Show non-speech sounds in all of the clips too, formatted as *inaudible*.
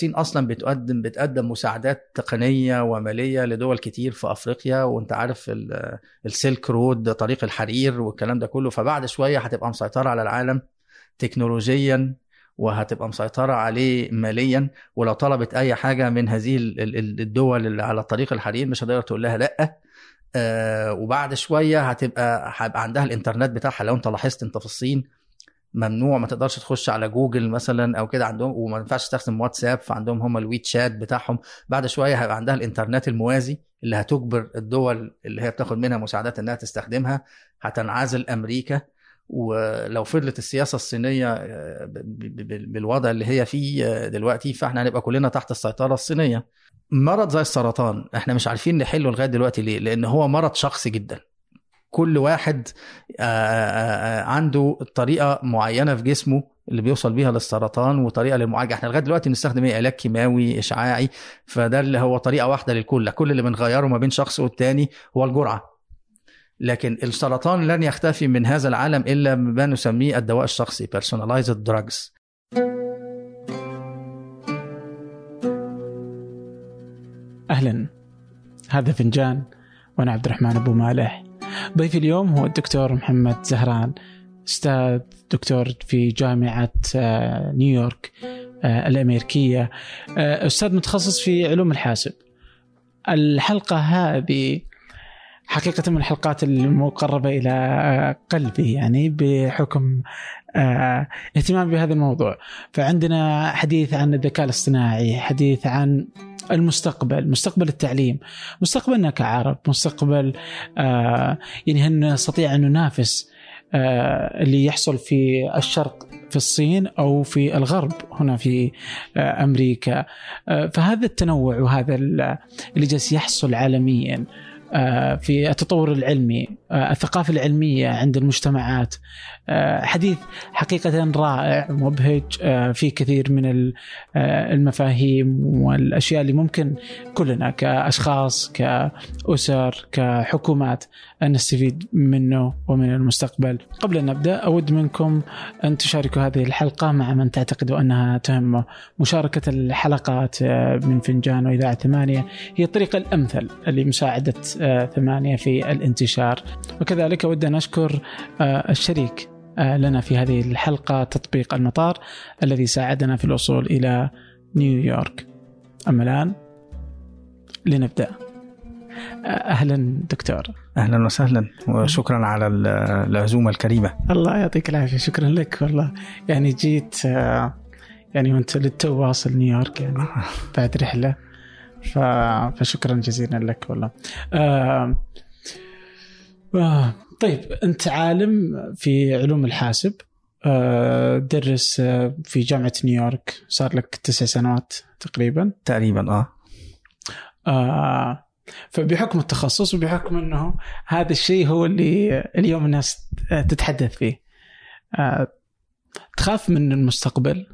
الصين أصلا بتقدم بتقدم مساعدات تقنية ومالية لدول كتير في أفريقيا وأنت عارف ال- السلك رود طريق الحرير والكلام ده كله. فبعد شوية هتبقى مسيطرة على العالم تكنولوجيا وهتبقى مسيطرة عليه ماليا. ولو طلبت أي حاجة من هذه ال- ال- الدول اللي على طريق الحرير مش هتقدر تقول لها لأ. آه وبعد شوية هتبقى هيبقى عندها الإنترنت بتاعها. لو أنت لاحظت أنت في الصين ممنوع ما تقدرش تخش على جوجل مثلا أو كده عندهم وما ينفعش تستخدم واتساب فعندهم هم الويت شات بتاعهم. بعد شوية هيبقى عندها الإنترنت الموازي اللي هتجبر الدول اللي هي بتاخد منها مساعدات إنها تستخدمها هتنعزل أمريكا. ولو فضلت السياسة الصينية آه، بالوضع اللي هي فيه آه، دلوقتي فإحنا هنبقى كلنا تحت السيطرة الصينية. مرض زي السرطان إحنا مش عارفين نحله لغاية دلوقتي ليه؟ لأن هو مرض شخصي جدا. كل واحد آه، آه، آه، عنده طريقة معينة في جسمه اللي بيوصل بيها للسرطان وطريقة للمعالجة. إحنا لغاية دلوقتي بنستخدم إيه؟ علاج كيماوي إشعاعي. فده اللي هو طريقة واحدة للكل. كل اللي بنغيره ما بين شخص والتاني هو الجرعة. لكن السرطان لن يختفي من هذا العالم إلا بما نسميه الدواء الشخصي personalized drugs. أهلا. هذا فنجان وأنا عبد الرحمن أبو مالح. ضيفي اليوم هو الدكتور محمد زهران أستاذ دكتور في جامعة آه، نيويورك آه، الأمريكية. آه، أستاذ متخصص في علوم الحاسب. الحلقة هذه حقيقة من الحلقات المقربة إلى قلبي يعني بحكم اهتمامي بهذا الموضوع. فعندنا حديث عن الذكاء الاصطناعي حديث عن المستقبل مستقبل التعليم مستقبلنا كعرب مستقبل آه يعني هل نستطيع أن ننافس آه اللي يحصل في الشرق في الصين أو في الغرب هنا في آه أمريكا. آه فهذا التنوع وهذا ال- اللي جالس يحصل عالميا آه، في التطور العلمي الثقافة العلمية عند المجتمعات حديث حقيقة رائع مبهج آه، في كثير من آه، المفاهيم والأشياء اللي ممكن كلنا كأشخاص كأسر كحكومات أن نستفيد منه ومن المستقبل. قبل أن نبدأ أود منكم أن تشاركوا هذه الحلقة مع من تعتقدوا أنها تهمه مشاركة الحلقات آه، من فنجان وإذاعة ثمانية. هي الطريقة الأمثل لمساعدة آه، ثمانية في الانتشار. وكذلك أود أن أشكر آه، الشريك آه، لنا في هذه الحلقة تطبيق المطار الذي ساعدنا في الوصول إلى نيويورك أما الآن لنبدأ. آه، أهلا دكتور. أهلا وسهلا وشكرا على ال- العزومة الكريمة. الله يعطيك العافية شكرا لك والله. يعني جيت آه، يعني وأنت للتو واصل نيويورك يعني *laughs* بعد رحلة. ف... فشكرا جزيلا لك والله. آه... طيب أنت عالم في علوم الحاسب آه... درس آه، في جامعة نيويورك صار لك تسع سنوات تقريبا. تقريبا آه. آه... فبحكم التخصص وبحكم إنه هذا الشيء هو اللي اليوم الناس تتحدث فيه آه... تخاف من المستقبل؟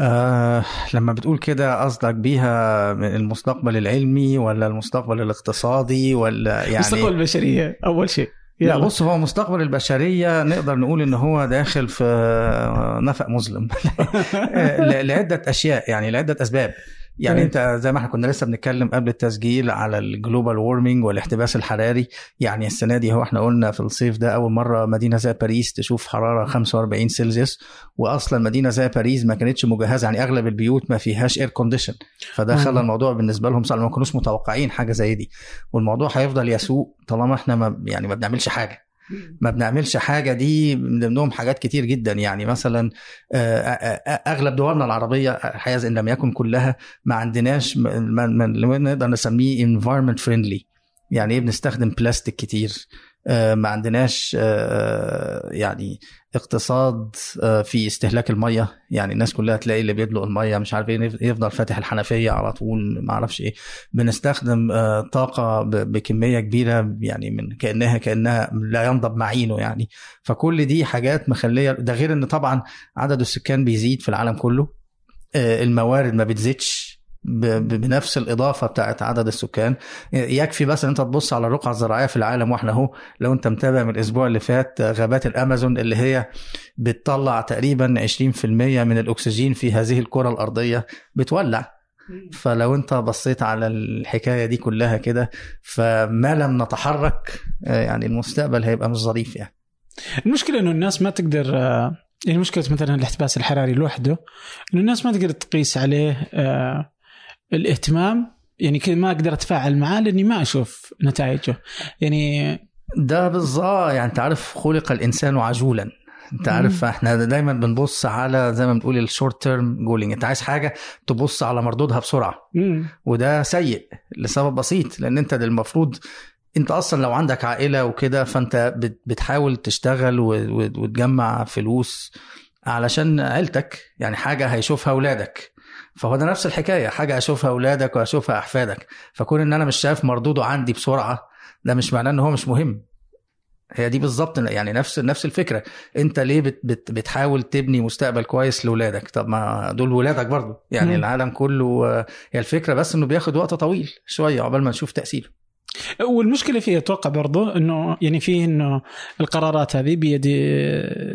آه لما بتقول كده قصدك بيها المستقبل العلمي ولا المستقبل الاقتصادي ولا يعني مستقبل البشرية أول شيء. لا. بص هو مستقبل البشرية نقدر نقول إن هو داخل في نفق مظلم *laughs* *laughs* ل- لعدة أشياء يعني لعدة أسباب. يعني. انت زي ما إحنا كنا لسه بنتكلم قبل التسجيل على ال global warming والاحتباس الحراري يعني السنة دي هو إحنا قلنا في الصيف ده أول مرة مدينة زي باريس تشوف حرارة 45 سلسيوس واصلا مدينة زي باريس ما كانتش مجهزة يعني أغلب البيوت ما فيهاش air condition فده. خلى الموضوع بالنسبة لهم صعب ما كانوش متوقعين حاجة زي دي والموضوع هيفضل يسوء طالما إحنا ما يعني ما بنعملش حاجة ما بنعملش حاجة دي من ضمنهم حاجات كتير جدا. يعني مثلا آه، آه، آه، أغلب دولنا العربية حيز إن لم يكن كلها ما عندناش ما نقدر نسميه environment friendly. يعني إيه بنستخدم بلاستيك كتير؟ ما عندناش آه، يعني اقتصاد آه، في استهلاك المية. يعني الناس كلها تلاقي اللي بيدلق المية مش عارف إيه يفضل فاتح الحنفية على طول ما أعرفش إيه. بنستخدم آه، طاقة بكمية كبيرة يعني من كأنها كأنها لا ينضب معينه يعني. فكل دي حاجات مخلية ده غير إن طبعا عدد السكان بيزيد في العالم كله. آه، الموارد ما بتزيدش. بنفس الإضافة بتاعت عدد السكان. يكفي بس إن أنت تبص على الرقعه الزراعيه في العالم وإحنا أهو لو أنت متابع من الأسبوع اللي فات غابات الأمازون اللي هي بتطلع تقريبا 20% من الأكسجين في هذه الكرة الأرضية بتولع. فلو أنت بصيت على الحكاية دي كلها كده فما لم نتحرك آه، يعني المستقبل هيبقى مش ظريف يعني. المشكلة إنه الناس ما تقدر آه، يعني مشكلة مثلا الاحتباس الحراري لوحده إنه الناس ما تقدر تقيس عليه آه، الاهتمام يعني كذا ما أقدر أتفاعل معاه لأني ما أشوف نتائجه. يعني ده بالظبط يعني انت عارف خلق الإنسان عجولا. انت عارف إحنا دايما بنبص على زي ما بنقول ال short term goaling أنت عايز حاجة تبص على مردودها بسرعة. مم. وده سيء لسبب بسيط لأن أنت المفروض أنت أصلا لو عندك عائلة وكده فأنت بت- بتحاول تشتغل وتجمع فلوس علشان عيلتك يعني حاجة هيشوفها أولادك. فهو ده نفس الحكاية حاجة هشوفها أولادك وهشوفها أحفادك. فكون إن أنا مش شايف مردوده عندي بسرعة ده مش معناه إن هو مش مهم. هي دي بالظبط يعني نفس نفس الفكرة. أنت ليه بت بت بتحاول تبني مستقبل كويس لاولادك طب ما دول ولادك برضو. يعني مم. العالم كله هي الفكرة بس إنه بياخد وقت طويل شوية عقبال ما نشوف تأثيره. والمشكلة فيه أتوقع برضو إنه يعني فيه إنه القرارات هذه بيد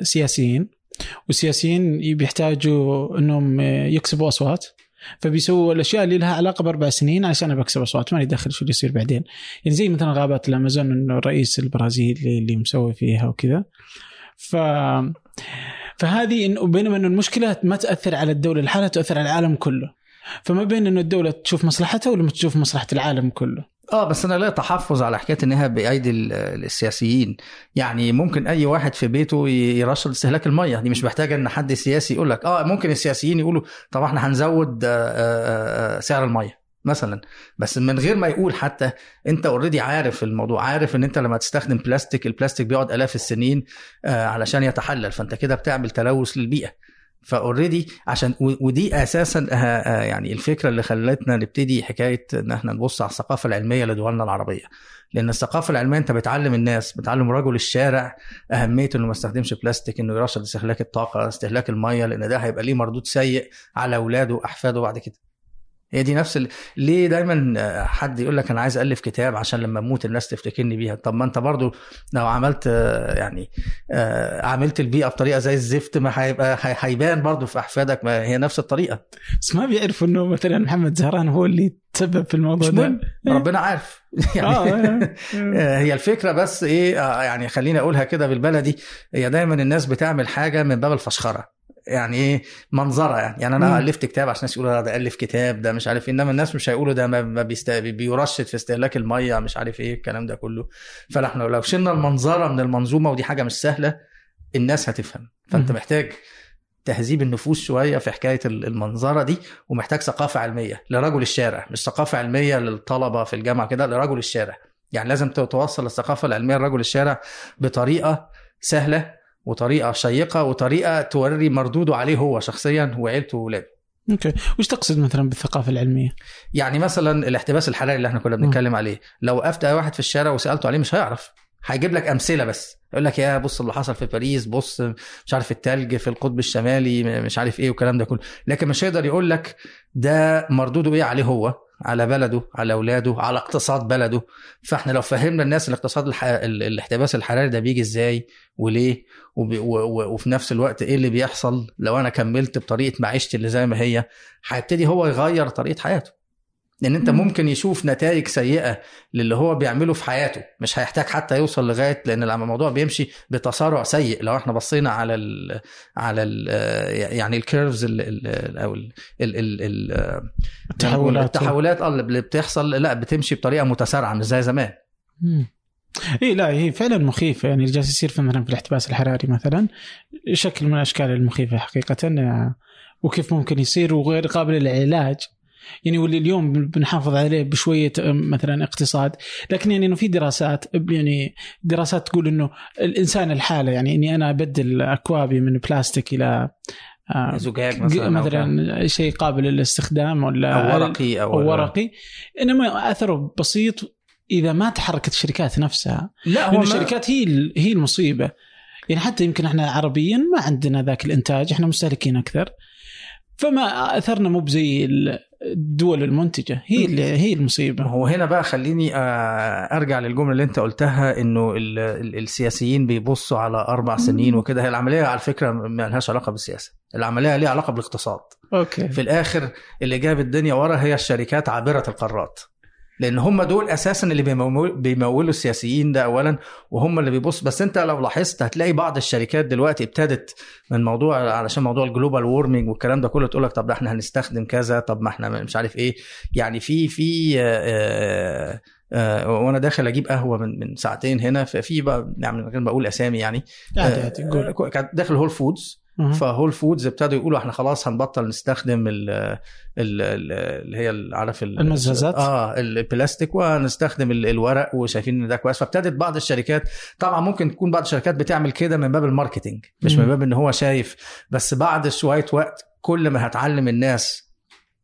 سياسيين. والسياسيين بيحتاجوا إنهم يكسبوا أصوات. فبيسووا الأشياء اللي لها علاقة بأربع سنين عشان بكسب أصوات. ما لي دخل شو اللي يصير بعدين. يعني زي مثلا غابات الأمازون إنه الرئيس البرازيلي اللي مسوي فيها وكذا. ف فهذه إنه بينما إنه المشكلة ما تأثر على الدولة لحالها تأثر على العالم كله. فما بين إنه الدولة تشوف مصلحتها ولا تشوف مصلحة العالم كله. آه بس أنا ليا تحفظ على حكاية انها بأيدي ال- السياسيين. يعني ممكن أي واحد في بيته يرشد استهلاك المية. دي مش محتاجه إن حد سياسي يقول لك آه ممكن السياسيين يقولوا طب إحنا هنزود آه، آه، آه، سعر المية مثلا. بس من غير ما يقول حتى أنت already عارف الموضوع عارف إن أنت لما تستخدم بلاستيك البلاستيك بيقعد آلاف السنين علشان يتحلل. فأنت كده بتعمل تلوث للبيئة. ف already عشان ودي أساسا آه، آه، يعني الفكرة اللي خلتنا نبتدي حكاية إن إحنا نبص على الثقافة العلمية لدولنا العربية. لأن الثقافة العلمية أنت بتعلم الناس بتعلم رجل الشارع اهميه إنه ما يستخدمش بلاستيك إنه يرشد استهلاك الطاقة استهلاك المية لأن ده هيبقى ليه مردود سيء على أولاده وأحفاده بعد كده. هي دي نفس ال... ليه دايما حد يقول لك أنا عايز ألف كتاب عشان لما أموت الناس تفتكرني بيها؟ طب ما أنت برضو لو عملت يعني آه، عملت البيئه بطريقة زي الزفت ما هيبقى هي- هيبان برضو في أحفادك ما هي نفس الطريقة. بس ما بيعرفوا إنه مثلا محمد زهران هو اللي تسبب في الموضوع ده. مهم. ربنا عارف. *laughs* يعني آه، آه، *laughs* هي الفكرة بس إيه يعني خليني أقولها كده بالبلدي. هي دايما الناس بتعمل حاجة من باب الفشخرة. يعني إيه منظرة يعني. يعني أنا مم. ألفت كتاب عشان الناس يقولوا ده ألف كتاب ده مش عارف إيه. إنما الناس مش هيقولوا ده ما بيست... بيرشد في استهلاك المية مش عارف إيه الكلام ده كله. فاحنا لو شلنا المنظرة من المنظومة ودي حاجة مش سهلة الناس هتفهم. فأنت مم. محتاج تهذيب النفوس شوية في حكاية ال- المنظرة دي ومحتاج ثقافة علمية لرجل الشارع مش ثقافة علمية للطلبة في الجامعة كده لرجل الشارع. يعني لازم توصل الثقافة العلمية لرجل الشارع بطريقة سهلة وطريقة شيقة وطريقة توري مردوده عليه هو شخصيا وعيلته وولاده okay. وش تقصد مثلا بالثقافة العلمية؟ يعني مثلا الاحتباس الحراري اللي إحنا كنا بنتكلم عليه لو وقفت اي واحد في الشارع وسألته عليه مش هيعرف. هيجيب لك أمثلة بس. يقول لك يا بص اللي حصل في باريس بص مش عارف التلج في القطب الشمالي مش عارف إيه والكلام ده كله. لكن مش هيقدر يقول لك ده مردوده إيه عليه هو. على بلده على أولاده على اقتصاد بلده. فإحنا لو فهمنا الناس الاقتصاد الح... ال- الاحتباس الحراري ده بيجي إزاي وليه وب... و... و... وفي نفس الوقت إيه اللي بيحصل لو أنا كملت بطريقة معيشتي اللي زي ما هي هيبتدي هو يغير طريقة حياته. لأن أنت مم. ممكن يشوف نتائج سيئة للي هو بيعمله في حياته. مش هيحتاج حتى يوصل لغاية لأن الموضوع بيمشي بتسارع سيء. لو إحنا بصينا على ال على ال يعني الكيرفز ال ال أو ال ال ال ال التحولات. التحولات اللي بتحصل لا بتمشي بطريقة متسارعة مش زي زمان. اي لا هي فعلا مخيفة. يعني اللي جالس يصير في مثلا في الاحتباس الحراري مثلا شكل من الأشكال المخيفة حقيقه آه، وكيف ممكن يصير وغير قابل للعلاج. يعني واللي اليوم بنحافظ عليه بشوية مثلا اقتصاد. لكن يعني إنه في دراسات يعني دراسات تقول إنه الإنسان الحالة يعني إني أنا أبدل أكوابي من بلاستيك إلى آه، زجاج مثلا أو. مثلا شيء قابل للاستخدام ولا أو ورقي أو, أو ورقي. إنما أثره بسيط إذا ما تحركت الشركات نفسها. لا هو الشركات هي هي المصيبة. يعني حتى يمكن إحنا عربيا ما عندنا ذاك الإنتاج إحنا مستهلكين أكثر. فما أثرنا مو بزي الدول المنتجة. هي اللي هي المصيبة. هو هنا بقى خليني آه، أرجع للجملة اللي أنت قلتها إنه ال- ال- السياسيين بيبصوا على أربع سنين وكده. هي العملية على فكرة ما لهاش علاقة بالسياسة. العملية ليها علاقة بالاقتصاد. أوكي. في الآخر اللي جاب الدنيا ورا هي الشركات عابرة القارات لأن هم دول أساسا اللي بيمول- بيمولوا السياسيين ده اولا وهم اللي بيبص. بس أنت لو لاحظت هتلاقي بعض الشركات دلوقتي ابتدت من موضوع علشان موضوع ال global warming والكلام ده كله تقول لك طب ده إحنا هنستخدم كذا طب ما إحنا مش عارف إيه. يعني في في آه، آه، وأنا داخل أجيب قهوة من من ساعتين هنا ففي بقى يعني من غير ما أقول اسامي يعني قول. آه، كانت داخل Whole Foods. ف Whole Foods ابتدوا يقولوا إحنا خلاص هنبطل نستخدم ال ال- ال- اللي هي عارف ال- المزازات؟ آه البلاستيك وهنستخدم ال- الورق وشايفين إن ده كويس فابتدت بعض الشركات طبعا ممكن تكون بعض الشركات بتعمل كده من باب ال marketing مش. من باب إن هو شايف بس بعد شوية وقت كل ما هتعلم الناس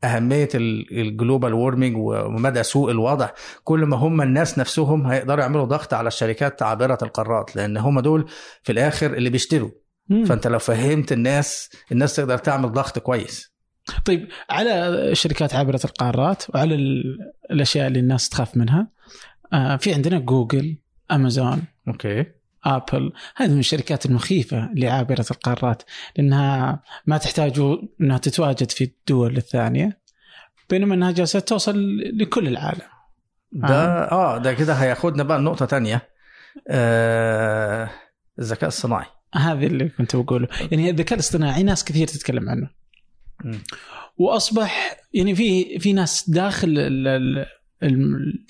أهمية ال- ال global warming ومدى سوء الوضع كل ما هم الناس نفسهم هيقدروا يعملوا ضغط على الشركات عابرة القارات لأن هم دول في الآخر اللي بيشتروا مم. فانت لو فهمت الناس الناس تقدر تعمل ضغط كويس. طيب على شركات عابره القارات وعلى ال- الأشياء اللي الناس تخاف منها آه في عندنا جوجل أمازون okay. آبل. هذه من الشركات المخيفة اللي عابرة القارات لأنها ما تحتاج إنها تتواجد في الدول الثانية بينما إنها جالسة توصل لكل العالم. ده آه ده كده هياخدنا بقى لنقطة تانية. آه الذكاء الصناعي. هذا اللي كنت بقوله. يعني الذكاء الاصطناعي ناس كثير تتكلم عنه. وأصبح يعني في في ناس داخل ال ال ال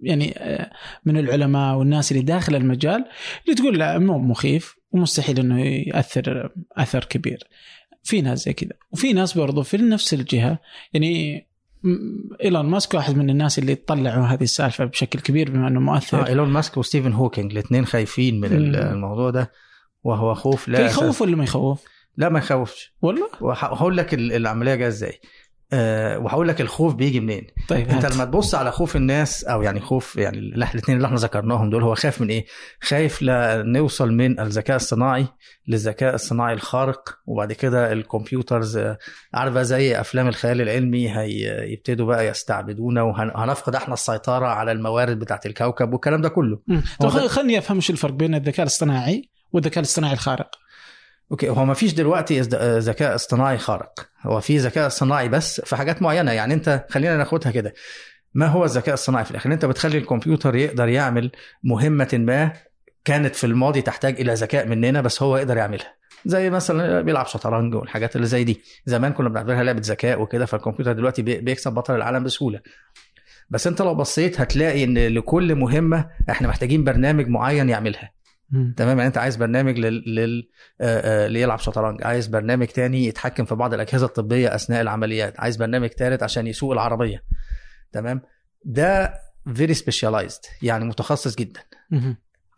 يعني آه، من العلماء والناس اللي داخل المجال اللي تقول لا مو مخيف ومستحيل إنه يأثر أثر كبير. في ناس زي كذا. وفي ناس برضو في نفس الجهة. يعني إيلون ماسك واحد من الناس اللي طلعوا هذه السالفة بشكل كبير بما إنه مؤثر. آه إيلون ماسك وستيفن هوكينج الاثنين خايفين من. الموضوع ده. وهو خوف لا أساس- ولا ما يخوف؟ لا ما يخوفش والله؟ وهقول لك ال- العملية جاية إزاي آه وهقول لك الخوف بيجي منين طيب أنت. لما تبص على خوف الناس أو يعني خوف يعني الاثنين اللي إحنا ذكرناهم دول هو خايف من إيه؟ خايف نوصل من الذكاء الصناعي للذكاء الصناعي الخارق وبعد كده الكمبيوترز آه، عارفة زي أفلام الخيال العلمي هيبتدوا بقى يستعبدونا وهنفقد إحنا السيطرة على الموارد بتاعت الكوكب والكلام ده كله. ده- خليني أفهم إيش الفرق بين الذكاء الاصطناعي والذكاء الاصطناعي الخارق. أوكي هو ما فيش دلوقتي ذكاء اصطناعي خارق. هو في ذكاء اصطناعي بس في حاجات معينة. يعني أنت خلينا ناخدها كده. ما هو الذكاء الصناعي في الآخر؟ أنت بتخلي الكمبيوتر يقدر يعمل مهمة ما كانت في الماضي تحتاج إلى ذكاء مننا بس هو يقدر يعملها. زي مثلا بيلعب شطرنج والحاجات اللي زي دي. زمان كنا بنعتبرها لعبة ذكاء وكده فالكمبيوتر دلوقتي بي- بيكسب بطل العالم بسهولة. بس أنت لو بصيت هتلاقي إن لكل مهمة إحنا محتاجين برنامج معين يعملها. تمام؟ يعني انت عايز برنامج لل... لل... آه، آه، ليلعب شطرنج عايز برنامج تاني يتحكم في بعض الأجهزة الطبية أثناء العمليات عايز برنامج ثالث عشان يسوق العربية. تمام؟ ده very specialized يعني متخصص جدا.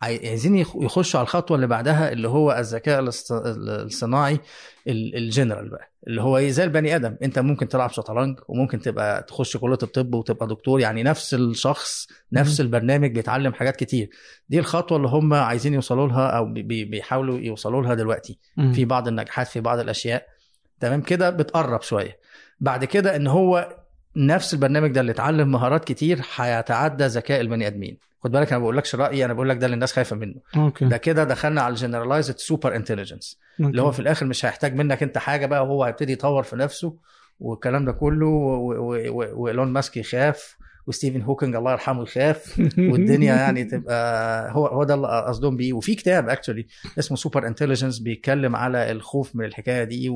عايزين يخ- يخشوا على الخطوة اللي بعدها اللي هو الذكاء الصناعي ال- الجنرال بقى اللي هو إيه زي البني آدم. أنت ممكن تلعب شطرنج وممكن تبقى تخش كلية الطب وتبقى دكتور يعني نفس الشخص نفس البرنامج بيتعلم حاجات كتير. دي الخطوة اللي هم عايزين يوصلوا لها أو بي- بي- بيحاولوا يوصلوا لها دلوقتي. في بعض النجاحات في بعض الأشياء. تمام؟ كده بتقرب شوية. بعد كده إن هو نفس البرنامج ده اللي اتعلم مهارات كتير هيتعدى ذكاء البني آدمين. خد بالك أنا ما بقولكش رأيي أنا بقول لك ده اللي الناس خايفة منه. okay. ده كده دخلنا على ال generalized super intelligence اللي هو في الآخر مش هيحتاج منك أنت حاجة بقى وهو هيبتدي يطور في نفسه والكلام ده كله وإيلون ماسك يخاف وستيفن هوكينج الله يرحمه يخاف *laughs* والدنيا يعني تبقى هو هو ده اللي قصدهم بيه. وفي كتاب actually اسمه Superintelligence بيتكلم على الخوف من الحكاية دي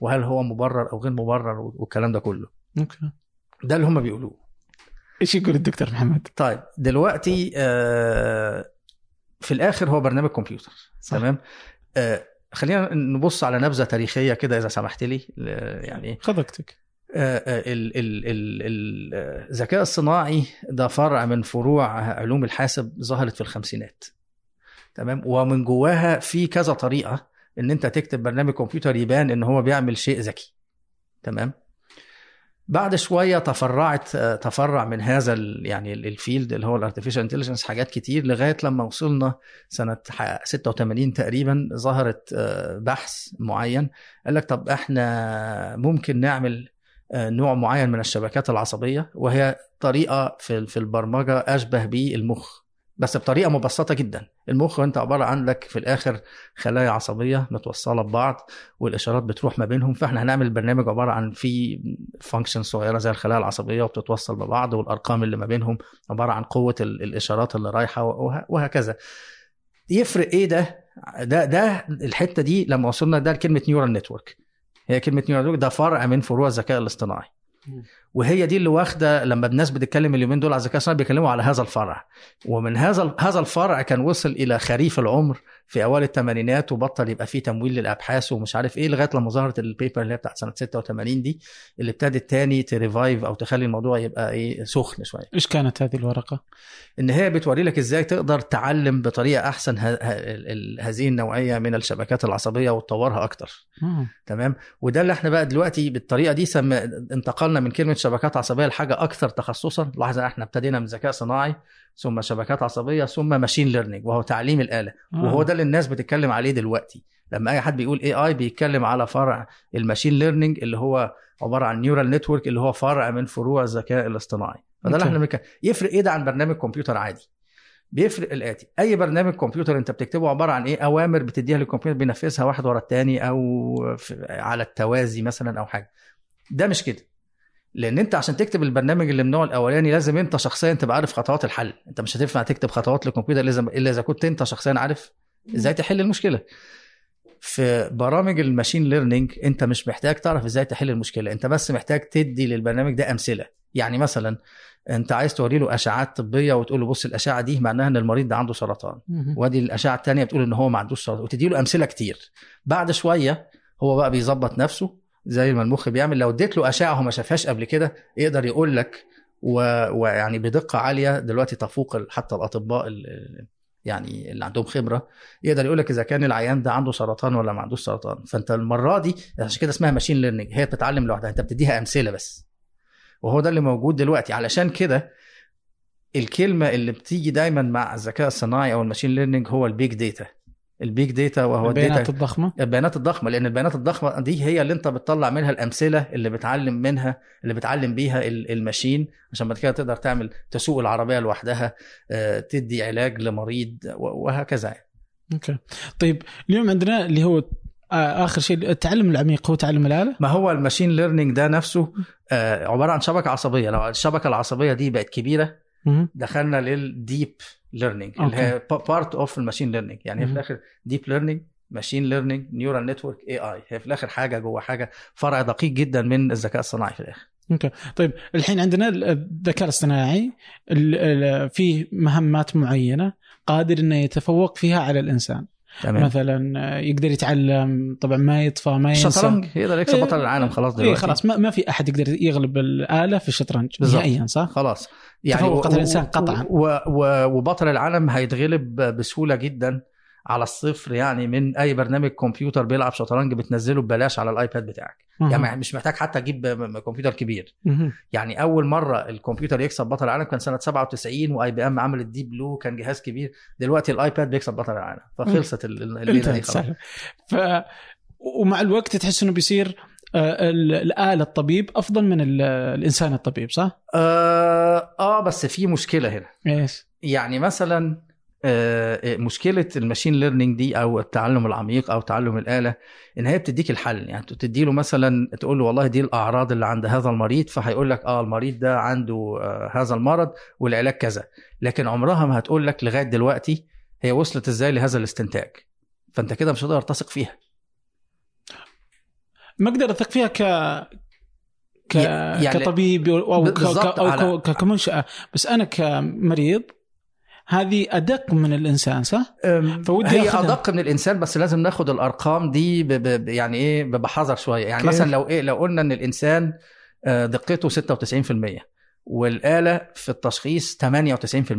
وهل هو مبرر أو غير مبرر والكلام ده كله. okay. ده اللي هم بيقولوه. إيش يقول الدكتور محمد؟ طيب دلوقتي آه، في الآخر هو برنامج كمبيوتر صح. تمام آه، خلينا نبص على نبذة تاريخية كده إذا سمحت لي يعني خذ وقتك آه، آه، الذكاء الصناعي ده فرع من فروع علوم الحاسب ظهرت في الخمسينات تمام ومن جواها في كذا طريقة إن أنت تكتب برنامج كمبيوتر يبان إن هو بيعمل شيء ذكي تمام بعد شوية تفرعت تفرع من هذا يعني ال- الـ field اللي هو ال artificial intelligence حاجات كتير لغاية لما وصلنا سنة ح- 86 تقريبا ظهرت آه، بحث معين. قال لك طب إحنا ممكن نعمل آه، نوع معين من الشبكات العصبية وهي طريقة في البرمجة أشبه بالمخ بس بطريقة مبسطة جدا. المخ أنت عبارة عندك في الآخر خلايا عصبية متوصلة ببعض والإشارات بتروح ما بينهم. فإحنا هنعمل برنامج عبارة عن في function صغيرة زي الخلايا العصبية وبتتوصل ببعض والأرقام اللي ما بينهم عبارة عن قوة ال- الإشارات اللي رايحة وه- وهكذا. يفرق إيه ده؟ ده ده الحتة دي لما وصلنا ده لكلمة neural network هي كلمة neural network ده فرع من فروع الذكاء الاصطناعي. وهي دي اللي واخدة لما الناس بتتكلم اليومين دول على الذكاء الاصطناعي بيتكلموا على هذا الفرع. ومن هذا هذا الفرع كان وصل إلى خريف العمر في أوائل الثمانينات وبطل يبقى فيه تمويل للأبحاث ومش عارف إيه لغاية لما ظهرت ال paper اللي هي بتاعت سنة 86 دي اللي ابتدت تاني ت revive أو تخلي الموضوع يبقى إيه سخن شوية إيش كانت هذه الورقة؟ إن هي بتوري لك إزاي تقدر تعلم بطريقة أحسن ه- ه- ال- ال- هذه النوعية من الشبكات العصبية وتطورها أكتر آه. تمام وده اللي إحنا بقى دلوقتي بالطريقة دي سم... انتقلنا من كلمة شبكات عصبية لحاجة أكثر تخصصا لاحظ إحنا ابتدينا من ذكاء صناعي ثم شبكات عصبية ثم machine learning وهو تعليم الآلة. آه. وهو ده اللي الناس بتتكلم عليه دلوقتي. لما أي حد بيقول اي اي بيتكلم على فرع ال machine learning اللي هو عبارة عن neural network اللي هو فرع من فروع الذكاء الاصطناعي. فده اللي. إحنا بنتكلم. يفرق إيه ده عن برنامج كمبيوتر؟ عادي. بيفرق الآتي. أي برنامج كمبيوتر أنت بتكتبه عبارة عن إيه؟ أوامر بتديها للكمبيوتر بينفذها واحد ورا التاني أو على التوازي مثلا أو حاجة. ده مش كده. لأن أنت عشان تكتب البرنامج اللي من النوع الأولاني لازم أنت شخصيا تبقى عارف خطوات الحل. أنت مش هتنفع تكتب خطوات للكمبيوتر لازم إلا إذا كنت أنت شخصيا عارف إزاي تحل المشكلة. في برامج ال machine learning أنت مش محتاج تعرف إزاي تحل المشكلة. أنت بس محتاج تدي للبرنامج ده أمثلة. يعني مثلا أنت عايز توري له اشعات طبية وتقول له بص الأشعة دي معناها إن المريض ده عنده سرطان. وأدي الأشعة الثانية بتقول إن هو ما عندوش سرطان. وتدي له أمثلة كتير. بعد شوية هو بقى بيظبط نفسه. زي ما المخ بيعمل. لو اديت له أشعة ما شافهاش قبل كده يقدر يقول لك. ويعني بدقة عالية دلوقتي تفوق حتى الأطباء ال- يعني اللي عندهم خبرة. يقدر يقول لك إذا كان العيان ده عنده سرطان ولا ما عندوش سرطان. فأنت المرة دي عشان كده اسمها ماشين ليرنينج هي بتتعلم لوحدها. أنت بتديها أمثلة بس. وهو ده اللي موجود دلوقتي. علشان كده الكلمة اللي بتيجي دايما مع الذكاء الصناعي أو ال machine learning هو ال big data ال big data وهو البيانات الضخمة البيانات الضخمة لأن البيانات الضخمة دي هي اللي أنت بتطلع منها الأمثلة اللي بتعلم منها اللي بتعلم بيها ال- ال machine عشان بعد كده تقدر تعمل تسوق العربية لوحدها آه، تدي علاج لمريض و- وهكذا يعني. okay طيب اليوم عندنا اللي هو آه، آخر شيء التعلم العميق هو تعلم الآلة ما هو ال machine learning ده نفسه آه، عبارة عن شبكة عصبية لو الشبكة العصبية دي بقت كبيرة. دخلنا لل deep learning اللي هي part of ال machine learning يعني هي في. الآخر deep learning machine learning neural network AI هي في الآخر حاجة جوه حاجة فرع دقيق جدا من الذكاء الصناعي في الآخر. okay. طيب الحين عندنا الذكاء الاصطناعي ال- ال- فيه مهمات معينة قادر إنه يتفوق فيها على الإنسان. تمام مثلا آه، يقدر يتعلم طبعا ما يطفي ما ينسى الشطرنج يقدر يكسب إيه. بطل العالم خلاص إيه دلوقتي خلاص ما, ما في أحد يقدر يغلب الآلة في الشطرنج. نهائيا صح؟ خلاص تفوق و- الإنسان و- قطعاً. وبطل العالم هيتغلب بسهولة جدا على الصفر يعني من أي برنامج كمبيوتر بيلعب شطرنج بتنزله ببلاش على الآيباد بتاعك. يعني مش محتاج حتى م- كمبيوتر كبير. يعني أول مرة الكمبيوتر يكسب بطل العالم كان سنة 97 و IBM عملت Deep Blue كان جهاز كبير دلوقتي الآيباد بيكسب بطل العالم فخلصت ال- ال- الليلة دي خلاص. ف ومع الوقت تحس إنه بيصير آه، ال- الآلة الطبيب أفضل من ال- الإنسان الطبيب صح؟ آه, آه بس في مشكلة هنا إيش؟ يعني مثلا آه، مشكلة ال machine learning دي أو التعلم العميق أو تعلم الآلة إن هي بتديك الحل. يعني تدي له مثلا تقول له والله دي الأعراض اللي عند هذا المريض فهيقول لك آه المريض ده عنده آه هذا المرض والعلاج كذا. لكن عمرها ما هتقول لك لغاية دلوقتي هي وصلت إزاي لهذا الاستنتاج. فأنت كده مش هتقدر تثق فيها. ما أقدر أثق فيها ك ك... يعني- كطبيب أو ك... أو على- ك... كمنشأة. بس أنا كمريض هذه أدق من الإنسان صح؟ فودي هي آخذها. أدق من الإنسان بس لازم ناخد الأرقام دي ب ب يعني إيه بحذر شوية يعني كيف؟ مثلا لو إيه لو قلنا إن الإنسان آه، دقته 96% والآلة في التشخيص 98%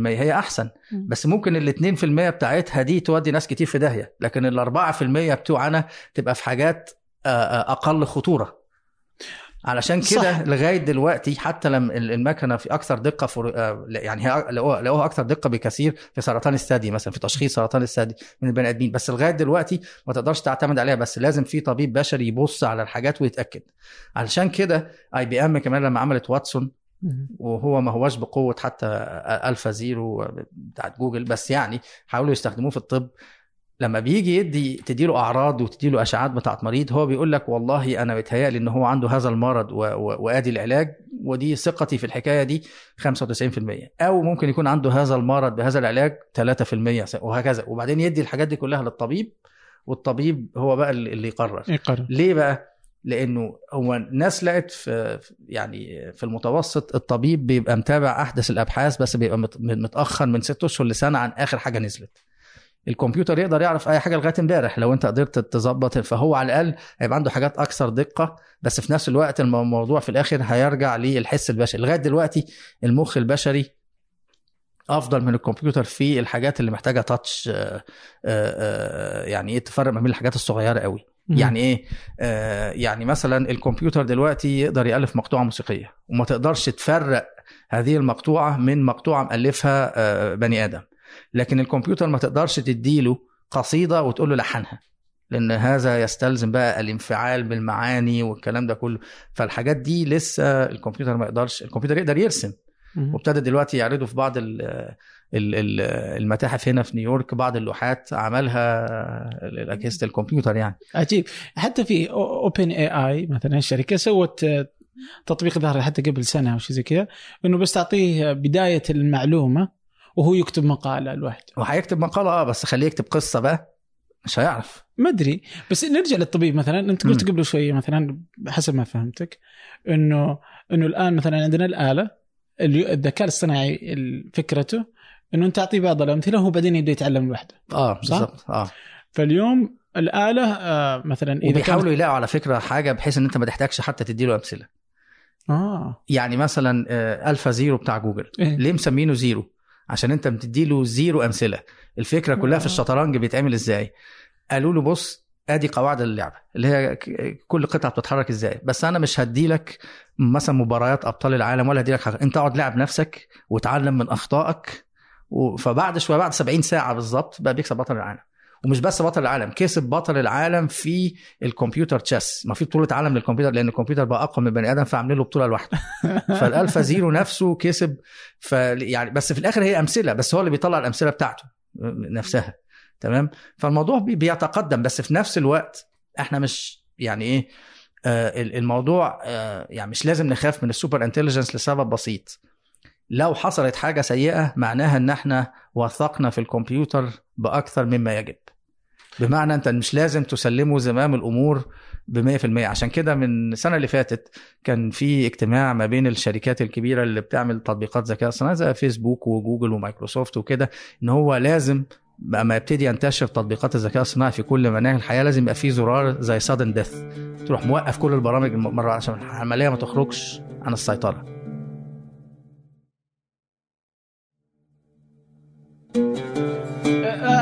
هي أحسن. بس ممكن ال 2% بتاعتها دي تودي ناس كتير في داهية لكن ال 4% بتوعنا تبقى في حاجات آه، آه، أقل خطورة علشان. كده لغاية دلوقتي حتى لما ال- المكنة في أكثر دقة في يعني هي لقوها أكثر دقة بكثير في سرطان الثدي مثلا في تشخيص سرطان الثدي من البني آدمين بس لغاية دلوقتي ما تقدرش تعتمد عليها بس لازم في طبيب بشري يبص على الحاجات ويتأكد علشان كده IBM كمان لما عملت واتسون. وهو ما هوش بقوة حتى ألفا زيرو بتاعت جوجل بس يعني حاولوا يستخدموه في الطب لما بيجي يدي تديله أعراض وتديله اشعاعات بتاعت مريض هو بيقول لك والله أنا بيتهيألي إن هو عنده هذا المرض و... و... وآدي العلاج ودي ثقتي في الحكاية دي 95% أو ممكن يكون عنده هذا المرض بهذا العلاج 3% وهكذا وبعدين يدي الحاجات دي كلها للطبيب والطبيب هو بقى اللي يقرر يقرر ليه بقى؟ لأنه هو الناس لقت في يعني في المتوسط الطبيب بيبقى متابع أحدث الأبحاث بس بيبقى مت- متأخر من ست أشهر لسنة عن آخر حاجة نزلت. الكمبيوتر يقدر يعرف أي حاجة لغاية امبارح. لو أنت قدرت تظبط فهو على الأقل هيبقى عنده حاجات أكثر دقة. بس في نفس الوقت الم- الموضوع في الآخر هيرجع للحس البشري. لغاية دلوقتي المخ البشري أفضل من الكمبيوتر في الحاجات اللي محتاجة تاتش يعني إيه تفرق ما بين الحاجات الصغيرة قوي. يعني إيه؟ آه يعني مثلا الكمبيوتر دلوقتي يقدر يألف مقطوعة موسيقية وما تقدرش تفرق هذه المقطوعة من مقطوعة مألفها آه بني آدم. لكن الكمبيوتر ما تقدرش تديله قصيدة وتقول له لحنها لأن هذا يستلزم بقى الانفعال بالمعاني والكلام ده كله. فالحاجات دي لسه الكمبيوتر ما يقدرش الكمبيوتر يقدر يرسم. وابتدى دلوقتي يعرضوا في بعض ال ال- ال- المتاحف هنا في نيويورك بعض اللوحات عملها اجهزه الكمبيوتر يعني. عجيب. حتى في OpenAI مثلا الشركة سوت تطبيق ظهر حتى قبل سنة أو شيء زي كذا إنه بس تعطيه بداية المعلومة وهو يكتب مقالة لوحده. وهيكتب مقالة آه بس خليه يكتب قصة بقى مش هيعرف. ما أدري. بس نرجع للطبيب مثلا. أنت قلت. قبل شوية مثلا حسب ما فهمتك إنه إنه الآن مثلا عندنا الآلة الذكاء الاصطناعي ال- فكرته إنه أنت تعطيه بعض الأمثلة وهو بعدين يبدأ يتعلم لوحده. آه صح؟ بالظبط آه. فاليوم الآلة آه مثلا إذا وبيحاولوا يلاقوا على فكرة حاجة بحيث إن أنت ما تحتاجش حتى تديله أمثلة. آه. يعني مثلا آه، ألفا زيرو بتاع جوجل. إيه؟ ليه مسمينه زيرو؟ عشان انت بتديله زيرو أمثلة. الفكرة كلها في آه. الشطرنج بيتعمل إزاي؟ قالوا له بص أدي قواعد اللعبة اللي هي كل قطعة بتتحرك إزاي. بس أنا مش هديلك مثلا مباريات أبطال العالم ولا هديلك حاجة. أنت اقعد لعب نفسك وتعلم من أخطائك فبعد شوية بعد 70 ساعة بالظبط بقى بيكسب بطل العالم. ومش بس بطل العالم كسب بطل العالم في ال computer chess ما في بطولة عالم للكمبيوتر لأن الكمبيوتر بقى أقوى من البني آدم فعاملين له بطولة لوحده. *laughs* فالألفا زيرو نفسه كسب ف يعني بس في الآخر هي أمثلة بس هو اللي بيطلع الأمثلة بتاعته نفسها. تمام؟ فالموضوع بي- بيتقدم بس في نفس الوقت إحنا مش يعني إيه آه ال- الموضوع آه يعني مش لازم نخاف من ال super intelligence لسبب بسيط. لو حصلت حاجة سيئة معناها إن إحنا وثقنا في الكمبيوتر بأكثر مما يجب. بمعنى أنت مش لازم تسلمه زمام الأمور ب 100% عشان كده من السنة اللي فاتت كان في اجتماع ما بين الشركات الكبيرة اللي بتعمل تطبيقات ذكاء اصطناعي زي فيسبوك وجوجل ومايكروسوفت وكده إن هو لازم بقى ما يبتدي ينتشر تطبيقات الذكاء الصناعي في كل مناهج الحياة لازم يبقى فيه زرار زي سادن ديث تروح موقف كل البرامج مره عشان العملية ما تخرجش عن السيطرة.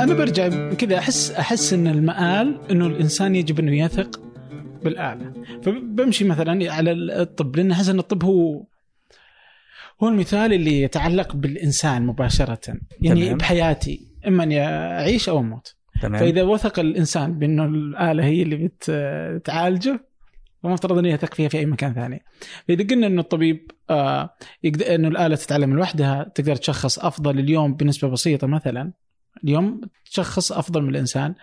أنا برجع كذا احس أحس إن المآل إنه الإنسان يجب إنه يثق بالآلة فبمشي مثلا على الطب لأن أحس إن الطب هو هو المثال اللي يتعلق بالإنسان مباشرة يعني تمام. بحياتي إما اني اعيش أو أموت تمام فإذا وثق الإنسان بأنه الآلة هي اللي بتعالجه فمفترض إنه يثق فيها في أي مكان ثاني. فإذا قلنا إنه الطبيب آه يقدر إنه الآلة تتعلم لوحدها تقدر تشخص أفضل اليوم بنسبة بسيطة مثلا اليوم تشخص أفضل من الإنسان.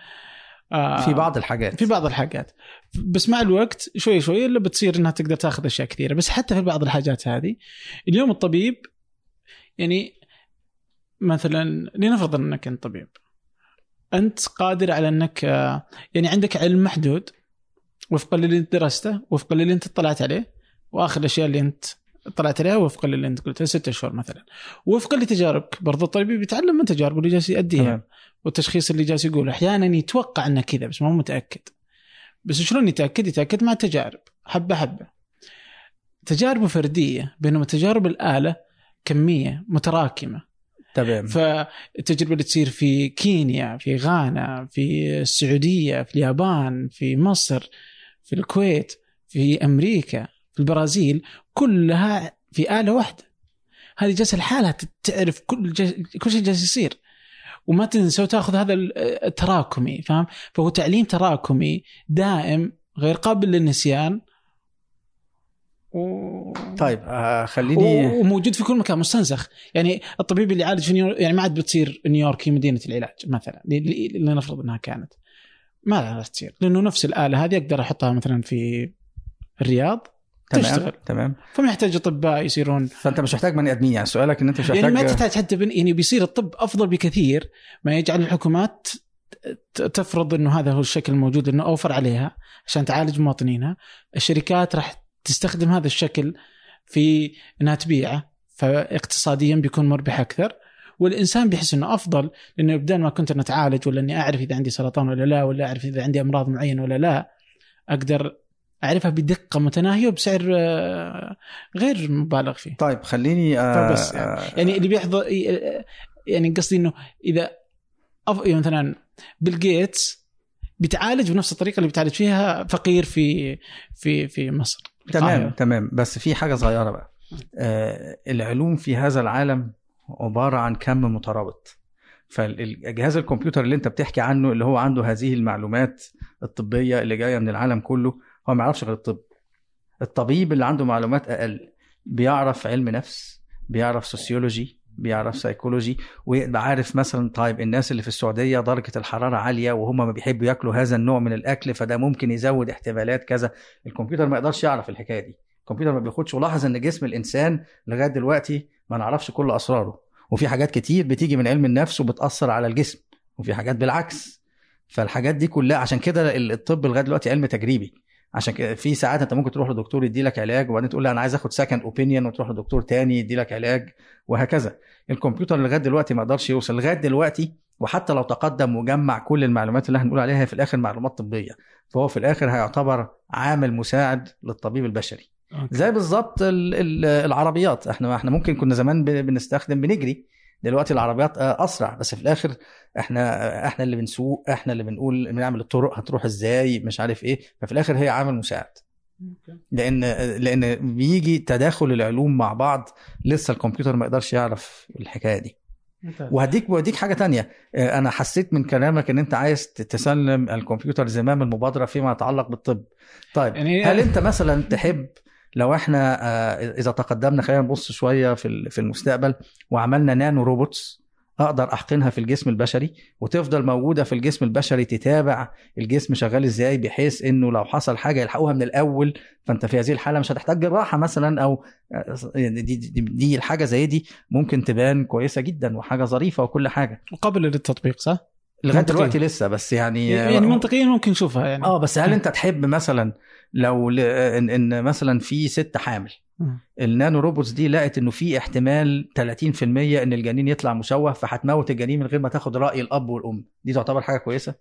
آه في بعض الحاجات. في بعض الحاجات. بس مع الوقت شوي شوي اللي بتصير إنها تقدر تاخذ أشياء كثيرة. بس حتى في بعض الحاجات هذه اليوم الطبيب يعني مثلا لنفرض إنك أنت طبيب. أنت قادر على إنك آه، يعني عندك علم محدود وفقا للي أنت درسته وفقا للي أنت اطلعت عليه وآخر الأشياء اللي أنت اطلعت عليها وفقا للي أنت قلتها ست أشهر مثلا. وفقا لتجاربك برضو الطبيب بيتعلم من تجاربه اللي جالس يأديها. والتشخيص اللي جالس يقوله. أحيانا يتوقع إنه كذا بس ما هو متأكد. بس شلون يتأكد؟ يتأكد مع التجارب حبة حبة. تجاربه فردية بينما تجارب الآلة كمية متراكمة. تمام. فالتجربة اللي تصير في كينيا في غانا في السعودية في اليابان في مصر في الكويت في أمريكا في البرازيل كلها في آلة واحدة. هذه جالسه لحالها تعرف كل جس... كل شيء جالس يصير. وما تنسى وتأخذ هذا التراكمي فاهم؟ فهو تعليم تراكمي دائم غير قابل للنسيان. و... طيب آه خليني وموجود في كل مكان مستنسخ. يعني الطبيب اللي يعالج في نيويورك يعني ما عاد بتصير نيويورك هي مدينة العلاج مثلا. لنفرض إنها كانت. ما راح تصير لأنه نفس الآلة هذه أقدر أحطها مثلا في الرياض. تمام تشتغل. تمام. فما يحتاج أطباء يصيرون. فأنت مش محتاج بني ادمين يعني سؤالك ان أنت مش محتاج يعني ما تحتاج حتى بن... يعني بيصير الطب أفضل بكثير ما يجعل الحكومات تفرض إنه هذا هو الشكل الموجود إنه أوفر عليها عشان تعالج مواطنينها الشركات راح تستخدم هذا الشكل في إنها تبيعه فاقتصاديا بيكون مربح أكثر. والإنسان بيحس إنه أفضل لأنه بدل ما كنت أنا أتعالج ولا إني أعرف إذا عندي سرطان ولا لا ولا أعرف إذا عندي أمراض معينة ولا لا أقدر أعرفها بدقة متناهية وبسعر آه، غير مبالغ فيه. طيب خليني آه فبس يعني, آه يعني اللي بيحضر يعني قصدي إنه إذا أف... يعني مثلا بيل جيتس بيتعالج بنفس الطريقة اللي بيتعالج فيها فقير في في في مصر. تمام تمام بس في حاجة صغيرة بقى آه العلوم في هذا العالم عبارة عن كم مترابط. فالجهاز الكمبيوتر اللي أنت بتحكي عنه اللي هو عنده هذه المعلومات الطبية اللي جاية من العالم كله هو ما يعرفش غير الطب. الطبيب اللي عنده معلومات أقل بيعرف علم نفس بيعرف sociology بيعرف سيكولوجي ويبقى عارف مثلا طيب الناس اللي في السعودية درجة الحرارة عالية وهم ما بيحبوا ياكلوا هذا النوع من الأكل فده ممكن يزود احتمالات كذا. الكمبيوتر ما يقدرش يعرف الحكاية دي. الكمبيوتر ما بياخدش. ولاحظ إن جسم الإنسان لغاية دلوقتي ما نعرفش كل أسراره. وفي حاجات كتير بتيجي من علم النفس وبتأثر على الجسم وفي حاجات بالعكس. فالحاجات دي كلها عشان كده الطب لغاية دلوقتي علم تجريبي. عشان كده في ساعات انت ممكن تروح لدكتور يدي لك علاج وبعدين تقول له أنا عايز آخد second opinion وتروح لدكتور تاني يدي لك علاج وهكذا. الكمبيوتر لغاية دلوقتي ما قدرش يوصل. لغاية دلوقتي وحتى لو تقدم وجمع كل المعلومات اللي هنقول عليها في الآخر معلومات طبية. فهو في الآخر هيعتبر عامل مساعد للطبيب البشري. Okay. زي بالظبط العربيات. إحنا إحنا ممكن كنا زمان بنستخدم بنجري. دلوقتي العربيات أسرع. بس في الآخر إحنا إحنا اللي بنسوق إحنا اللي بنقول بنعمل الطرق هتروح إزاي مش عارف إيه. ففي الآخر هي عامل مساعد. لأن لأن بيجي تداخل العلوم مع بعض لسه الكمبيوتر ما يقدرش يعرف الحكاية دي. وهديك وهديك حاجة تانية. أنا حسيت من كلامك إن أنت عايز تسلم الكمبيوتر زمام المبادرة فيما يتعلق بالطب. طيب يعني هل أنت مثلا تحب لو إحنا إذا تقدمنا خلينا نبص شوية في في المستقبل وعملنا نانو روبوتس أقدر أحقنها في الجسم البشري وتفضل موجودة في الجسم البشري تتابع الجسم شغال إزاي بحيث إنه لو حصل حاجة يلحقوها من الأول فأنت في هذه الحالة مش هتحتاج جراحه مثلا أو دي, دي, دي, دي الحاجة زي دي ممكن تبان كويسة جدا وحاجة ظريفة وكل حاجة. وقابله للتطبيق صح؟ لغاية دلوقتي لسه بس يعني يعني منطقيا ممكن نشوفها يعني. آه بس هل أنت تحب مثلا لو ان, إن مثلا في ست حامل النانو روبوتس دي لقت إنه في احتمال 30% إن الجنين يطلع مشوه فهتموت الجنين من غير ما تاخد رأي الأب والأم. دي تعتبر حاجة كويسة؟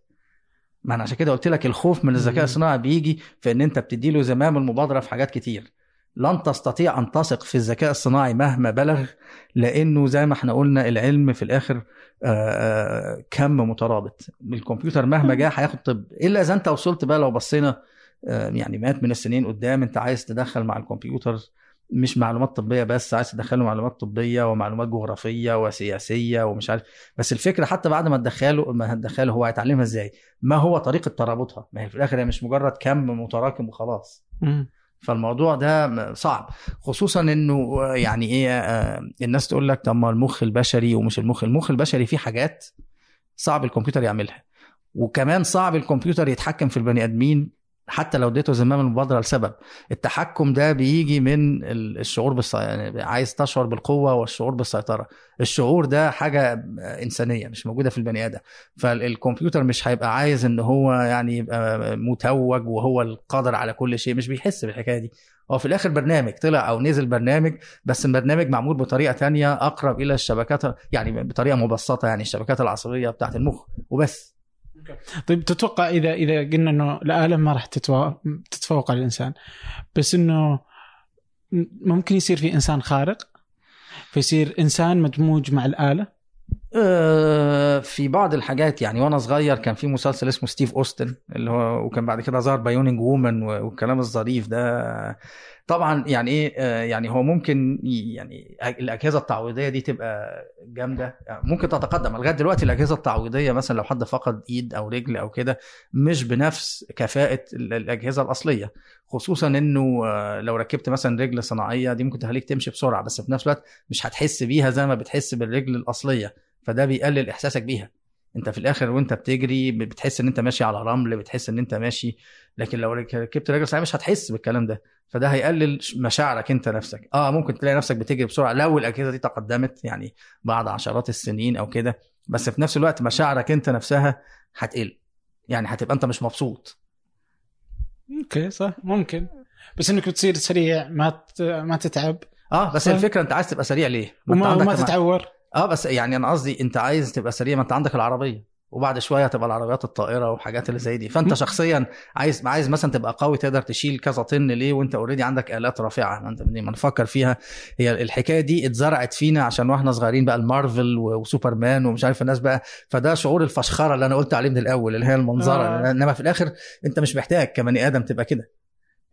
ما أنا عشان كده قلت لك الخوف من الذكاء الصناعي بيجي في إن أنت بتدي له زمام المبادرة في حاجات كتير. لن تستطيع أن تثق في الذكاء الصناعي مهما بلغ لأنه زي ما إحنا قلنا العلم في الآخر كم مترابط. الكمبيوتر مهما جه هياخد طب. إلا إذا أنت وصلت بقى لو بصينا يعني مئات من السنين قدام انت عايز تدخل مع الكمبيوتر مش معلومات طبية بس عايز تدخله معلومات طبية ومعلومات جغرافية وسياسية ومش عارف. بس الفكرة حتى بعد ما تدخله ما هتدخله هو هيتعلمها إزاي؟ ما هو طريقة ترابطها؟ ما هي في الآخر هي مش مجرد كم متراكم وخلاص. فالموضوع ده صعب. خصوصا إنه يعني إيه الناس تقول لك طب ما المخ البشري ومش المخ. المخ البشري فيه حاجات صعب الكمبيوتر يعملها. وكمان صعب الكمبيوتر يتحكم في البني آدمين حتى لو اديته زمام المبادرة لسبب. التحكم ده بيجي من الشعور بالص... يعني عايز تشعر بالقوة والشعور بالسيطرة. الشعور ده حاجة إنسانية مش موجودة في البني آدم. فالكمبيوتر مش هيبقى عايز إن هو يعني يبقى متوج وهو القادر على كل شيء مش بيحس بالحكاية دي. هو في الآخر برنامج طلع أو نزل برنامج بس البرنامج معمول بطريقة تانية أقرب إلى الشبكات يعني بطريقة مبسطة يعني الشبكات العصبية بتاعت المخ وبس. طيب تتوقع إذا إذا قلنا إنه الآلة ما راح تتفوق على الإنسان بس إنه ممكن يصير في إنسان خارق؟ فيصير إنسان مدموج مع الآلة؟ آه، في بعض الحاجات يعني وأنا صغير كان في مسلسل اسمه ستيف أوستن اللي هو وكان بعد كده ظهر Bionic Woman والكلام الظريف ده. طبعا يعني إيه آه، يعني هو ممكن يعني الأجهزة التعويضية دي تبقى جامدة. ممكن تتقدم. لغاية دلوقتي الأجهزة التعويضية مثلا لو حد فقد إيد أو رجل أو كده مش بنفس كفاءة ال- الأجهزة الأصلية. خصوصا إنه آه، لو ركبت مثلا رجل صناعية دي ممكن تخليك تمشي بسرعة بس في نفس الوقت مش هتحس بيها زي ما بتحس بالرجل الأصلية. فده بيقلل إحساسك بيها. أنت في الآخر وأنت بتجري بتحس إن أنت ماشي على رمل بتحس إن أنت ماشي. لكن لو ركبت رجل صناعية مش هتحس بالكلام ده. فده هيقلل مشاعرك انت نفسك. آه ممكن تلاقي نفسك بتجري بسرعة. لو الأجهزة دي تقدمت يعني بعد عشرات السنين أو كده بس في نفس الوقت مشاعرك انت نفسها هتقل. يعني هتبقى انت مش مبسوط. okay صح. ممكن. بس إنك بتصير سريع ما ما تتعب. آه بس صح. الفكرة أنت عايز تبقى سريع ليه؟ ما وما, وما تتعور. آه بس يعني أنا قصدي أنت عايز تبقى سريع ما أنت عندك العربية. وبعد شوية تبقى العربيات الطائرة وحاجات اللي زي دي. فأنت شخصيا عايز عايز مثلا تبقى قوي تقدر تشيل كذا طن ليه وأنت already عندك آلات رافعة. انت ما نفكر فيها. هي الحكاية دي اتزرعت فينا عشان وإحنا صغيرين بقى المارفل وسوبرمان ومش عارف الناس بقى. فده شعور الفشخرة اللي أنا قلت عليه من الأول اللي هي المنظرة. آه. إنما في الآخر أنت مش محتاج كبني آدم تبقى كده.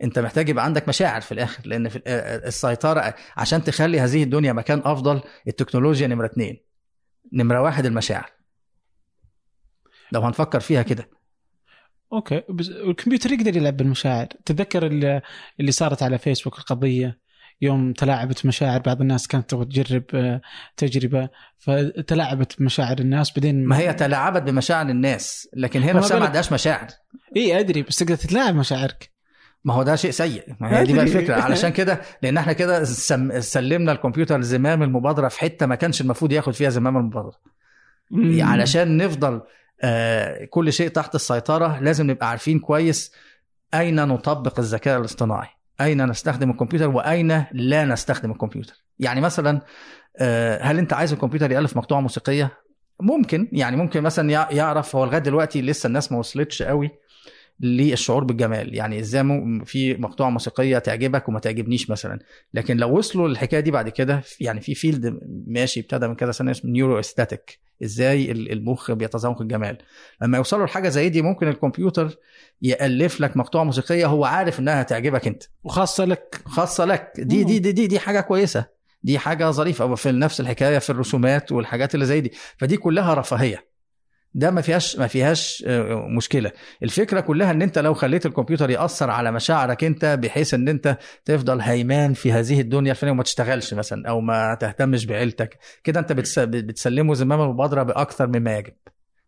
أنت محتاج يبقى عندك مشاعر في الآخر لأن في السيطرة عشان تخلي هذه الدنيا مكان أفضل التكنولوجيا نمرة اتنين. نمرة واحد المشاعر. لو هنفكر فيها كده. أوكي. بس الكمبيوتر يقدر يلعب بالمشاعر. تتذكر اللي, اللي صارت على فيسبوك القضية؟ يوم تلاعبت مشاعر بعض الناس كانت تبغى تجرب تجربة فتلاعبت بمشاعر الناس بعدين ما هي تلاعبت بمشاعر الناس لكن هي ما نفسها ما عندهاش مشاعر. إي أدري بس تقدر تتلاعب مشاعرك. ما هو ده شيء سيء. ما هي دي بقى. الفكرة. *laughs* علشان كده لأن إحنا كده سم- سلمنا الكمبيوتر زمام المبادرة في حتة ما كانش المفروض ياخد فيها زمام المبادرة. علشان نفضل آه، كل شيء تحت السيطرة لازم نبقى عارفين كويس أين نطبق الذكاء الاصطناعي؟ أين نستخدم الكمبيوتر؟ وأين لا نستخدم الكمبيوتر؟ يعني مثلا آه، هل أنت عايز الكمبيوتر يألف مقطوعة موسيقية؟ ممكن يعني ممكن مثلا يع- يعرف هو لغاية دلوقتي لسه الناس ما وصلتش قوي. للشعور بالجمال. يعني إزاي في مقطوعة موسيقية تعجبك وما تعجبنيش مثلا. لكن لو وصلوا للحكاية دي بعد كده يعني في field ماشي ابتدى من كذا سنة اسمه neuroaesthetics إزاي ال- المخ بيتذوق الجمال. لما يوصلوا لحاجة زي دي ممكن الكمبيوتر يألف لك مقطوعة موسيقية هو عارف إنها هتعجبك أنت. وخاصة لك. خاصة لك. دي دي دي دي, دي حاجة كويسة. دي حاجة ظريفة. في نفس الحكاية في الرسومات والحاجات اللي زي دي. فدي كلها رفاهية. ده ما فيهاش ما فيهاش آه، مشكلة. الفكرة كلها إن أنت لو خليت الكمبيوتر يأثر على مشاعرك أنت بحيث إن أنت تفضل هيمان في هذه الدنيا الفانيه وما تشتغلش مثلا أو ما تهتمش بعيلتك. كده أنت بتس- بتسلمه زمام المبادره بأكثر مما يجب.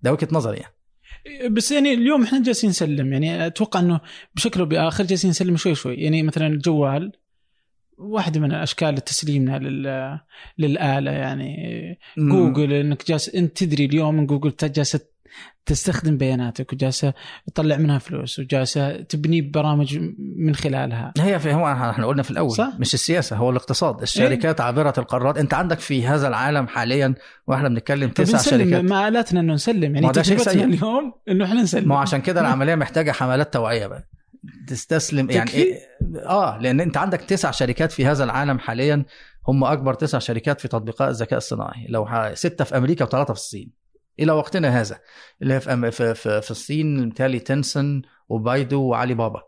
ده وجهة نظري يعني. بس يعني اليوم إحنا جالسين نسلم. يعني أتوقع إنه بشكل أو بآخر جالسين نسلم شوي شوي. يعني مثلا الجوال واحدة من أشكال تسليمنا لل للآلة يعني. جوجل إنك جالس إنت تدري اليوم إن جوجل جالسة تستخدم بياناتك وجالسة تطلع منها فلوس وجالسة تبني برامج من خلالها. هي في هو إحنا قلنا في الأول صح. مش السياسة هو الاقتصاد. الشركات عابرة القارات أنت عندك في هذا العالم حاليا وإحنا بنتكلم تسع شركات. ما آلاتنا إنه نسلم. يعني تجربتنا. اليوم إنه إحنا نسلم. ما عشان كده العملية محتاجة حملات توعية بقى. تستسلم يعني؟ إيه؟ آه لأن أنت عندك تسع شركات في هذا العالم حاليا هم أكبر تسع شركات في تطبيقات الذكاء الصناعي لو ح... ستة في أمريكا وثلاثة في الصين إلى وقتنا هذا اللي في أم... في في, في الصين متهيألي تنسن وبايدو وعلي بابا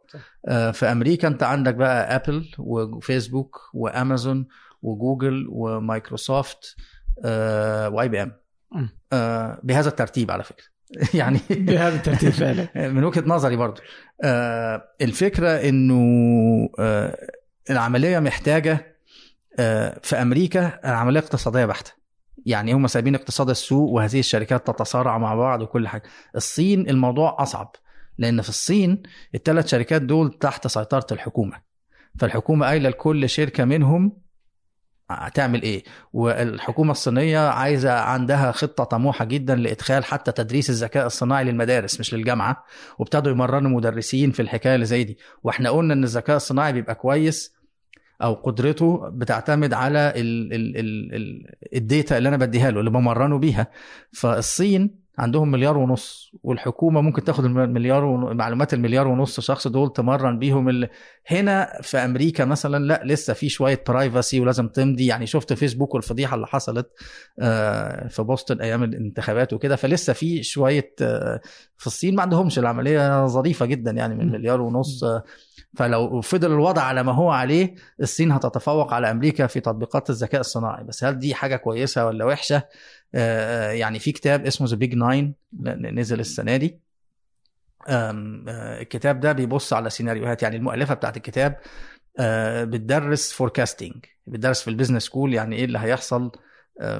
آه في أمريكا أنت عندك بقى ابل وفيسبوك وأمازون وجوجل ومايكروسوفت آه و IBM. آه بهذا الترتيب على فكرة *laughs* يعني بهذا الترتيب فعلا. *laughs* من وجهة نظري برضو. آه الفكرة إنه آه العملية محتاجة آه في أمريكا العملية اقتصادية بحتة. يعني هم سايبين اقتصاد السوق وهذه الشركات تتصارع مع بعض وكل حاجة. الصين الموضوع أصعب لأن في الصين الثلاث شركات دول تحت سيطرة الحكومة. فالحكومة قايلة لكل شركة منهم هتعمل إيه؟ والحكومة الصينية عايزة عندها خطة طموحة جدا لإدخال حتى تدريس الذكاء الصناعي للمدارس مش للجامعة. وابتدوا يمرنوا مدرسين في الحكاية اللي زي دي. وإحنا قلنا إن الذكاء الصناعي بيبقى كويس أو قدرته بتعتمد على ال ال ال ال الداتا اللي أنا بديها له اللي بمرنه بيها. فالصين عندهم مليار ونص والحكومة ممكن تاخد المليار ون... معلومات المليار ونص شخص دول تمرن بيهم ال... هنا في أمريكا مثلا لا لسه في شوية privacy ولازم تمضي. يعني شفت فيسبوك والفضيحة اللي حصلت آه، في بوسطن أيام الانتخابات وكده فلسه في شوية آه، في الصين ما عندهمش العملية ظريفة جدا يعني من مليار ونص. فلو فضل الوضع على ما هو عليه الصين هتتفوق على أمريكا في تطبيقات الذكاء الصناعي. بس هل دي حاجة كويسة ولا وحشة؟ يعني في كتاب اسمه The Big Nine نزل السنة دي. آه، الكتاب ده بيبص على سيناريوهات يعني المؤلفة بتاعت الكتاب آه، بتدرس forecasting بتدرس في ال business school يعني إيه اللي هيحصل آه،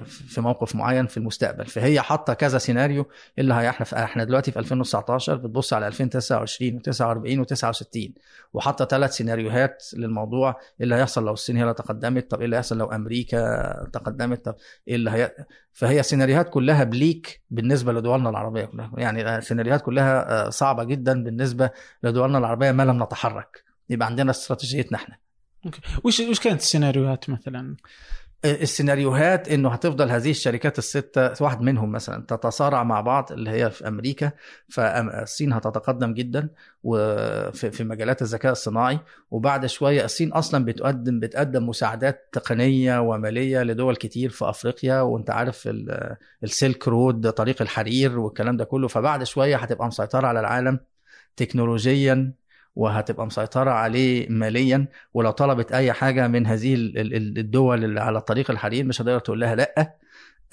في موقف معين في المستقبل. فهي حاطة كذا سيناريو إيه اللي هي إحنا إحنا دلوقتي في 2019 بتبص على 2029 و49 و69 وحاطة ثلاث سيناريوهات للموضوع. إيه اللي هيحصل لو الصين هي اللي تقدمت؟ طب إيه اللي هيحصل لو أمريكا تقدمت؟ طب إيه اللي هي؟ فهي سيناريوهات كلها bleak بالنسبة لدولنا العربية كلها. يعني سيناريوهات كلها آه، صعبة جدا بالنسبة لدولنا العربية ما لم نتحرك. يبقى عندنا استراتيجيتنا إحنا. okay. وش وش كانت السيناريوهات مثلا؟ السيناريوهات إنه هتفضل هذه الشركات الستة واحد منهم مثلا تتصارع مع بعض اللي هي في أمريكا فالصين هتتقدم جدا وفي في مجالات الذكاء الصناعي وبعد شوية الصين أصلا بتقدم بتقدم مساعدات تقنية وماليه لدول كتير في أفريقيا وأنت عارف ال- السيلك رود طريق الحرير والكلام ده كله فبعد شوية هتبقى مسيطرة على العالم تكنولوجيا وهتبقى مسيطرة عليه ماليا ولو طلبت أي حاجة من هذه ال- ال- الدول اللي على طريق الحرير مش هتقدر تقول لها لأ.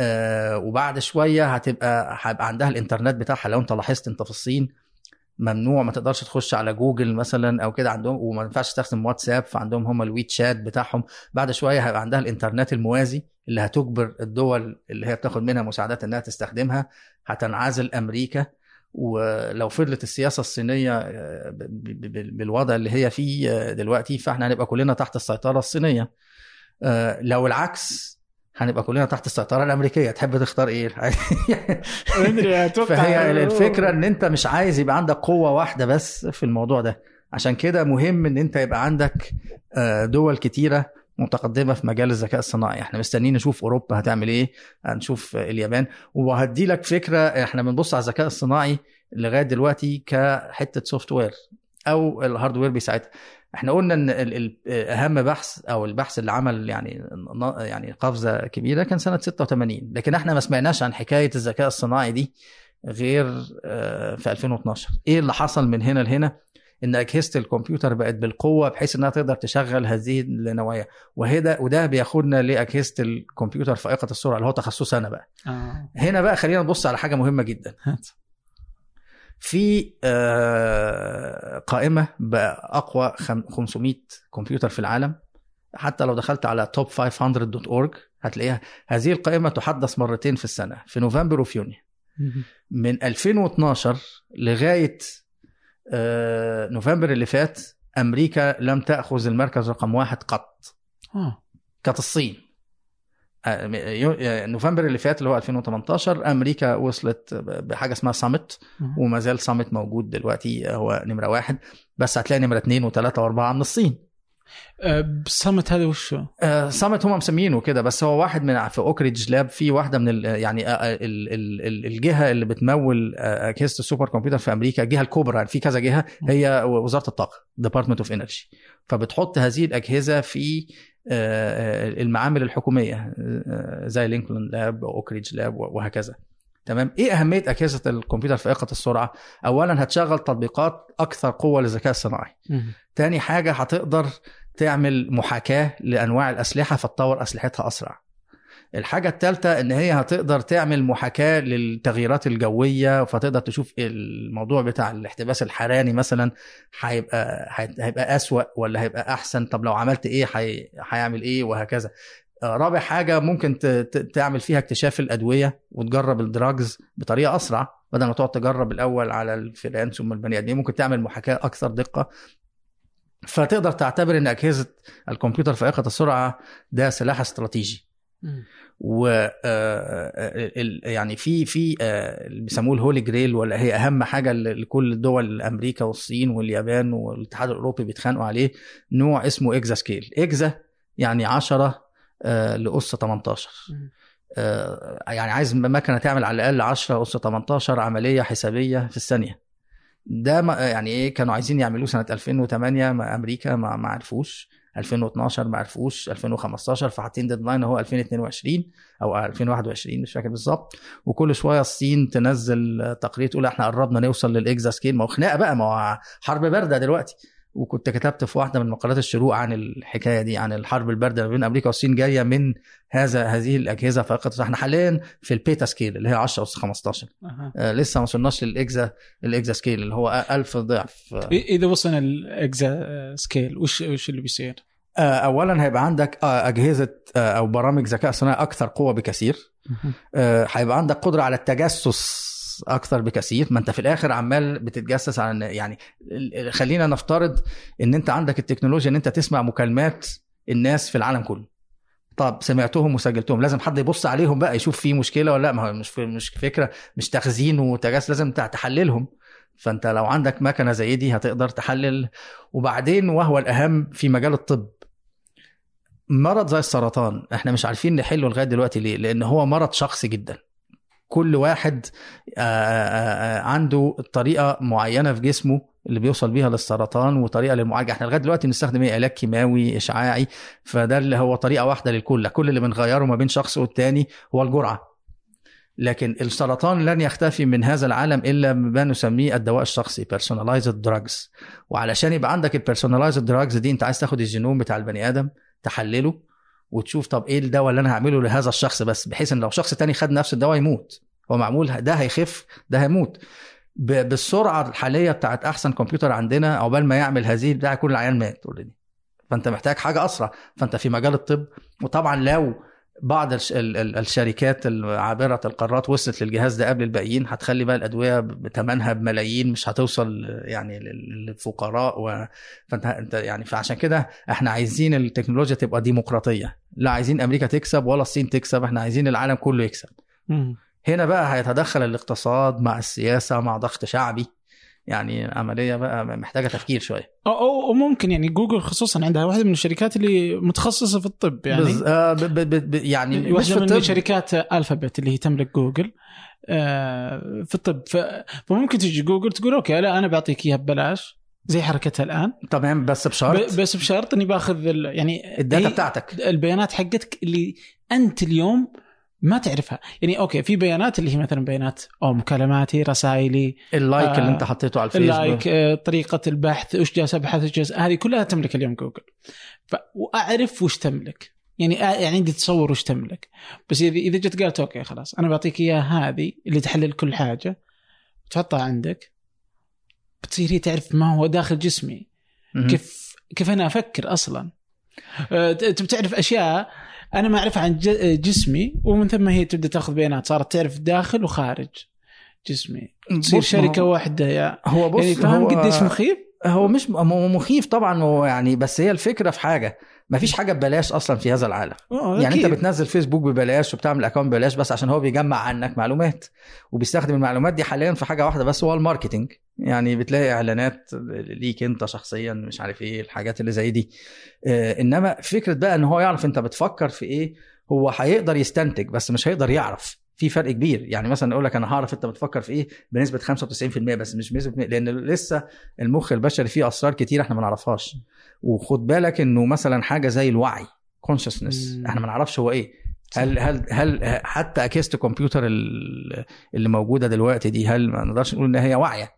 آه وبعد شوية هتبقى هيبقى عندها الإنترنت بتاعها. لو أنت لاحظت أنت في الصين ممنوع ما تقدرش تخش على جوجل مثلا أو كده عندهم وما ينفعش تستخدم واتساب فعندهم هم الويت شات بتاعهم. بعد شوية هيبقى عندها الإنترنت الموازي اللي هتجبر الدول اللي هي بتاخد منها مساعدات إنها تستخدمها. هتنعزل أمريكا. ولو فضلت السياسة الصينية آه، بالوضع اللي هي فيه آه، دلوقتي فاحنا هنبقى كلنا تحت السيطرة الصينية. آه، لو العكس هنبقى كلنا تحت السيطرة الأمريكية. تحب تختار إيه؟ *laughs* فهي الفكرة إن أنت مش عايز يبقى عندك قوة واحدة بس في الموضوع ده. عشان كده مهم إن أنت يبقى عندك دول كتيرة متقدمة في مجال الذكاء الصناعي. إحنا مستنيين نشوف أوروبا هتعمل إيه هنشوف اليابان. وهدي لك فكرة إحنا بنبص على الذكاء الصناعي لغاية دلوقتي كحتة software أو ال hardware بيساعدها. إحنا قلنا إن أهم بحث أو البحث اللي عمل يعني يعني قفزة كبيرة كان سنة 86 لكن إحنا ما سمعناش عن حكاية الذكاء الصناعي دي غير آه، في 2012 إيه اللي حصل من هنا لهنا؟ ان اجهزه الكمبيوتر بقت بالقوة بحيث إنها تقدر تشغل هذه النوايا. وهذا وده بياخدنا لأجهزة الكمبيوتر فائقه السرعه اللي هو تخصصنا بقى. آه. هنا بقى خلينا نبص على حاجة مهمة جدا. في آه، قائمة باقوى خم- 500 كمبيوتر في العالم. حتى لو دخلت على top500.org هتلاقيها. هذه القائمة تحدث مرتين في السنة في نوفمبر وفي يونيو. من 2012 لغاية نوفمبر اللي فات أمريكا لم تأخذ المركز رقم واحد قط. آه. كانت الصين. آه، آه، نوفمبر اللي فات اللي هو 2018 أمريكا وصلت بحاجة اسمها Summit وما زال Summit موجود دلوقتي هو نمرة واحد. بس هتلاقي نمرة اثنين وثلاثه وأربعة من الصين. Summit هذا وش هو؟ آه، Summit هم مسمينه كده بس هو واحد من في Oak Ridge Lab في واحدة من ال يعني ال- ال- ال- الجهة اللي بتمول أجهزة ال supercomputer في أمريكا الجهه الكبرى يعني في كذا جهة هي وزارة الطاقة Department of Energy فبتحط هذه الأجهزة في المعامل الحكومية زي Lincoln Lab Oak Ridge Lab وهكذا. تمام؟ إيه أهمية أجهزة الكمبيوتر فائقه السرعة؟ اولا هتشغل تطبيقات أكثر قوة للذكاء الصناعي. تاني حاجة هتقدر تعمل محاكاة لأنواع الأسلحة فتطور أسلحتها أسرع. الحاجة الثالثة إن هي هتقدر تعمل محاكاة للتغييرات الجوية فتقدر تشوف الموضوع بتاع الاحتباس الحراري مثلا هيبقى هيبقى أسوأ ولا هيبقى أحسن طب لو عملت إيه هي- هيعمل إيه وهكذا. رابع حاجة ممكن تعمل فيها اكتشاف الأدوية وتجرب ال drugs بطريقة أسرع بدل ما تقعد تجرب الأول على الفئران ثم البني آدمين. ممكن تعمل محاكاة أكثر دقة فتقدر تعتبر إن أجهزة الكمبيوتر فائقه السرعة ده سلاح استراتيجي. و آه، ال- يعني في في آه، اللي بيسموه ال holy grail ولا هي أهم حاجة لكل الدول أمريكا والصين واليابان والاتحاد الأوروبي بيتخانقوا عليه نوع اسمه exascale. exa يعني 10 آه، أس 18 مم. آه، يعني عايز مكنة تعمل على الأقل 10 أس 18 عملية حسابية في الثانية. ده يعني إيه كانوا عايزين يعملوه سنة 2008 مع أمريكا ما ما عرفوش. 2012 ما عرفوش. 2015 فحاطين deadline هو 2022 أو 2021 مش فاكر بالظبط. وكل شوية الصين تنزل تقرير تقول إحنا قربنا نوصل لل exascale. ما هو خناقة بقى ما هو حرب باردة دلوقتي. وكنت كتبت في واحدة من مقالات الشروق عن الحكاية دي عن الحرب الباردة بين أمريكا والصين جاية من هذا هذه الأجهزة فقط إحنا حاليا في ال peta scale اللي هي 10 أس 15 أها. آه لسه ما وصلناش لل exa ال exa scale اللي هو 1000 ضعف. آه إذا وصلنا الاجزا سكيل وش وش اللي بيصير؟ آه، اولا هيبقى عندك آه، أجهزة آه، أو برامج ذكاء صناعي أكثر قوة بكثير. آه، هيبقى عندك قدرة على التجسس أكثر بكثير. ما أنت في الآخر عمال بتتجسس على يعني خلينا نفترض إن أنت عندك التكنولوجيا إن أنت تسمع مكالمات الناس في العالم كله. طب سمعتهم وسجلتهم لازم حد يبص عليهم بقى يشوف في مشكلة ولا لأ؟ ما هو مش مش فكرة مش تخزين وتجسس لازم تحللهم. فأنت لو عندك مكنة زي دي هتقدر تحلل. وبعدين وهو الأهم في مجال الطب مرض زي السرطان إحنا مش عارفين نحله لغاية دلوقتي ليه؟ لأن هو مرض شخصي جدا. كل واحد آه، آه، آه، عنده طريقة معينة في جسمه اللي بيوصل بيها للسرطان وطريقة للمعالجة. إحنا لغاية دلوقتي بنستخدم إيه؟ علاج كيماوي إشعاعي. فده اللي هو طريقة واحدة للكل. كل اللي بنغيره ما بين شخص والتاني هو الجرعة. لكن السرطان لن يختفي من هذا العالم إلا ما نسميه الدواء الشخصي personalized drugs. وعلشان يبقى عندك ال personalized drugs دي أنت عايز تاخد الجينوم بتاع البني آدم تحلله. وتشوف طب إيه الدواء اللي أنا هعمله لهذا الشخص بس بحيث إن لو شخص تاني خد نفس الدواء يموت. هو معمول ده هيخف ده هيموت. بالسرعة الحالية بتاعت أحسن كمبيوتر عندنا عقبال ما يعمل هذه بتاع كل العيان مات اوريدي فأنت محتاج حاجة أسرع. فأنت في مجال الطب. وطبعا لو بعض الش- ال- ال- الشركات عابره القارات وصلت للجهاز ده قبل الباقيين هتخلي بقى الأدوية بثمنها بملايين مش هتوصل يعني لل- للفقراء و... فانت انت يعني فعشان كده إحنا عايزين التكنولوجيا تبقى ديمقراطية. لا عايزين أمريكا تكسب ولا الصين تكسب إحنا عايزين العالم كله يكسب. هنا بقى هيتدخل الاقتصاد مع السياسة مع ضغط شعبي. يعني عملية بقى محتاجة تفكير شوية. أو, أو, أو ممكن يعني جوجل خصوصا عندها واحدة من الشركات اللي متخصصة في الطب يعني. بز... آه ب... ب... ب... يعني واحدة من شركات الفابت اللي هي تملك جوجل آه، في الطب. ف... فممكن تجي جوجل تقول okay لا أنا بعطيك إياها ببلاش زي حركتها الآن. تمام بس بشرط. ب... بس بشرط إني باخذ ال... يعني ال data هي- بتاعتك. البيانات حقتك اللي أنت اليوم ما تعرفها. يعني okay في بيانات اللي هي مثلا بيانات أو مكالماتي رسائلي ال like آه، اللي أنت حطيته على الفيسبوك. ال like آه، طريقة البحث وش جالس أبحث وش جالس هذه كلها تملك اليوم جوجل. ف... وأعرف وش تملك. يعني يعني عندي تصور وش تملك. بس اذا إذا جت قالت أوكي خلاص أنا بعطيك إياها هذه اللي تحلل كل حاجة وتحطها عندك بتصير هي تعرف ما هو داخل جسمي. كيف كيف أنا أفكر أصلا؟ آه، ت- تبي تعرف أشياء أنا ما اعرفها عن ج- جسمي ومن ثم هي تبدأ تأخذ بيانات صارت تعرف داخل وخارج جسمي تصير شركة واحدة يا هو بص يعني فاهم قديش مخيف؟ هو مش هو مخيف طبعا يعني بس هي الفكرة في حاجة ما فيش حاجة ببلاش أصلا في هذا العالم. أوه، يعني أكيد. انت بتنزل فيسبوك ببلاش وبتعمل account ببلاش بس عشان هو بيجمع عنك معلومات وبيستخدم المعلومات دي حاليا في حاجة واحدة بس هو ال marketing. يعني بتلاقي إعلانات ليك أنت شخصيا مش عارف إيه الحاجات اللي زي دي. آه إنما فكرة بقى إن هو يعرف أنت بتفكر في إيه هو هيقدر يستنتج بس مش هيقدر يعرف. في فرق كبير. يعني مثلا أقول لك أنا هعرف أنت بتفكر في إيه بنسبة 95% بس مش بنسبة 100 لأن لسه المخ البشري فيه أسرار كتير إحنا ما نعرفهاش. وخد بالك إنه مثلا حاجة زي الوعي كونشسنس. إحنا ما نعرفش هو إيه. هل هل هل حتى اجهزه الكمبيوتر ال- اللي موجودة دلوقتي دي هل ما نقدرش نقول إن هي واعية؟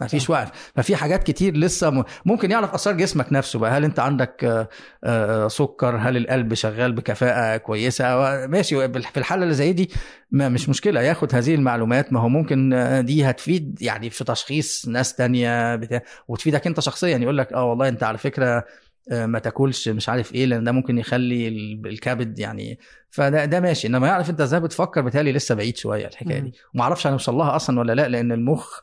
ما فيش وعي ففي حاجات كتير لسه ممكن يعرف أسرار جسمك نفسه بقى. هل أنت عندك آه، آه، سكر؟ هل القلب شغال بكفاءة كويسة؟ ماشي. في الحالة اللي زي دي ما مش مشكلة. ياخد هذه المعلومات. ما هو ممكن آه، دي هتفيد يعني في تشخيص ناس تانية بتاع وتفيدك أنت شخصيا. يقول لك آه والله أنت على فكرة ما تاكلش مش عارف إيه لأن ده ممكن يخلي ال- الكبد يعني فده ده ماشي. إنما يعرف أنت إزاي بتفكر بتهيألي لسه بعيد شوية الحكاية. دي. وما أعرفش هنوصل لها أصلا ولا لأ لأن المخ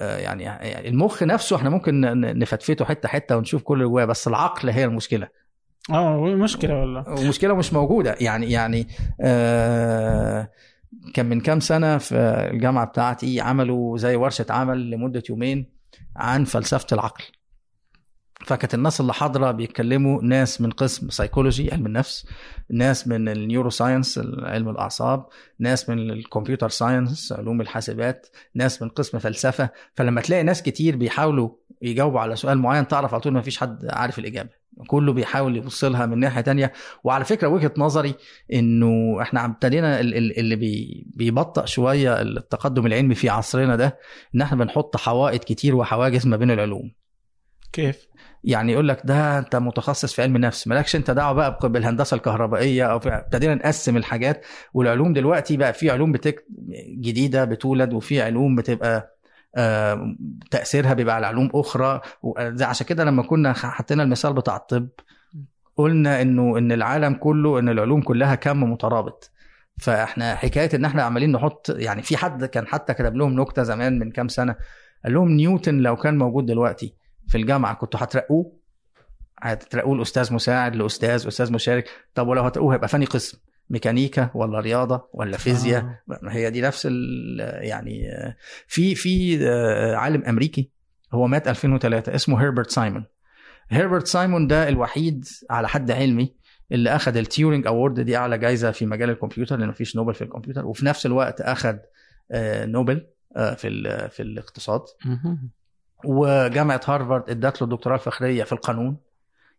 يعني يعني المخ نفسه إحنا ممكن نفتفته حتة حتة ونشوف كل اللي جواه بس العقل هي المشكلة. آه مشكلة والله. ومشكلة مش موجودة. يعني يعني آه كان من كام سنة في الجامعة بتاعتي عملوا زي ورشة عمل لمدة يومين عن فلسفة العقل. فكانت الناس اللي حاضرة بيتكلموا ناس من قسم سيكولوجي علم النفس ناس من ال neuroscience علم الأعصاب ناس من ال computer science علوم الحاسبات ناس من قسم فلسفة. فلما تلاقي ناس كتير بيحاولوا يجاوبوا على سؤال معين تعرف على طول ما فيش حد عارف الإجابة. كله بيحاول يبص لها من ناحية تانية. وعلى فكرة وجهة نظري إنه إحنا ابتدينا اللي بي بيبطئ شوية التقدم العلمي في عصرنا ده إن إحنا بنحط حوائط كتير وحواجز ما بين العلوم. كيف؟ يعني يقول لك ده انت متخصص في علم النفس مالكش انت دعوة بقى بالهندسة الكهربائية أو ابتدينا نقسم الحاجات. والعلوم دلوقتي بقى في علوم بتك... جديدة بتولد وفي علوم بتبقى آه تأثيرها بيبقى على علوم أخرى. عشان كده لما كنا حطينا المثال بتاع الطب قلنا إنه إن العالم كله إن العلوم كلها كم مترابط. فإحنا حكاية إن إحنا عمالين نحط يعني في حد كان حتى كتب لهم نكتة زمان من كام سنة قال لهم نيوتن لو كان موجود دلوقتي. في الجامعة كنتوا هترقوه؟ هترقوه الأستاذ مساعد لأستاذ أستاذ مشارك. طب ولو هترقوه هيبقى فاني قسم ميكانيكا ولا رياضة ولا فيزياء؟ آه. هي دي نفس يعني في في عالم أمريكي هو مات 2003 اسمه هيربرت سايمون. هيربرت سايمون ده الوحيد على حد علمي اللي اخذ ال Turing Award دي أعلى جائزه في مجال الكمبيوتر لأن مفيش نوبل في الكمبيوتر. وفي نفس الوقت اخذ نوبل في في الاقتصاد. وجامعة هارفارد ادت له الدكتوراه الفخرية في القانون.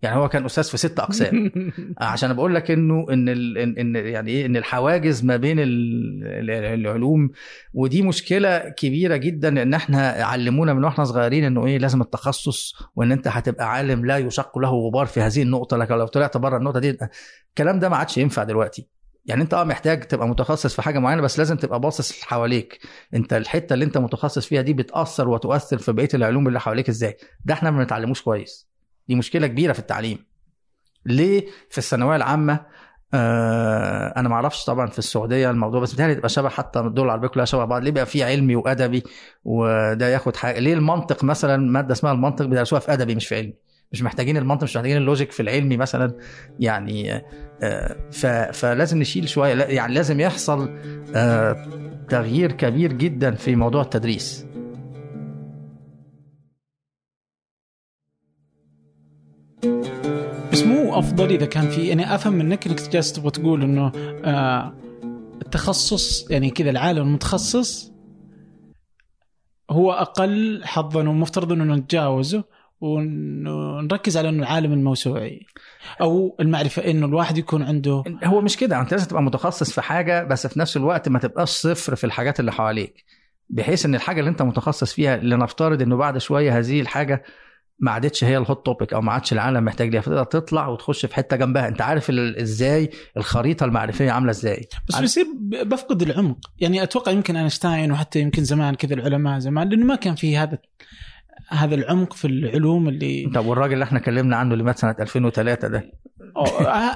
يعني هو كان أستاذ في ست أقسام. *laughs* عشان بقول لك إنه إن ال ان يعني إيه إن الحواجز ما بين العلوم ودي مشكلة كبيرة جدا إن إحنا علمونا من وإحنا صغيرين إنه إيه لازم التخصص وإن أنت هتبقى عالم لا يشق له غبار في هذه النقطة. لكن لو طلعت بره النقطة دي الكلام ده ما عادش ينفع دلوقتي. يعني انت آه محتاج تبقى متخصص في حاجة معينة بس لازم تبقى باصص حواليك. انت الحتة اللي انت متخصص فيها دي بتأثر وتؤثر في بقية العلوم اللي حواليك إزاي. ده إحنا ما بنتعلموش كويس. دي مشكلة كبيرة في التعليم. ليه في الثانوية العامة؟ آه أنا ما أعرفش طبعا في السعودية الموضوع بس بتهيألي تبقى شبه حتى الدول العربيه كلها شبه بعض. ليه بقى في علمي وأدبي وده ياخد حاجة؟ ليه المنطق مثلا مادة اسمها المنطق بيدرسوها في أدبي مش في علمي؟ مش محتاجين المنطق مش محتاجين اللوجيك في العلمي مثلا. يعني آه فلازم نشيل شوية. يعني لازم يحصل آه تغيير كبير جدا في موضوع التدريس. بس مو أفضل إذا كان في يعني أفهم منك إنك جالس تبغى تقول إنه آه التخصص يعني كذا العالم المتخصص هو أقل حظا ومفترض إنه نتجاوزه. ونركز على إنه العالم الموسوعي أو المعرفة إنه الواحد يكون عنده هو مش كده أنت لازم تبقى متخصص في حاجة بس في نفس الوقت ما تبقاش صفر في الحاجات اللي حواليك بحيث إن الحاجة اللي أنت متخصص فيها لنفترض إنه بعد شوية هذه الحاجة ما عادتش هي ال hot topic أو ما عادش العالم محتاج ليها فتقدر تطلع وتخش في حتة جنبها. أنت عارف إزاي الخريطة المعرفية عاملة إزاي؟ بس بيصير بفقد العمق. يعني أتوقع يمكن أينشتاين وحتى يمكن زمان كذا العلماء زمان لأنه ما كان في هذا هذا العمق في العلوم اللي طب والراجل اللي إحنا اتكلمنا عنه اللي مات سنة 2003 ده.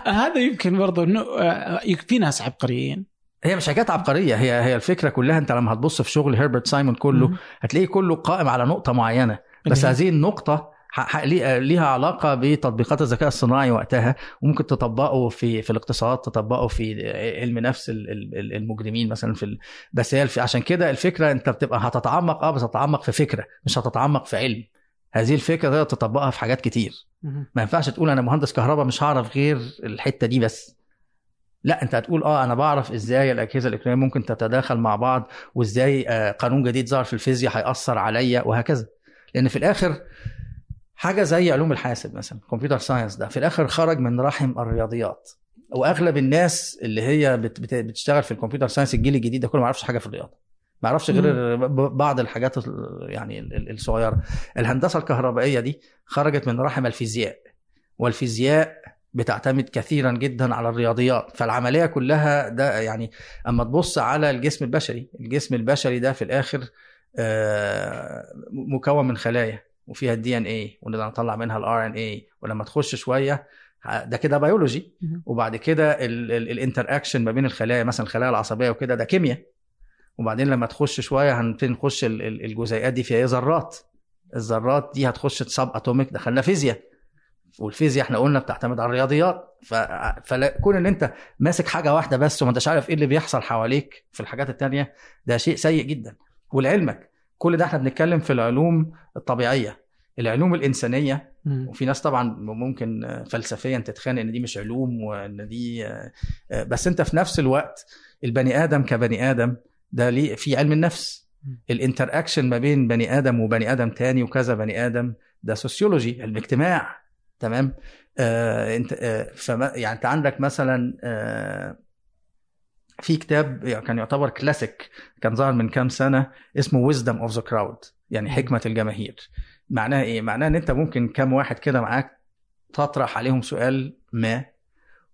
هذا يمكن برضه إنه في ناس عبقريين. هي مش حكايه عبقرية هي هي الفكرة كلها أنت لما هتبص في شغل هيربرت سايمون كله هتلاقيه كله قائم على نقطة معينة. بس هذه النقطة ليها علاقة بتطبيقات الذكاء الصناعي وقتها وممكن تطبقه في في الاقتصاد تطبقه في علم نفس المجرمين مثلا في. بس هي عشان كده الفكرة انت بتبقى هتتعمق آه بس هتتعمق في فكرة مش هتتعمق في علم. هذه الفكرة تقدر تطبقها في حاجات كتير. ما ينفعش تقول أنا مهندس كهرباء مش هعرف غير الحتة دي بس. لا انت هتقول آه أنا بعرف إزاي الأجهزة الإلكترونية ممكن تتداخل مع بعض وإزاي آه قانون جديد ظهر في الفيزياء هيأثر عليا وهكذا. لأن في الآخر حاجة زي علوم الحاسب مثلا computer science ده في الآخر خرج من رحم الرياضيات. واغلب الناس اللي هي بت بت بتشتغل في ال computer science الجيل الجديد ده كله ما يعرفش حاجة في الرياضة. ما يعرفش غير بعض الحاجات يعني الصغيرة. الهندسة الكهربائية دي خرجت من رحم الفيزياء. والفيزياء بتعتمد كثيرا جدا على الرياضيات. فالعملية كلها ده يعني أما تبص على الجسم البشري الجسم البشري ده في الآخر مكون من خلايا. وفيها ال DNA ونقدر نطلع منها ال RNA ولما تخش شوية ده كده بيولوجي. وبعد كده ال interaction ما بين الخلايا مثلا الخلايا العصبية وكده ده كيمياء. وبعدين لما تخش شوية هنبتدي نخش الجزيئات دي فيها ذرات. الذرات دي هتخش subatomic دخلنا فيزياء. والفيزياء إحنا قلنا بتعتمد على الرياضيات. ف... فكون إن أنت ماسك حاجة واحدة بس وما أنتش عارف إيه اللي بيحصل حواليك في الحاجات التانية ده شيء سيء جدا. ولعلمك كل ده إحنا بنتكلم في العلوم الطبيعية العلوم الإنسانية مم. وفي ناس طبعا ممكن فلسفيا تتخانق إن دي مش علوم وإن دي بس أنت في نفس الوقت البني آدم كبني آدم ده ليه في علم النفس. ال interaction ما بين بني آدم وبني آدم تاني وكذا بني آدم ده sociology علم اجتماع تمام آه أنت آه فما يعني أنت عندك مثلا آه في كتاب كان يعتبر كلاسيك كان ظهر من كام سنة اسمه Wisdom of the Crowd يعني حكمة الجماهير. معناها إيه؟ معناها إن أنت ممكن كام واحد كده معاك تطرح عليهم سؤال ما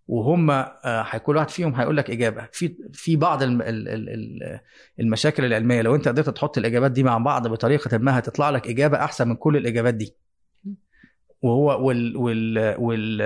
وهم آه، كل واحد فيهم هيقول لك إجابة. في في بعض الم- ال- ال- ال- المشاكل العلمية لو أنت قدرت تحط الإجابات دي مع بعض بطريقة ما هتطلع لك إجابة أحسن من كل الإجابات دي. وهو وال وال وال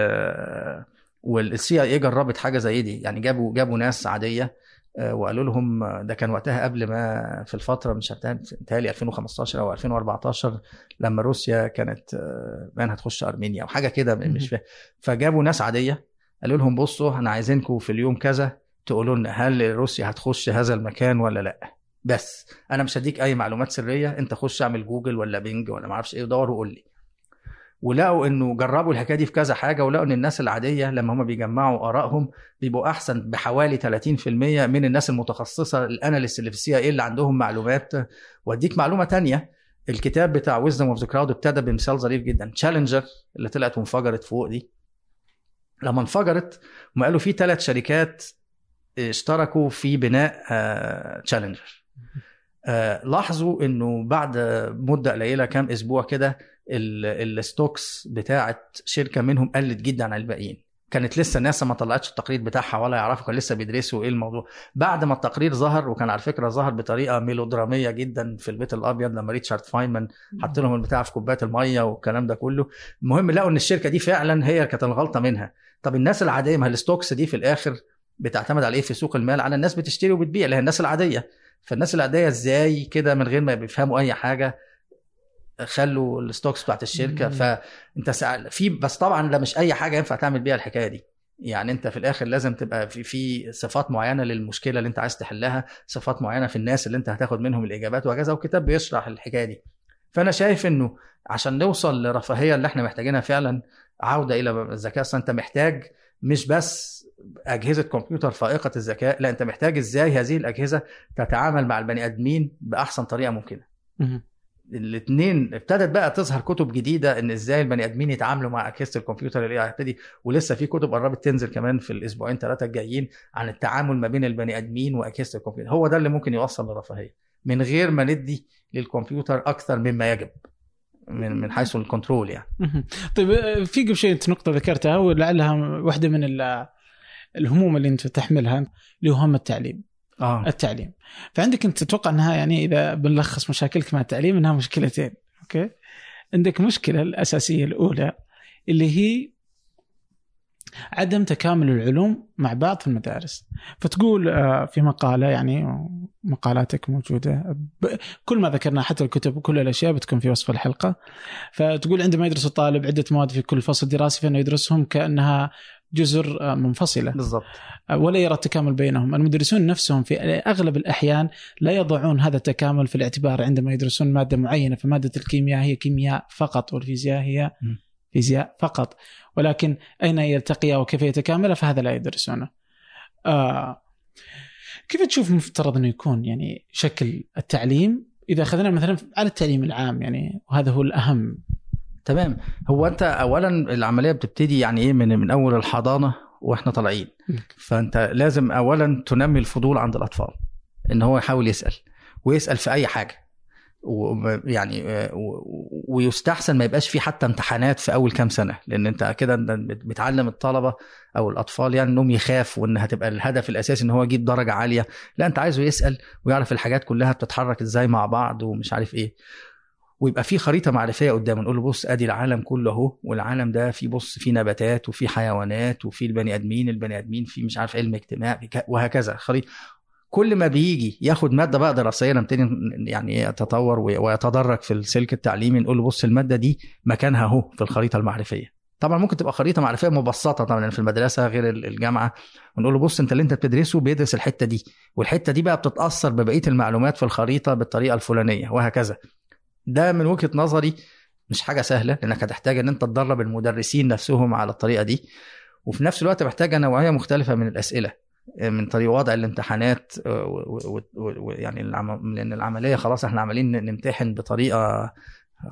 وال CIA جربت حاجة زي دي. يعني جابوا جابوا ناس عادية آه، وقالوا لهم آه، ده كان وقتها قبل ما في الفترة مش متهيألي 2015 أو 2014 لما روسيا كانت آه، بان هتخش أرمينيا أو حاجة كده مش فاهم فجابوا ناس عادية قالوا لهم بصوا إحنا عايزينكم في اليوم كذا تقولوا لنا هل روسيا هتخش هذا المكان ولا لأ. بس أنا مش هديك أي معلومات سرية أنت خش اعمل جوجل ولا بينج ولا ما أعرفش إيه ودور وقول لي. ولقوا إنه جربوا الحكاية دي في كذا حاجة ولقوا إن الناس العادية لما هم بيجمعوا آرائهم بيبقوا أحسن بحوالي 30% من الناس المتخصصة ال analysts اللي في ال CI اللي عندهم معلومات. وأديك معلومة تانية الكتاب بتاع Wisdom of the Crowd ابتدى بمثال ظريف جدا. تشالنجر اللي طلعت وانفجرت فوق دي. لما انفجرت هم قالوا في ثلاث شركات اشتركوا في بناء تشالنجر لاحظوا إنه بعد مدة قليلة كام أسبوع كده ال stocks بتاعت شركة منهم قلت جدا عن الباقيين. كانت لسه ناسا ما طلعتش التقرير بتاعها ولا يعرفوا كان لسه بيدرسوا إيه الموضوع. بعد ما التقرير ظهر وكان على فكرة ظهر بطريقة ميلودرامية جدا في البيت الأبيض لما ريتشارد فاينمان حط لهم البتاع في كوبايه المية والكلام ده كله. المهم لقوا إن الشركة دي فعلا هي كانت الغلطة منها. طب الناس العادية ما ال stocks دي في الآخر بتعتمد على إيه في سوق المال؟ على الناس بتشتري وبتبيع اللي هي الناس العادية. فالناس العادية إزاي كده من غير ما بيفهموا أي حاجة؟ خلوا الستوكس بتاعت الشركة. فأنت سأل في بس طبعا ده مش أي حاجة ينفع تعمل بيها الحكاية دي. يعني أنت في الآخر لازم تبقى في في صفات معينة للمشكلة اللي أنت عايز تحلها صفات معينة في الناس اللي أنت هتاخد منهم الإجابات وهكذا والكتاب بيشرح الحكاية دي. فأنا شايف إنه عشان نوصل للرفاهيه اللي إحنا محتاجينها فعلا عودة إلى الذكاء. أنت محتاج مش بس أجهزة كمبيوتر فائقة الذكاء لا أنت محتاج إزاي هذه الأجهزة تتعامل مع البني آدمين بأحسن طريقة ممكنة. مم. الاثنين ابتدت بقى تظهر كتب جديدة إن إزاي البني آدمين يتعاملوا مع اجهزه الكمبيوتر اللي هتبتدي ولسه في كتب قربت تنزل كمان في الأسبوعين ثلاثة الجايين عن التعامل ما بين البني آدمين واجهزه الكمبيوتر. هو ده اللي ممكن يوصل للرفاهية. من غير ما ندي للكمبيوتر أكثر مما يجب من من حيث ال control يعني. طيب آه، في قبل شيء انت نقطة ذكرتها ولعلها واحدة من ال- الهموم اللي أنت تحملها اللي هو هم التعليم. آه. التعليم. فعندك أنت تتوقع أنها يعني إذا بنلخص مشاكلك مع التعليم أنها مشكلتين okay؟ عندك مشكلة الأساسية الأولى اللي هي عدم تكامل العلوم مع بعض في المدارس. فتقول آه، في مقالة يعني مقالاتك موجودة كل ما ذكرناه حتى الكتب وكل الأشياء بتكون في وصف الحلقة. فتقول عندما يدرس الطالب عدة مواد في كل فصل دراسي فإنه يدرسهم كأنها جزر آه، منفصلة. بالضبط. ولا يرى التكامل بينهم. المدرسون نفسهم في أغلب الأحيان لا يضعون هذا التكامل في الاعتبار عندما يدرسون مادة معينة فمادة الكيمياء هي كيمياء فقط والفيزياء هي. فيزياء فقط. ولكن أين يلتقيا وكيف يتكاملا فهذا لا يدرسونه. آه كيف تشوف مفترض أنه يكون يعني شكل التعليم؟ إذا أخذنا مثلا على التعليم العام يعني وهذا هو الأهم. تمام. هو أنت اولا العملية بتبتدي يعني إيه من من أول الحضانة وإحنا طالعين. فأنت لازم اولا تنمي الفضول عند الأطفال إن هو يحاول يسأل ويسأل في أي حاجة. ويعني ويستحسن ما يبقاش في حتى امتحانات في أول كام سنة لأن أنت كده بتعلم الطلبة أو الأطفال يعني إنهم يخافوا وان هتبقى الهدف الأساسي إن هو يجيب درجة عالية. لا أنت عايزه يسأل ويعرف الحاجات كلها بتتحرك إزاي مع بعض ومش عارف إيه. ويبقى في خريطة معرفية قدامه نقول له بص أدي العالم كله أهو والعالم ده في بص في نباتات وفي حيوانات وفي البني آدمين البني آدمين في مش عارف علم اجتماع وهكذا خريطة. كل ما بيجي ياخد مادة بقى دراسية نبتدي يعني يتطور وي- ويتدرج في السلك التعليمي نقول له بص المادة دي مكانها أهو في الخريطة المعرفية. طبعا ممكن تبقى خريطة معرفية مبسطة طبعا لأن في المدرسة غير ال- الجامعة. ونقول له بص أنت اللي أنت بتدرسه بيدرس الحتة دي والحتة دي بقى بتتأثر ببقية المعلومات في الخريطة بالطريقة الفلانية وهكذا. ده من وجهة نظري مش حاجة سهلة لأنك هتحتاج إن أنت تدرب المدرسين نفسهم على الطريقة دي. وفي نفس الوقت محتاجه نوعيه مختلفة من الأسئلة من طريق وضع الامتحانات ويعني لأن العملية خلاص إحنا عمالين نمتحن بطريقة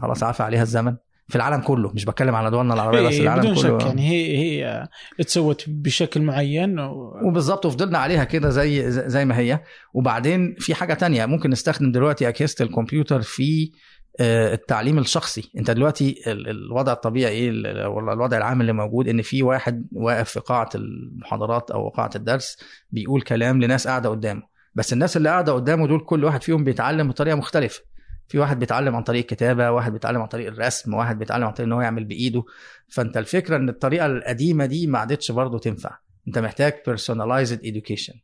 خلاص عفى عليها الزمن. في العالم كله مش بتكلم على دولنا العربية بس إيه، العالم بدون كله. شك يعني هي هي اتسوت بشكل معين و... وبالظبط وفضلنا عليها كده زي زي ما هي. وبعدين في حاجة تانية ممكن نستخدم دلوقتي أجهزة الكمبيوتر في آه، التعليم الشخصي. انت دلوقتي ال- الوضع الطبيعي إيه الوضع العام اللي موجود ان في واحد واقف في قاعة المحاضرات أو قاعة الدرس بيقول كلام لناس قاعدة قدامه. بس الناس اللي قاعدة قدامه دول كل واحد فيهم بيتعلم بطريقة مختلفة. في واحد بيتعلم عن طريق الكتابة واحد بيتعلم عن طريق الرسم واحد بيتعلم عن طريق إن هو يعمل بإيده. فأنت الفكرة إن الطريقة القديمة دي ما عادتش برضه تنفع. أنت محتاج personalized education.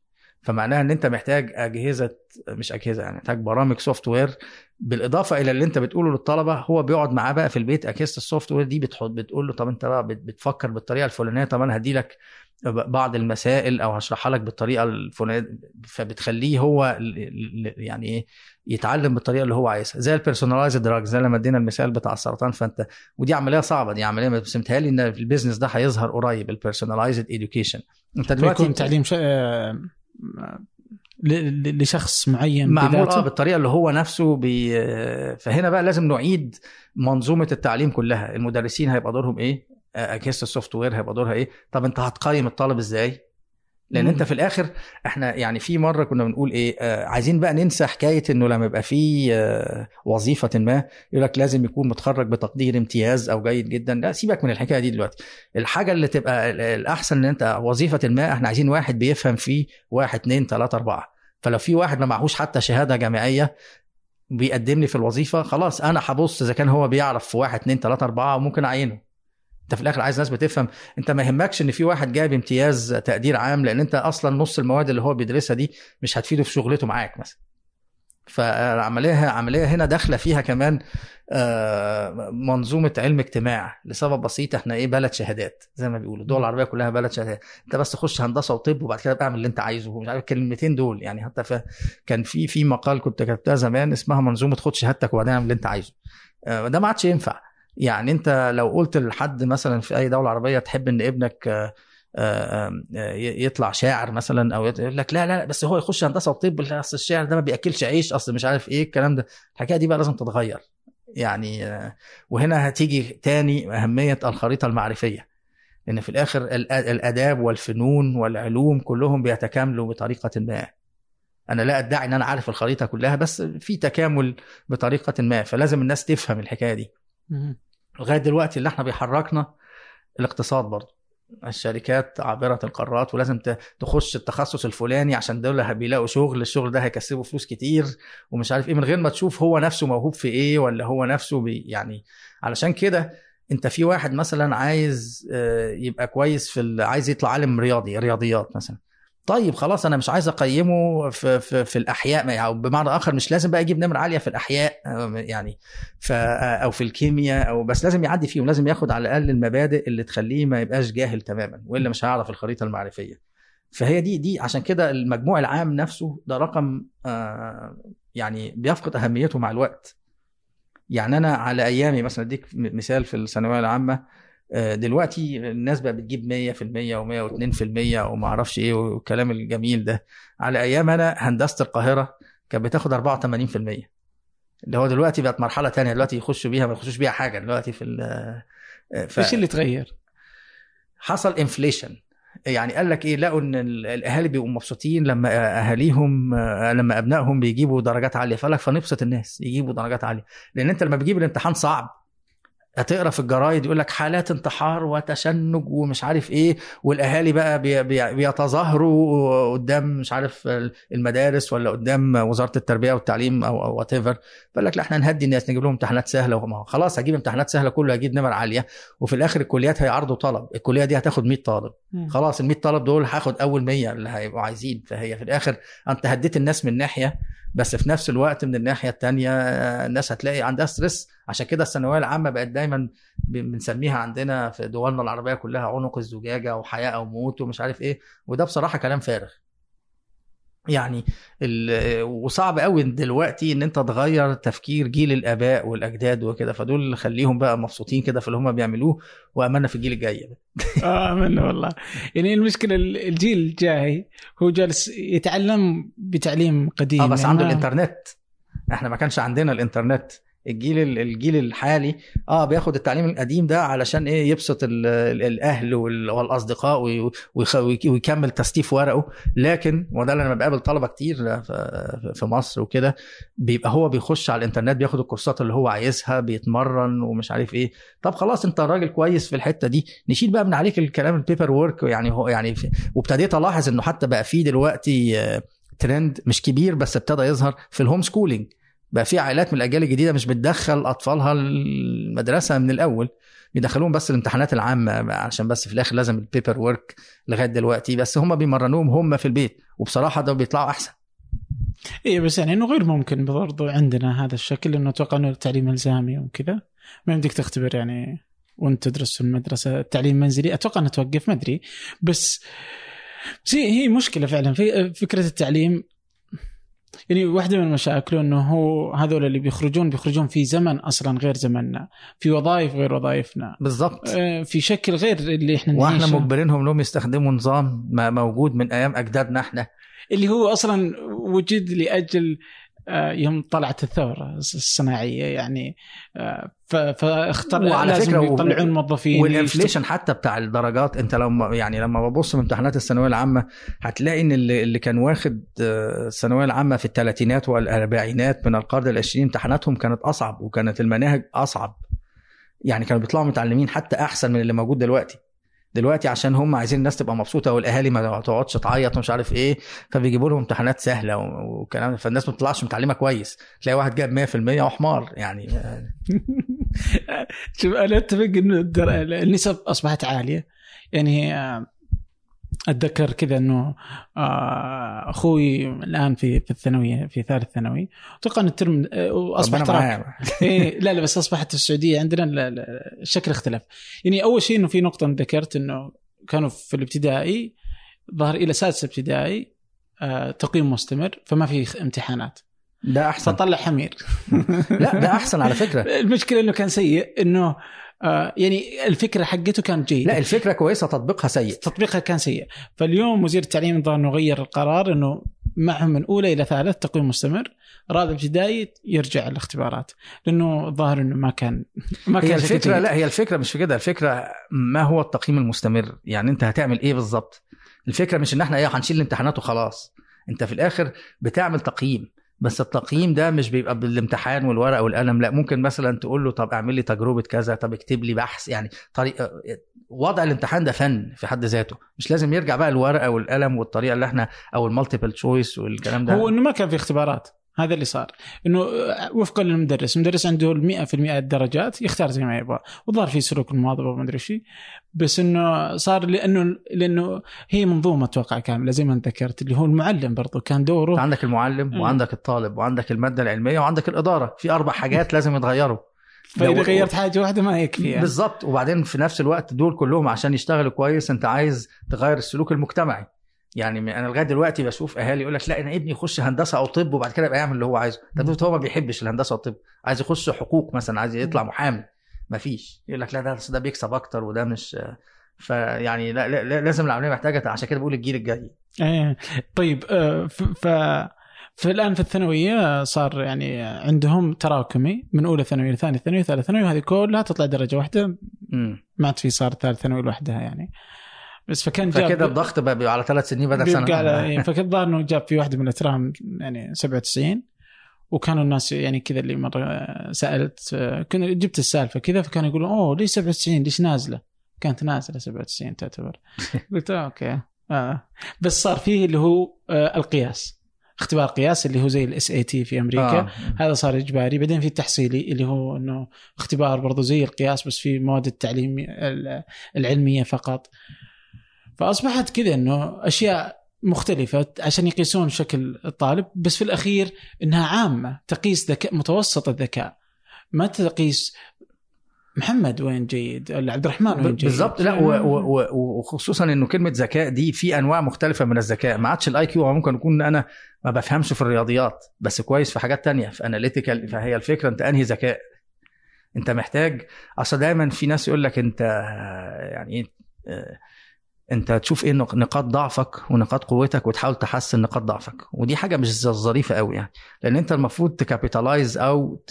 فمعناها إن أنت محتاج أجهزة مش أجهزة يعني محتاج برامج software بالإضافة إلى اللي أنت بتقوله للطلبة هو بيقعد معاه بقى في البيت أجهزة ال software دي بتحط بتقول له طب أنت بقى بت- بتفكر بالطريقة الفلانية طب أنا هدي لك بعض المسائل أو هشرحها لك بالطريقة الفلانية فبتخليه هو يعني إيه يتعلم بالطريقة اللي هو عايزها زي ال personalized drug زي لما ادينا المثال بتاع السرطان فأنت ودي عملية صعبة دي عملية بس متهيألي إن ال business ده هيظهر قريب ال personalized education أنت دلوقتي تعليم. آه، لشخص معين معمول آه بالطريقة اللي هو نفسه بي... فهنا بقى لازم نعيد منظومة التعليم كلها. المدرسين هيبقى دورهم إيه؟ اجهزه ال software هيبقى دورها إيه؟ طب أنت هتقيم الطالب إزاي؟ لأن مم. انت في الآخر إحنا يعني في مره كنا بنقول إيه آه عايزين بقى ننسى حكاية انه لما يبقى في آه وظيفة ما يقول لك لازم يكون متخرج بتقدير امتياز أو جيد جدا. لا سيبك من الحكاية دي دلوقتي. الحاجة اللي تبقى ال- الأحسن إن أنت وظيفة ما إحنا عايزين واحد بيفهم في واحد اتنين تلاتة أربعة. فلو في واحد ما معهوش حتى شهادة جامعية بيقدم لي في الوظيفة خلاص أنا هبص إذا كان هو بيعرف في واحد اتنين تلاتة أربعة وممكن أعينه. انت في الآخر عايز ناس بتفهم انت ما يهمكش ان في واحد جايب امتياز تقدير عام لأن انت أصلا نص المواد اللي هو بيدرسها دي مش هتفيده في شغلته معاك مثلا. فالعملية عملية هنا داخلة فيها كمان آه، منظومة علم اجتماع لسبب بسيط إحنا إيه بلد شهادات زي ما بيقولوا الدول العربية كلها بلد شهادات. انت بس تخش هندسة وطب وبعد كده اعمل اللي انت عايزه ومش عارف الكلمتين دول يعني. حتى ف... كان في في مقال كنت كتبتها زمان اسمها منظومة خد شهادتك وبعدين اعمل اللي انت عايزه. آه، ده ما عادش ينفع. يعني انت لو قلت لحد مثلا في أي دولة عربية تحب إن ابنك آه، آه، آه، يطلع شاعر مثلا أو يقول لك لا لا بس هو يخش هندسة وطب أصل الشاعر ده ما بيأكلش عيش أصل مش عارف إيه الكلام ده. الحكاية دي بقى لازم تتغير. يعني وهنا هتيجي تاني أهمية الخريطة المعرفية. لأن في الآخر الآداب والفنون والعلوم كلهم بيتكاملوا بطريقة ما. أنا لا أدعي إن أنا عارف الخريطة كلها بس في تكامل بطريقة ما فلازم الناس تفهم الحكاية دي. لغاية دلوقتي اللي إحنا بيحركنا الاقتصاد برضه. الشركات عابرة القارات ولازم تخش التخصص الفلاني عشان دول بيلاقوا شغل الشغل ده هيكسبه فلوس كتير ومش عارف إيه من غير ما تشوف هو نفسه موهوب في إيه ولا هو نفسه بي يعني علشان كده أنت في واحد مثلا عايز آه، يبقى كويس في عايز يطلع عالم رياضي رياضيات مثلا. طيب خلاص أنا مش عايز أقيمه في في, في الأحياء يعني أو بمعنى آخر مش لازم بقى يجيب نمرة عالية في الأحياء آه، يعني ف أو في الكيمياء أو بس لازم يعدي فيهم لازم ياخد على الأقل المبادئ اللي تخليه ما يبقاش جاهل تماما وإلا مش هيعرف الخريطة المعرفية. فهي دي دي عشان كده المجموع العام نفسه ده رقم آه يعني بيفقد أهميته مع الوقت. يعني أنا على أيامي مثلا أديك مثال في الثانوية العامة آه، دلوقتي الناس بقى بتجيب 100% و102% وما أعرفش إيه والكلام الجميل ده. على أيام أنا هندسة القاهرة كانت بتاخد 84% اللي هو دلوقتي بقت مرحلة تانية دلوقتي يخشوا بيها ما يخشوش بيها حاجة. دلوقتي في ال- ف- إيش اللي تغير؟ حصل انفليشن يعني قال لك إيه؟ لقوا إن ال- الأهالي بيبقوا مبسوطين لما أهاليهم آه، لما أبنائهم بيجيبوا درجات عالية. فقال لك فنبسط الناس يجيبوا درجات عالية. لأن أنت لما بتجيب الامتحان صعب. هتقرا في الجرايد يقول لك حالات انتحار وتشنج ومش عارف إيه والاهالي بقى بي- بي- بيتظاهروا قدام مش عارف المدارس ولا قدام وزارة التربية والتعليم أو whatever فقال لك لا إحنا نهدي الناس نجيب لهم امتحانات سهلة خلاص هجيب امتحانات سهلة كله هجيب نمر عالية. وفي الآخر الكليات هيعرضوا طلب الكلية دي هتاخد 100 طالب. خلاص ال 100 طالب دول هاخد أول 100 اللي هيبقوا عايزين. فهي في الآخر أنت هديت الناس من ناحية بس في نفس الوقت من الناحية الثانية الناس هتلاقي عندها ستريس عشان كده الثانوية العامة بقت دايما بنسميها عندنا في دولنا العربية كلها عنق الزجاجة وحياة أو موت ومش عارف إيه وده بصراحة كلام فارغ. يعني ال- وصعب قوي دلوقتي إن أنت تغير تفكير جيل الآباء والأجداد وكده. فدول خليهم بقى مبسوطين كده في اللي هم بيعملوه واملنا في الجيل الجاي. *laughs* آه منه والله. يعني المشكلة الجيل الجاي هو جالس يتعلم بتعليم قديم. آه بس يعني عنده الإنترنت. إحنا ما كانش عندنا الإنترنت. الجيل الجيل الحالي. آه بياخد التعليم القديم ده علشان إيه؟ يبسط ال- ال- الأهل وال- والأصدقاء ويكمل تستيف ورقه. لكن وده اللي أنا بقابل طلبة كتير في في مصر وكده. بيبقى هو بيخش على الإنترنت بياخد الكورسات اللي هو عايزها بيتمرن ومش عارف إيه. طب خلاص أنت راجل كويس في الحتة دي. نشيل بقى من عليك الكلام ال paperwork يعني هو يعني وابتديت ألاحظ إنه حتى بقى في دلوقتي آه، ترند مش كبير بس ابتدى يظهر في ال homeschooling بقى في عائلات من الأجيال الجديدة مش بتدخل أطفالها المدرسة من الأول. بيدخلوهم بس الامتحانات العامة عشان بس في الآخر لازم ال paperwork لغاية دلوقتي. بس هم بيمرنوهم هم في البيت وبصراحة ده بيطلعوا أحسن. اي بس يعني إنه غير ممكن برضو عندنا هذا الشكل إنه أتوقع إنه التعليم إلزامي وكذا. ما يمديك تختبر يعني وأنت تدرس في المدرسة. التعليم منزلي أتوقع إنه توقف ما أدري. بس بس هي مشكلة فعلا. في فكرة التعليم يعني واحدة من مشاكله إنه هو هذول اللي بيخرجون بيخرجون في زمن أصلا غير زمننا في وظائف غير وظائفنا. بالظبط آه، في شكل غير اللي إحنا وإحنا. مجبرينهم إنهم يستخدموا نظام ما موجود من أيام أجدادنا إحنا. اللي هو أصلا وجد لأجل يوم طلعت الثورة الصناعية يعني آه، فاختار وعلى و- يطلعون موظفين والانفليشن حتى بتاع الدرجات انت لما يعني لما ببص من امتحانات الثانوية العامة هتلاقي إن اللي, اللي كان واخد آه، الثانوية العامة في الثلاثينات والأربعينات من القرن العشرين امتحاناتهم كانت أصعب وكانت المناهج أصعب. يعني كانوا بيطلعوا متعلمين حتى أحسن من اللي موجود دلوقتي. دلوقتي عشان هم عايزين الناس تبقى مبسوطة والأهالي ما تقعدش تعيط ومش عارف إيه فبيجيبوا لهم امتحانات سهلة وكلام فالناس ما بتطلعش متعلمة كويس. تلاقي واحد جاب 100% وحمار يعني. *laughs* شوف أنا أتفق الدر- النسب أصبحت عالية. يعني آه، أتذكر كذا إنه آه، أخوي الآن في في الثانوية في ثالث ثانوي. أتوقع إن الترم آه، معاه *laughs* إيه لا لا بس أصبحت السعودية عندنا ال- ال- الشكل اختلف. يعني أول شيء إنه في نقطة ذكرت إنه كانوا في الابتدائي ظهر إلى سادس ابتدائي آه، تقييم مستمر فما في امتحانات. ده أحسن. فطلع حمير. *laughs* لا ده أحسن على فكرة. *laughs* المشكلة إنه كان سيء إنه آه، يعني الفكرة حقته كانت جيدة. لا الفكرة كويسة تطبيقها سيء. تطبيقها كان سيء. فاليوم وزير التعليم الظاهر إنه غير القرار إنه معهم من أولى إلى ثالث تقويم مستمر. رابع ابتدائي يرجع الاختبارات. لأنه الظاهر إنه ما كان ما هي كان شكل الفكرة جيد. لا هي الفكرة مش في كده. الفكرة ما هو التقييم المستمر؟ يعني أنت هتعمل إيه بالظبط الفكرة مش إن إحنا إيه هنشيل الامتحانات وخلاص. أنت في الآخر بتعمل تقييم. بس التقييم ده مش بيبقى بالامتحان والورقة والقلم لا ممكن مثلا تقول له طب اعمل لي تجربة كذا طب اكتب لي بحث يعني طريقه وضع الامتحان ده فن في حد ذاته مش لازم يرجع بقى الورقة والقلم والطريقة اللي إحنا أو ال multiple choice والكلام ده. هو إنه ما كان في اختبارات. هذا اللي صار. إنه وفقا للمدرس المدرس عنده ال 100% الدرجات يختار زي ما يبغى وظهر في سلوك المواظبة وما أدري شيء بس إنه صار لأنه لأنه هي منظومة أتوقع كاملة زي ما أنت ذكرت اللي هو المعلم برضه كان دوره. عندك المعلم مم. وعندك الطالب وعندك المادة العلمية وعندك الإدارة. في أربع حاجات لازم يتغيروا. فإذا غيرت حاجة واحدة ما يكفي يعني. بالظبط وبعدين في نفس الوقت دول كلهم عشان يشتغلوا كويس أنت عايز تغير السلوك المجتمعي. يعني أنا لغاية دلوقتي بشوف أهالي يقول لك لا أنا ابني يخش هندسة أو طب وبعد كده يبقى يعمل اللي هو عايزه. طب هو ما بيحبش الهندسة والطب عايز يخش حقوق مثلا عايز يطلع محامي. مفيش يقول لك لا ده ده بيكسب أكتر وده مش فيعني لا, لا, لا لازم العملية محتاجة عشان كده بقول الجيل الجاي. إيه طيب آه، ف فالان في الثانوية صار يعني عندهم تراكمي من أولى ثانوي لثاني ثانوي ثالث ثانوي وهذه كلها تطلع درجة واحدة. ما عاد في صار ثالث ثانوي لوحدها يعني. بس فكان جاب فكده الضغط بقى بيبقى على ثلاث سنين بدل سنة. على إيه، فكان الظاهر إنه جاب في واحدة من الاترام يعني 97 وكانوا الناس يعني كذا اللي مرة سألت كنا جبت السالفة كذا فكانوا يقولون أوه ليش 97 ليش نازلة؟ كانت نازلة 97 تعتبر. *laughs* قلت آه أوكي. آه. بس صار فيه اللي هو آه القياس اختبار قياس اللي هو زي ال SAT في أمريكا. آه. هذا صار إجباري. بعدين في التحصيلي اللي هو إنه اختبار برضو زي القياس بس في مواد التعليم العلمية فقط. فأصبحت كذا إنه أشياء مختلفة عشان يقيسون شكل الطالب بس في الأخير إنها عامة تقيس ذكاء متوسط الذكاء. ما تقيس محمد وين جيد؟ ولا عبد الرحمن وين جيد؟ بالظبط لا وخصوصا إنه كلمة ذكاء دي في أنواع مختلفة من الذكاء. ما عادش ال IQ ممكن يكون أنا ما بفهمش في الرياضيات بس كويس في حاجات تانية في analytical فهي الفكرة أنت أنهي ذكاء. أنت محتاج أصل دايما في ناس يقول لك أنت يعني إيه انت تشوف إيه نق- نقاط ضعفك ونقاط قوتك وتحاول تحسن نقاط ضعفك. ودي حاجة مش ظريفة قوي يعني. لأن انت المفروض ت capitalize أو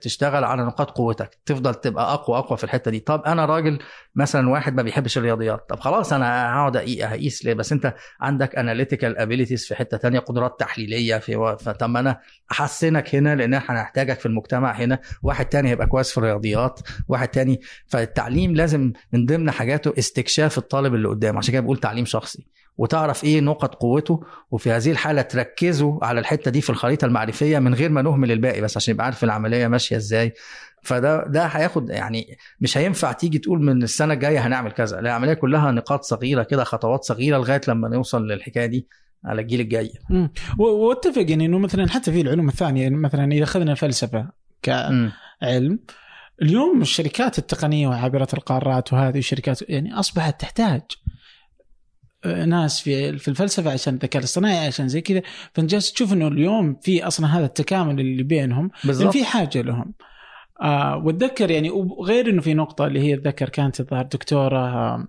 تشتغل على نقاط قوتك. تفضل تبقى أقوى أقوى في الحتة دي. طب أنا راجل مثلا واحد ما بيحبش الرياضيات. طب خلاص أنا هقعد أقيس ليه؟ بس انت عندك analytical abilities في حتة تانية قدرات تحليلية في و- فطب ما أنا أحسنك هنا لأن إحنا هنحتاجك في المجتمع هنا. واحد تاني هيبقى كويس في الرياضيات. واحد تاني فالتعليم لازم من ضمن حاجاته استكشاف الطالب اللي قدامه عشان كده بقول تعليم شخصي. وتعرف إيه نقط قوته وفي هذه الحالة تركزوا على الحتة دي في الخريطة المعرفية من غير ما نهمل الباقي بس عشان يبقى عارف العملية ماشية إزاي. فده ده هياخد يعني مش هينفع تيجي تقول من السنة الجاية هنعمل كذا. لا العملية كلها نقاط صغيرة كده خطوات صغيرة لغاية لما نوصل للحكاية دي على الجيل الجاي. وأتفق يعني إنه مثلا حتى في العلوم الثانية يعني مثلا إذا أخذنا الفلسفه كعلم. اليوم الشركات التقنية وعابرة القارات وهذه الشركات يعني أصبحت تحتاج ناس في في الفلسفة عشان الذكاء الاصطناعي عشان زي كذا. فأنت جالس تشوف إنه اليوم في أصلا هذا التكامل اللي بينهم لأن بالظبط في حاجة لهم. آه وأتذكر يعني وغير إنه في نقطة اللي هي أتذكر كانت الظاهر دكتورة آه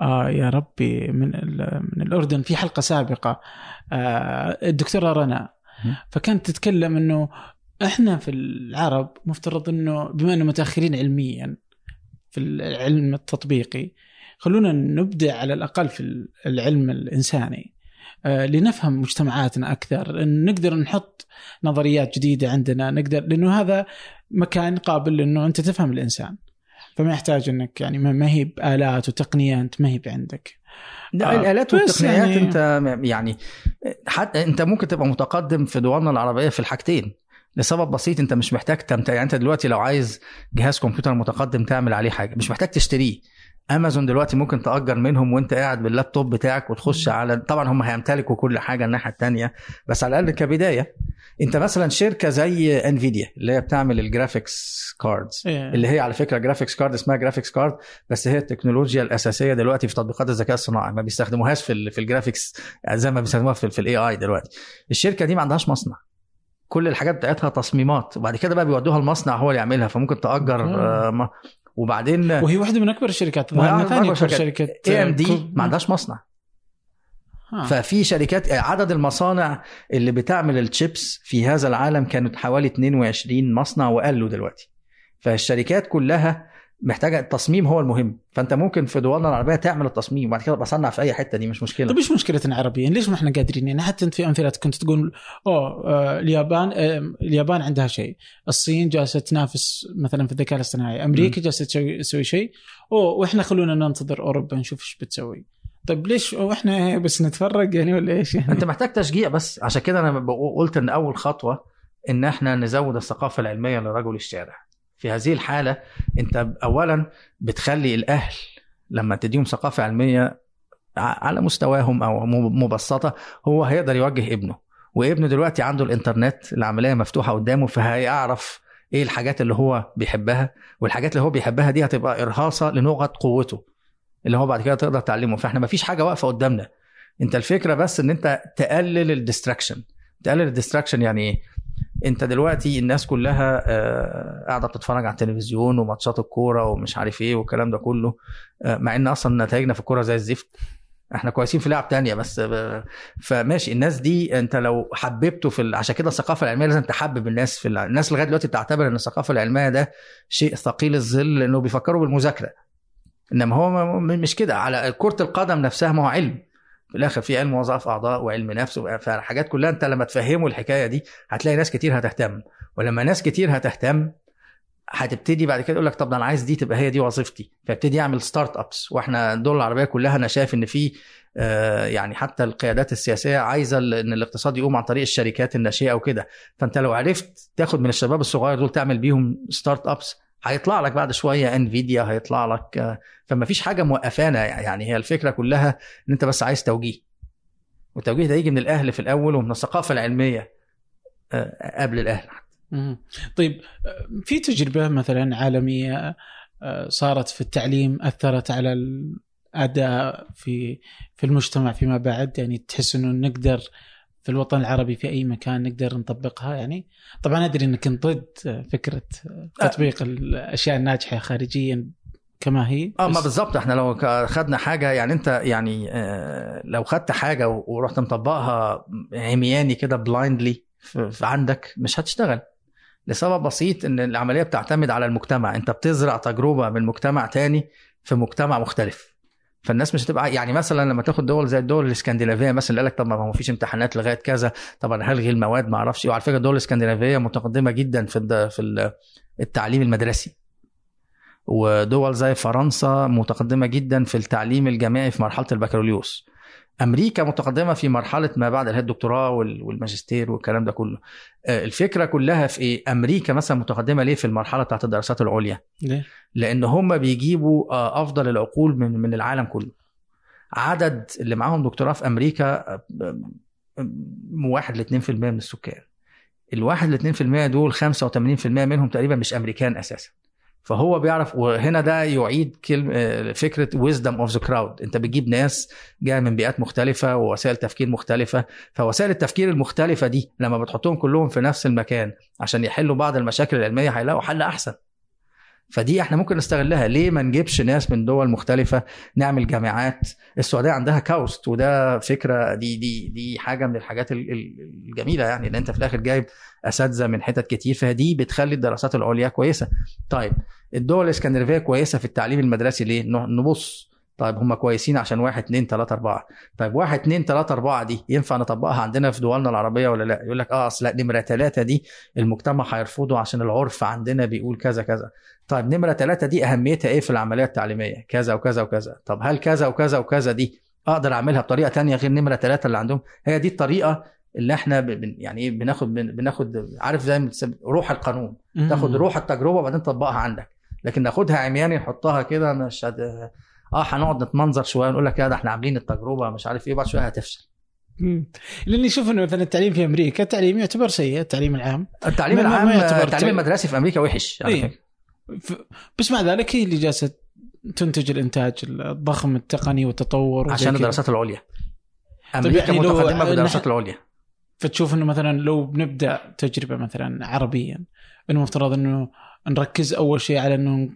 آه يا ربي من من الأردن في حلقة سابقة آه الدكتورة رنا. فكانت تتكلم إنه إحنا في العرب مفترض إنه بما إنه متأخرين علميا في العلم التطبيقي خلونا نبدع على الأقل في العلم الإنساني. آه، لنفهم مجتمعاتنا أكثر نقدر نحط نظريات جديدة عندنا نقدر لأنه هذا مكان قابل انه أنت تفهم الإنسان. فما يحتاج إنك يعني ما هي بآلات وتقنيات ما هي عندك لا آه، الآلات والتقنيات يعني- أنت يعني حتى أنت ممكن تبقى متقدم في دولنا العربية في الحاجتين. لسبب بسيط أنت مش محتاج تمتع يعني أنت دلوقتي لو عايز جهاز كمبيوتر متقدم تعمل عليه حاجة مش محتاج تشتريه. امازون دلوقتي ممكن تأجر منهم وانت قاعد باللابتوب بتاعك وتخش على طبعا هم هيمتلكوا كل حاجة الناحية الثانية بس على الأقل كبداية. انت مثلا شركة زي انفيديا اللي هي بتعمل ال graphics cards. اللي هي على فكرة graphics card اسمها graphics card بس هي التكنولوجيا الأساسية دلوقتي في تطبيقات الذكاء الصناعي ما بيستخدموهاش في ال في ال graphics زي ما بيستخدموها في, في ال AI دلوقتي. الشركة دي ما عندهاش مصنع. كل الحاجات بتاعتها تصميمات وبعد كده بقى بيودوها المصنع هو اللي يعملها فممكن تأجر وبعدين وهي واحدة من أكبر الشركات ظهرنا من أكبر أكبر شركات. شركة AMD ما عندهاش مصنع آه. ففي شركات عدد المصانع اللي بتعمل الشيبس في هذا العالم كانت حوالي 22 مصنع وقالوا دلوقتي فالشركات كلها محتاجة التصميم هو المهم. فأنت ممكن في دولنا العربية تعمل التصميم وبعد كده بصنع في أي حتة دي مش مشكلة. طيب إيش مشكلتنا عربيا؟ ليش ما إحنا قادرين؟ يعني حتى أنت في أمثلة كنت تقول أوه آه اليابان آه اليابان عندها شيء، الصين جالسة تنافس مثلا في الذكاء الاصطناعي، أمريكا جالسة تسوي تسوي شيء، أوه وإحنا خلونا ننتظر أوروبا نشوف إيش بتسوي. طيب ليش؟ وإحنا بس نتفرج يعني ولا إيش يعني؟ أنت محتاج تشجيع بس. عشان كده أنا قلت إن أول خطوة إن إحنا نزود الثقافة العلمية لرجل الشارع. في هذه الحالة أنت اولا بتخلي الأهل لما تديهم ثقافة علمية ع- على مستواهم أو م- مبسطة هو هيقدر يوجه ابنه. وابنه دلوقتي عنده الإنترنت العملية مفتوحة قدامه فهيعرف إيه الحاجات اللي هو بيحبها. والحاجات اللي هو بيحبها دي هتبقى إرهاصة لنقط قوته اللي هو بعد كده تقدر تعلمه. فإحنا مفيش حاجة واقفة قدامنا. أنت الفكرة بس إن أنت تقلل ال distraction تقلل ال distraction يعني إيه؟ انت دلوقتي الناس كلها آه، قاعدة بتتفرج على التلفزيون وماتشات الكورة ومش عارف إيه والكلام ده كله آه، مع ان أصلا نتائجنا في الكورة زي الزفت. إحنا كويسين في لعب تانية بس آه، فماشي. الناس دي انت لو حببته في ال... عشان كده الثقافة العلمية لازم تحبب الناس في ال... الناس لغاية دلوقتي بتعتبر ان الثقافة العلمية ده شيء ثقيل الظل لأنه بيفكروا بالمذاكرة. انما هو مش كده. على كرة القدم نفسها ما هو علم. في الآخر في علم وظائف أعضاء وعلم نفس فالحاجات كلها أنت لما تفهموا الحكاية دي هتلاقي ناس كتير هتهتم. ولما ناس كتير هتهتم هتبتدي بعد كده يقول لك طب ده أنا عايز دي تبقى هي دي وظيفتي. فابتدي يعمل startups وإحنا الدول العربية كلها أنا شايف إن في آه، يعني حتى القيادات السياسية عايزة إن الاقتصاد يقوم عن طريق الشركات الناشئة وكده. فأنت لو عرفت تاخد من الشباب الصغير دول تعمل بيهم startups هيطلع لك بعد شوية انفيديا هيطلع لك آه، فما فيش حاجة موقفانا. يعني هي الفكرة كلها إن أنت بس عايز توجيه. والتوجيه ده يجي من الأهل في الأول ومن الثقافة العلمية آه، قبل الأهل. طيب آه، في تجربة مثلا عالمية صارت في التعليم أثرت على الأداء في في المجتمع فيما بعد؟ يعني تحس إنه نقدر في الوطن العربي في أي مكان نقدر نطبقها يعني؟ طبعا أدري إنك ضد فكرة تطبيق الأشياء الناجحة خارجيا كما هي آه ما بالظبط إحنا لو خدنا حاجة يعني أنت يعني آه، لو خدت حاجة ورحت مطبقها عمياني كده بلايندلي عندك مش هتشتغل. لسبب بسيط إن العملية بتعتمد على المجتمع. أنت بتزرع تجربة من مجتمع تاني في مجتمع مختلف. فالناس مش هتبقى يعني مثلا لما تاخد دول زي الدول الإسكندنافية مثلا قال لك طب ما هو مفيش امتحانات لغاية كذا طب أنا هلغي المواد ما أعرفش إيه. وعلى فكرة الدول الإسكندنافية متقدمة جدا في في ال- التعليم المدرسي ودول زي فرنسا متقدمة جدا في التعليم الجامعي في مرحلة البكالوريوس أمريكا متقدمة في مرحلة ما بعد الدكتوراه وال- والماجستير والكلام ده كله. آه، الفكرة كلها في إيه؟ أمريكا مثلا متقدمة ليه في المرحلة بتاعت الدراسات العليا؟ ليه؟ لأن هم بيجيبوا آه، أفضل العقول من من العالم كله. عدد اللي معاهم دكتوراه في أمريكا آه، م- واحد ل 2% من السكان. الواحد ل 2% دول 85% منهم تقريبا مش أمريكان أساسا. فهو بيعرف وهنا ده يعيد كلمة فكرة wisdom of the crowd. انت بتجيب ناس جاية من بيئات مختلفة ووسائل تفكير مختلفة فوسائل التفكير المختلفة دي لما بتحطهم كلهم في نفس المكان عشان يحلوا بعض المشاكل العلمية هيلاقوا حل أحسن. فدي إحنا ممكن نستغلها. ليه ما نجيبش ناس من دول مختلفة؟ نعمل جامعات. السعودية عندها كاوست وده فكرة دي دي دي حاجة من الحاجات ال- ال- الجميلة يعني إن أنت في الآخر جايب أساتذة من حتت كتير. فدي بتخلي الدراسات العليا كويسة. طيب الدول الإسكندنافية كويسة في التعليم المدرسي ليه؟ نبص. طيب هم كويسين عشان واحد اتنين تلاتة أربعة طيب واحد اتنين تلاتة أربعة دي ينفع نطبقها عندنا في دولنا العربية ولا لا؟ يقول لك آه أصل لا نمرة ثلاثة دي المجتمع هيرفضه عشان العرف عندنا بيقول كذا كذا طيب نمرة ثلاثة دي أهميتها إيه في العملية التعليمية؟ كذا وكذا وكذا طب هل كذا وكذا وكذا دي أقدر أعملها بطريقة تانية غير نمرة ثلاثة اللي عندهم؟ هي دي الطريقة اللي إحنا بن- يعني إيه بناخد بن- بناخد عارف زي ما روح القانون تاخد روح التجربة وبعدين تطبقها عندك لكن ناخدها عمياني نحطها كده مش هت... آه هنقعد نتمنظر شوية نقول لك يا ده إحنا عاملين التجربة مش عارف إيه بعد شوية هتفشل. لأني أشوف إنه مثلا التعليم في أمريكا التعليم يعتبر سيء التعليم العام التعليم العام ما يعتبر التعليم تعليم. المدرسي في أمريكا وحش على إيه. بس مع ذلك هي اللي جالسة تنتج الإنتاج الضخم التقني والتطور عشان. الدراسات العليا أمريكا يعني لو- متقدمة بالدراسات العليا فتشوف إنه مثلا لو بنبدا تجربة مثلا عربيا إنه مفترض إنه نركز أول شيء على إنه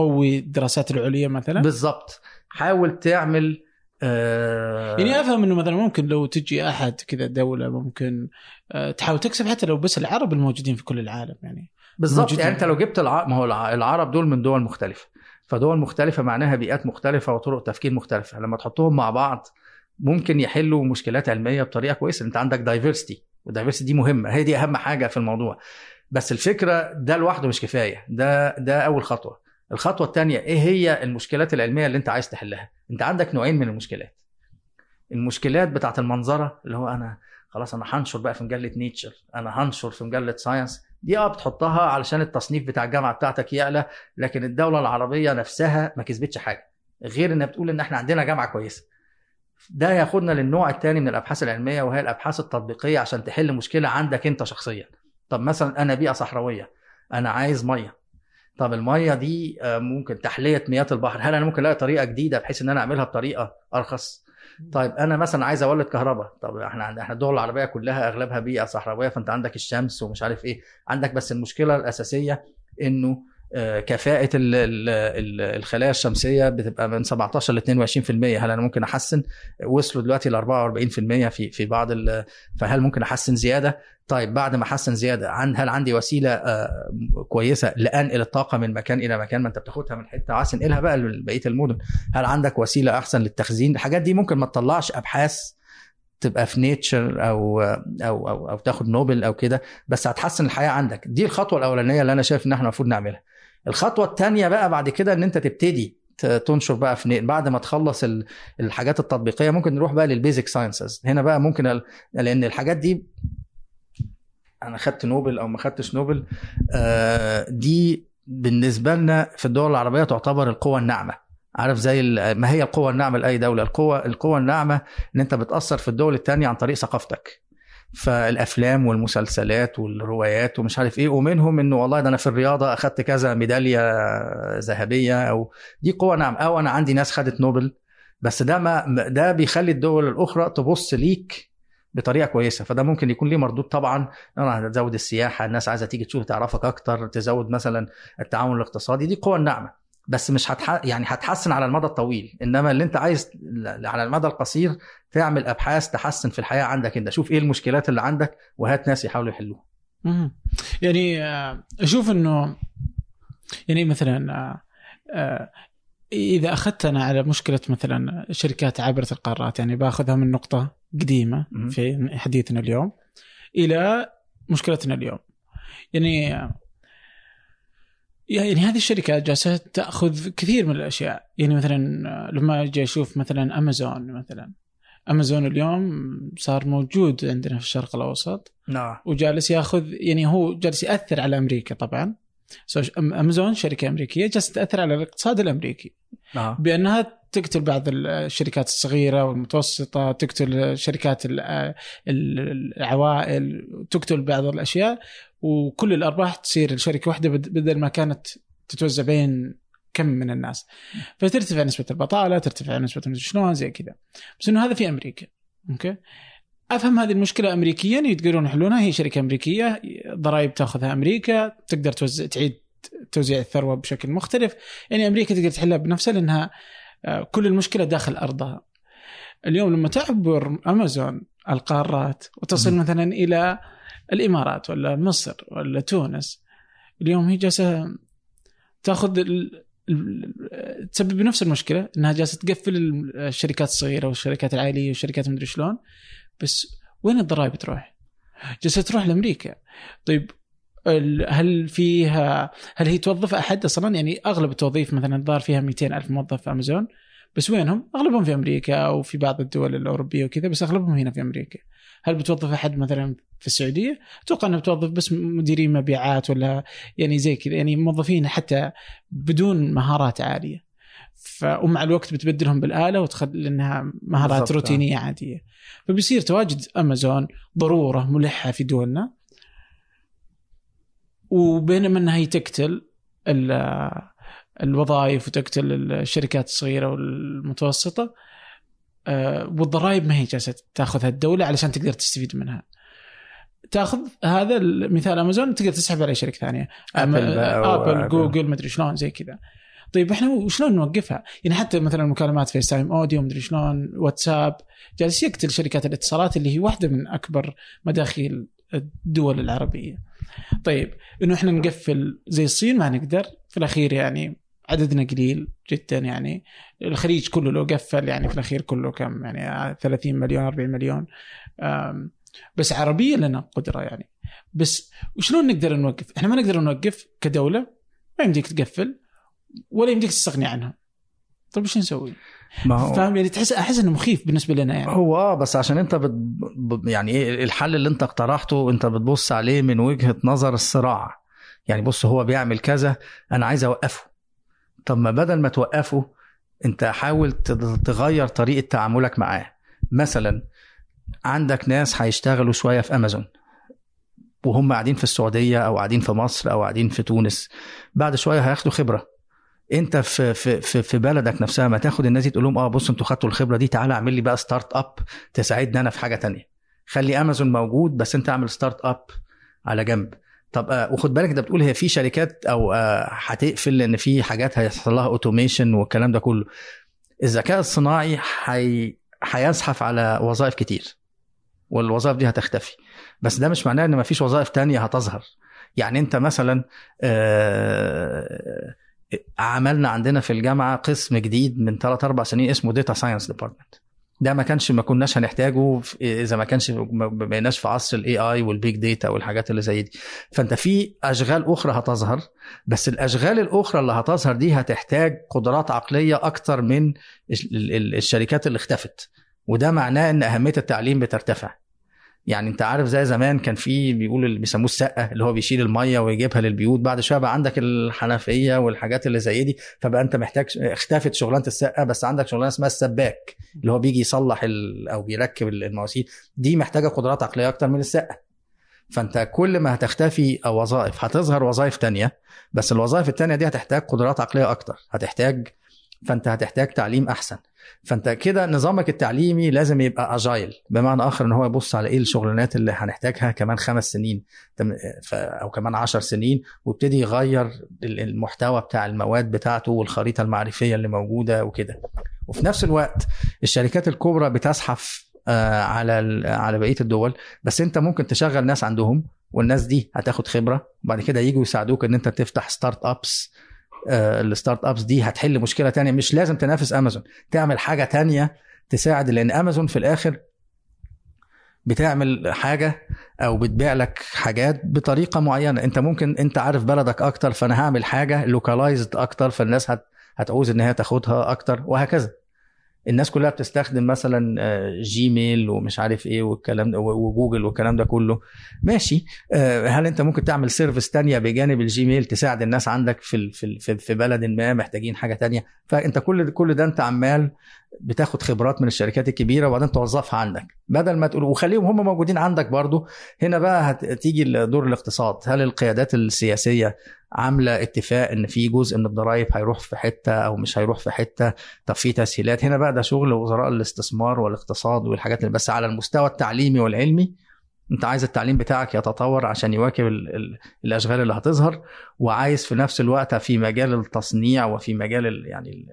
نقوي الدراسات العليا مثلا؟ بالظبط حاول تعمل آه يعني أفهم إنه مثلا ممكن لو تجي أحد كذا دولة ممكن آه، تحاول تكسب حتى لو بس العرب الموجودين في كل العالم يعني. موجودين. يعني أنت لو جبت الع... ما هو الع- العرب دول من دول مختلفة. فدول مختلفة معناها بيئات مختلفة وطرق تفكير مختلفة. لما تحطهم مع بعض ممكن يحلوا مشكلات علمية بطريقة كويسة. أنت عندك دايفرستي والدايفرستي دي مهمة. هي دي أهم حاجة في الموضوع. بس الفكرة ده لوحده مش كفاية. ده ده أول خطوة. الخطوة الثانية إيه هي المشكلات العلمية اللي أنت عايز تحلها؟ أنت عندك نوعين من المشكلات. المشكلات بتاعت المنظرة اللي هو أنا خلاص أنا هنشر بقى في مجلة Nature أنا هنشر في مجلة Science. دي آه بتحطها علشان التصنيف بتاع الجامعة بتاعتك يعلى لكن الدولة العربية نفسها ما كسبتش حاجة غير إنها بتقول إن إحنا عندنا جامعة كويسة. ده ياخدنا للنوع الثاني من الأبحاث العلمية وهي الأبحاث التطبيقية عشان تحل مشكلة عندك أنت شخصيا. طب مثلا أنا بيئة صحراوية أنا عايز مية. طب المية دي آه، ممكن تحلية مياه البحر هل أنا ممكن ألاقي طريقة جديدة بحيث إن أنا أعملها بطريقة أرخص؟ طيب أنا مثلا عايز أولد كهرباء طب إحنا عند- إحنا الدول العربية كلها أغلبها بيئة صحراوية فأنت عندك الشمس ومش عارف إيه. عندك بس المشكلة الأساسية إنه آه، ال- الخلايا الشمسية بتبقى من 17 ل 22% هل أنا ممكن أحسن؟ وصلوا دلوقتي ل 44% في في بعض فهل ممكن أحسن زيادة؟ طيب بعد ما أحسن زيادة عن هل عندي وسيلة آه، كويسة لأنقل الطاقة من مكان إلى مكان ما أنت بتاخدها من حتة وعايز تنقلها بقى لبقية المدن؟ هل عندك وسيلة أحسن للتخزين؟ الحاجات دي ممكن ما تطلعش أبحاث تبقى في Nature أو أو أو, أو تاخد نوبل أو كده بس هتحسن الحياة عندك دي الخطوة الأولانية اللي أنا شايف إن إحنا المفروض نعملها الخطوة الثانية بقى بعد كده إن أنت تبتدي تنشر بقى في بعد ما تخلص ال- الحاجات التطبيقية ممكن نروح بقى لل basic sciences هنا بقى ممكن لأن الحاجات دي أنا خدت نوبل أو ما خدتش نوبل آه، دي بالنسبة لنا في الدول العربية تعتبر القوة الناعمة. عارف زي ما هي القوة الناعمة لأي دولة؟ القوه القوة الناعمة إن أنت بتأثر في الدول الثانية عن طريق ثقافتك. فالأفلام والمسلسلات والروايات ومش عارف إيه ومنهم إنه والله ده أنا في الرياضة أخدت كذا ميدالية ذهبية أو دي قوة نعم أو أنا عندي ناس خدت نوبل بس ده ما ده بيخلي الدول الأخرى تبص ليك بطريقة كويسة فده ممكن يكون ليه مردود طبعا. أنا هتزود السياحة الناس عايزة تيجي تشوف تعرفك أكتر تزود مثلا التعاون الاقتصادي دي قوة ناعمة. بس مش هتح... يعني هتحسن على المدى الطويل. إنما اللي أنت عايز على المدى القصير تعمل أبحاث تحسن في الحياة عندك أنت. شوف إيه المشكلات اللي عندك وهات ناس يحاولوا يحلوها. يعني أشوف إنه يعني مثلا إذا أخذت أنا على مشكلة مثلا شركات عابره القارات يعني باخذها من نقطة قديمة في حديثنا اليوم إلى مشكلتنا اليوم. يعني يعني هذه الشركات جالسة تأخذ كثير من الأشياء. يعني مثلا لما أجي أشوف مثلا امازون مثلا. امازون اليوم صار موجود عندنا في الشرق الأوسط. نعم. وجالس يأخذ يعني هو جالس يأثر على أمريكا طبعا. امازون شركة أمريكية جالسة تأثر على الاقتصاد الأمريكي. نعم. بأنها تقتل بعض الشركات الصغيرة والمتوسطة تقتل شركات العوائل تقتل بعض الأشياء وكل الأرباح تصير لشركة واحدة بدل ما كانت تتوزع بين كم من الناس. فترتفع نسبة البطالة ترتفع نسبة شلون زي كذا. بس إنه هذا في أمريكا. أوكي؟ أفهم هذه المشكلة امريكيا يقدرون يحلونها هي شركة أمريكية ضرائب تأخذها أمريكا تقدر توزع تعيد توزيع الثروة بشكل مختلف. يعني أمريكا تقدر تحلها بنفسها لأنها كل المشكلة داخل أرضها اليوم لما تعبر أمازون القارات وتصل م. مثلا إلى الإمارات ولا مصر ولا تونس اليوم هي جالسة تأخذ تسبب نفس المشكلة إنها جالسة تقفل الشركات الصغيرة والشركات العائليه والشركات مدري شلون بس وين الضرائب تروح؟ جالسة تروح لأمريكا طيب هل فيها هل هي توظف أحد أصلا يعني أغلب التوظيف مثلا الظاهر فيها 200 ألف موظف في أمازون بس وينهم؟ أغلبهم في أمريكا أو في بعض الدول الأوروبية وكذا بس أغلبهم هنا في أمريكا. هل بتوظف أحد مثلا في السعودية؟ أتوقع إنها بتوظف بس مديرين مبيعات ولا يعني زي كذا يعني موظفين حتى بدون مهارات عالية. ف ومع الوقت بتبدلهم بالآلة وتخلي انها مهارات روتينية عادية. فبيصير تواجد أمازون ضرورة ملحة في دولنا وبينما إنها هي تقتل الوظائف وتقتل الشركات الصغيرة والمتوسطة آه، والضرائب ما هي جالسة تاخذها الدولة علشان تقدر تستفيد منها. تأخذ هذا مثال أمازون تقدر تسحب على شركة ثانية Apple, Apple Google مدري شلون زي كذا. طيب إحنا وشلون نوقفها؟ يعني حتى مثلا مكالمات FaceTime audio مدري شلون واتساب جالس يقتل شركات الاتصالات اللي هي واحدة من أكبر مداخيل الدول العربية. طيب إنه إحنا نقفل زي الصين ما نقدر في الأخير يعني عددنا قليل جدا يعني الخليج كله لو قفل يعني في الأخير كله كم يعني 30 مليون 40 مليون بس عربية لنا قدرة يعني بس وشلون نقدر نوقف؟ إحنا ما نقدر نوقف كدولة ما يمديك تقفل ولا يمديك تستغني عنها. طيب وش نسوي؟ ما هو فاهم؟ يعني تحس أحس إنه مخيف بالنسبة لنا يعني. هو آه بس عشان أنت بت... يعني إيه الحل اللي أنت اقترحته أنت بتبص عليه من وجهة نظر الصراع. يعني بص هو بيعمل كذا أنا عايز أوقفه. طب ما بدل ما توقفه أنت حاول تغير طريقة تعاملك معاه. مثلا عندك ناس هيشتغلوا شوية في أمازون وهم قاعدين في السعودية أو قاعدين في مصر أو قاعدين في تونس. بعد شوية هياخدوا خبرة. انت في في في, في بلدك نفسها ما تاخد الناس دي تقول لهم آه بصوا أنتوا خدتوا الخبرة دي تعالى اعمل لي بقى startup تساعدني أنا في حاجة تانية. خلي امازون موجود بس انت اعمل startup على جنب. طب آه وخد بالك انت بتقول هي في شركات أو آه هتقفل لأن في حاجات هيحصل لها automation والكلام ده كله. الذكاء الصناعي حي... هيزحف على وظائف كتير والوظائف دي هتختفي. بس ده مش معناه إن مفيش وظائف تانية هتظهر. يعني انت مثلا آه عملنا عندنا في الجامعة قسم جديد من 3 4 سنين اسمه data science department ده ما كانش ما كناش هنحتاجه إذا ما كانش ما بقيناش في عصر ال AI وال big data والحاجات اللي زي دي. فأنت في أشغال أخرى هتظهر بس الأشغال الأخرى اللي هتظهر دي هتحتاج قدرات عقلية أكتر من الشركات اللي اختفت. وده معناه إن أهمية التعليم بترتفع. يعني انت عارف زي زمان كان في بيقولوا اللي بيسموه السقة اللي هو بيشيل المية ويجيبها للبيوت بعد شوية بقى عندك الحنفية والحاجات اللي زي دي فبقى انت محتاج اختفت شغلانة السقة بس عندك شغلانة اسمها السباك اللي هو بيجي يصلح ال... أو بيركب المواسير دي محتاجة قدرات عقلية أكتر من السقة. فانت كل ما هتختفي وظائف هتظهر وظائف تانية بس الوظائف التانية دي هتحتاج قدرات عقلية أكتر هتحتاج فانت هتحتاج تعليم أحسن. فانت كده نظامك التعليمي لازم يبقى أجايل. بمعنى آخر إن هو يبص على إيه الشغلانات اللي هنحتاجها كمان خمس سنين أو كمان عشر سنين ويبتدي يغير المحتوى بتاع المواد بتاعته والخريطة المعرفية اللي موجودة وكده. وفي نفس الوقت الشركات الكبرى بتزحف على على بقية الدول. بس انت ممكن تشغل ناس عندهم والناس دي هتاخد خبرة. وبعد كده يجوا يساعدوك إن انت تفتح startups ال startups دي هتحل مشكلة تانية. مش لازم تنافس أمازون. تعمل حاجة تانية تساعد لأن أمازون في الآخر بتعمل حاجة أو بتبيع لك حاجات بطريقة معينة. أنت ممكن أنت عارف بلدك أكتر فأنا هعمل حاجة localized أكتر فالناس هت هتعوز إن هي تاخدها أكتر وهكذا. الناس كلها بتستخدم مثلا Gmail ومش عارف إيه والكلام ده وجوجل والكلام ده كله. ماشي. هل أنت ممكن تعمل service تانية بجانب ال Gmail تساعد الناس عندك في في في بلدنا محتاجين حاجة تانية؟ فأنت كل كل ده أنت عمال بتاخد خبرات من الشركات الكبيرة وبعدين توظفها عندك. بدل ما تقول وخليهم هم موجودين عندك برضو. هنا بقى هتيجي دور الاقتصاد. هل القيادات السياسية عاملة اتفاق إن في جزء من الضرائب هيروح في حتة أو مش هيروح في حتة. طب في تسهيلات. هنا بقى ده شغل وزراء الاستثمار والاقتصاد والحاجات اللي بس على المستوى التعليمي والعلمي. أنت عايز التعليم بتاعك يتطور عشان يواكب ال ال الأشغال اللي هتظهر وعايز في نفس الوقت في مجال التصنيع وفي مجال ال يعني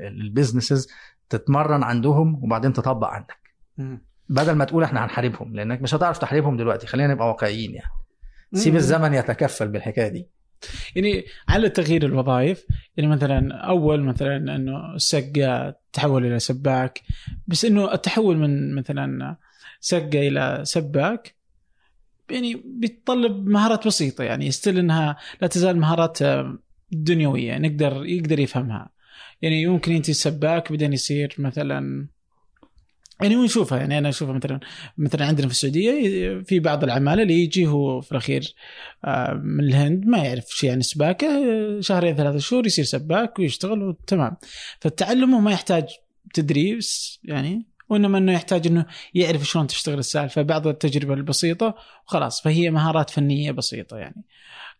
البيزنسز تتمرن عندهم وبعدين تطبق عندك. بدل ما تقول إحنا هنحاربهم لأنك مش هتعرف تحاربهم دلوقتي. خلينا نبقى واقعيين يعني. سيب الزمن يتكفل بالحكاية دي. يعني على تغيير الوظائف يعني مثلا أول مثلا إنه السقا تحول إلى سباك بس إنه التحول من مثلا سقا إلى سباك يعني بيتطلب مهارات بسيطة يعني يستل إنها لا تزال مهارات دنيوية نقدر يقدر يفهمها. يعني ممكن انت سباك بعدين يصير مثلا يعني ونشوفها يعني أنا أشوفها مثلا مثلا عندنا في السعودية في بعض العمالة اللي يجي هو في الأخير من الهند ما يعرف شيء عن السباكة شهرين ثلاثة شهور يصير سباك ويشتغل وتمام. فالتعلم ما يحتاج تدريس يعني وإنما إنه يحتاج إنه يعرف شلون تشتغل السالفة بعض التجربة البسيطة وخلاص. فهي مهارات فنية بسيطة يعني.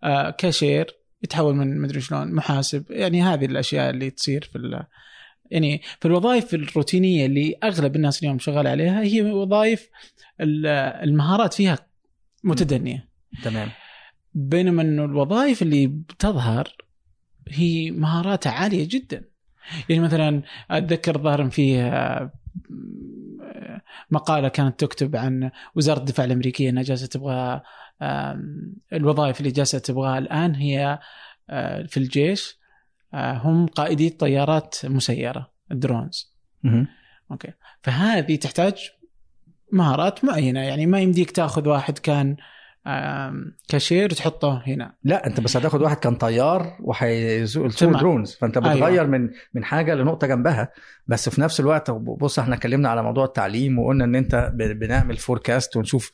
آه كاشير يتحول من مدري شلون محاسب يعني هذه الأشياء اللي تصير في يعني في الوظائف الروتينية اللي أغلب الناس اليوم شغال عليها هي وظائف المهارات فيها متدنية. تمام. بينما إنه الوظائف اللي بتظهر هي مهاراتها عالية جدا. يعني مثلا أتذكر ظاهر فيه مقالة كانت تكتب عن وزارة الدفاع الأمريكية إنها جالسة تبغى الوظائف اللي جالسة تبغاها الآن هي في الجيش. هم قائدي طيارات مسيرة ال drones أوكي. فهذه تحتاج مهارات معينة. يعني ما يمديك تأخذ واحد كان كاشير وتحطه هنا. لا انت بس هتاخد واحد كان طيار وهيسوق drones. فانت بتغير أيوة. من من حاجة لنقطة جنبها. بس في نفس الوقت بص إحنا اتكلمنا على موضوع التعليم وقلنا ان انت بنعمل forecast ونشوف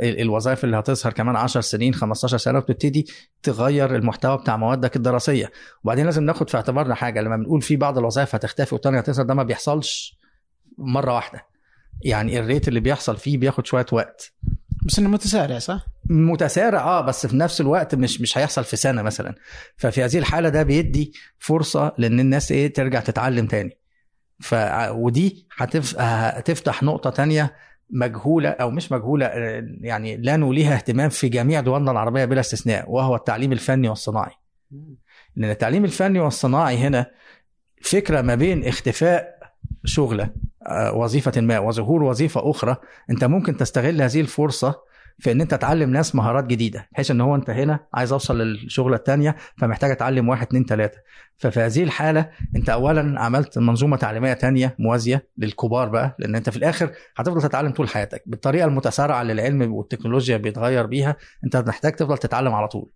الوظائف اللي هتظهر كمان 10 سنين 15 سنة وبتبتدي تغير المحتوى بتاع موادك الدراسية. وبعدين لازم ناخد في اعتبارنا حاجة. لما بنقول في بعض الوظائف هتختفي والثانيه هتظهر ده ما بيحصلش مرة واحدة. يعني الريت اللي بيحصل فيه بياخد شوية وقت. بس إنه متسارع صح؟ متسارع آه بس في نفس الوقت مش مش هيحصل في سنة مثلا. ففي هذه الحالة ده بيدي فرصة لإن الناس إيه ترجع تتعلم تاني. ف ودي هتف... هتفتح نقطة تانية مجهولة أو مش مجهولة يعني لا نوليها اهتمام في جميع دولنا العربية بلا استثناء وهو التعليم الفني والصناعي. لأن التعليم الفني والصناعي هنا فكرة ما بين اختفاء شغلة وظيفة ما وظهور وظيفة أخرى. أنت ممكن تستغل هذه الفرصة في إن أنت تعلم ناس مهارات جديدة بحيث إن هو أنت هنا عايز أوصل للشغلة الثانية فمحتاج أتعلم واحد اثنين ثلاثة ففي هذه الحالة أنت اولا عملت منظومة تعليمية ثانية موازية للكبار بقى لأن أنت في الآخر هتفضل تتعلم طول حياتك. بالطريقة المتسارعة اللي العلم والتكنولوجيا بيتغير بيها أنت محتاج تفضل تتعلم على طول.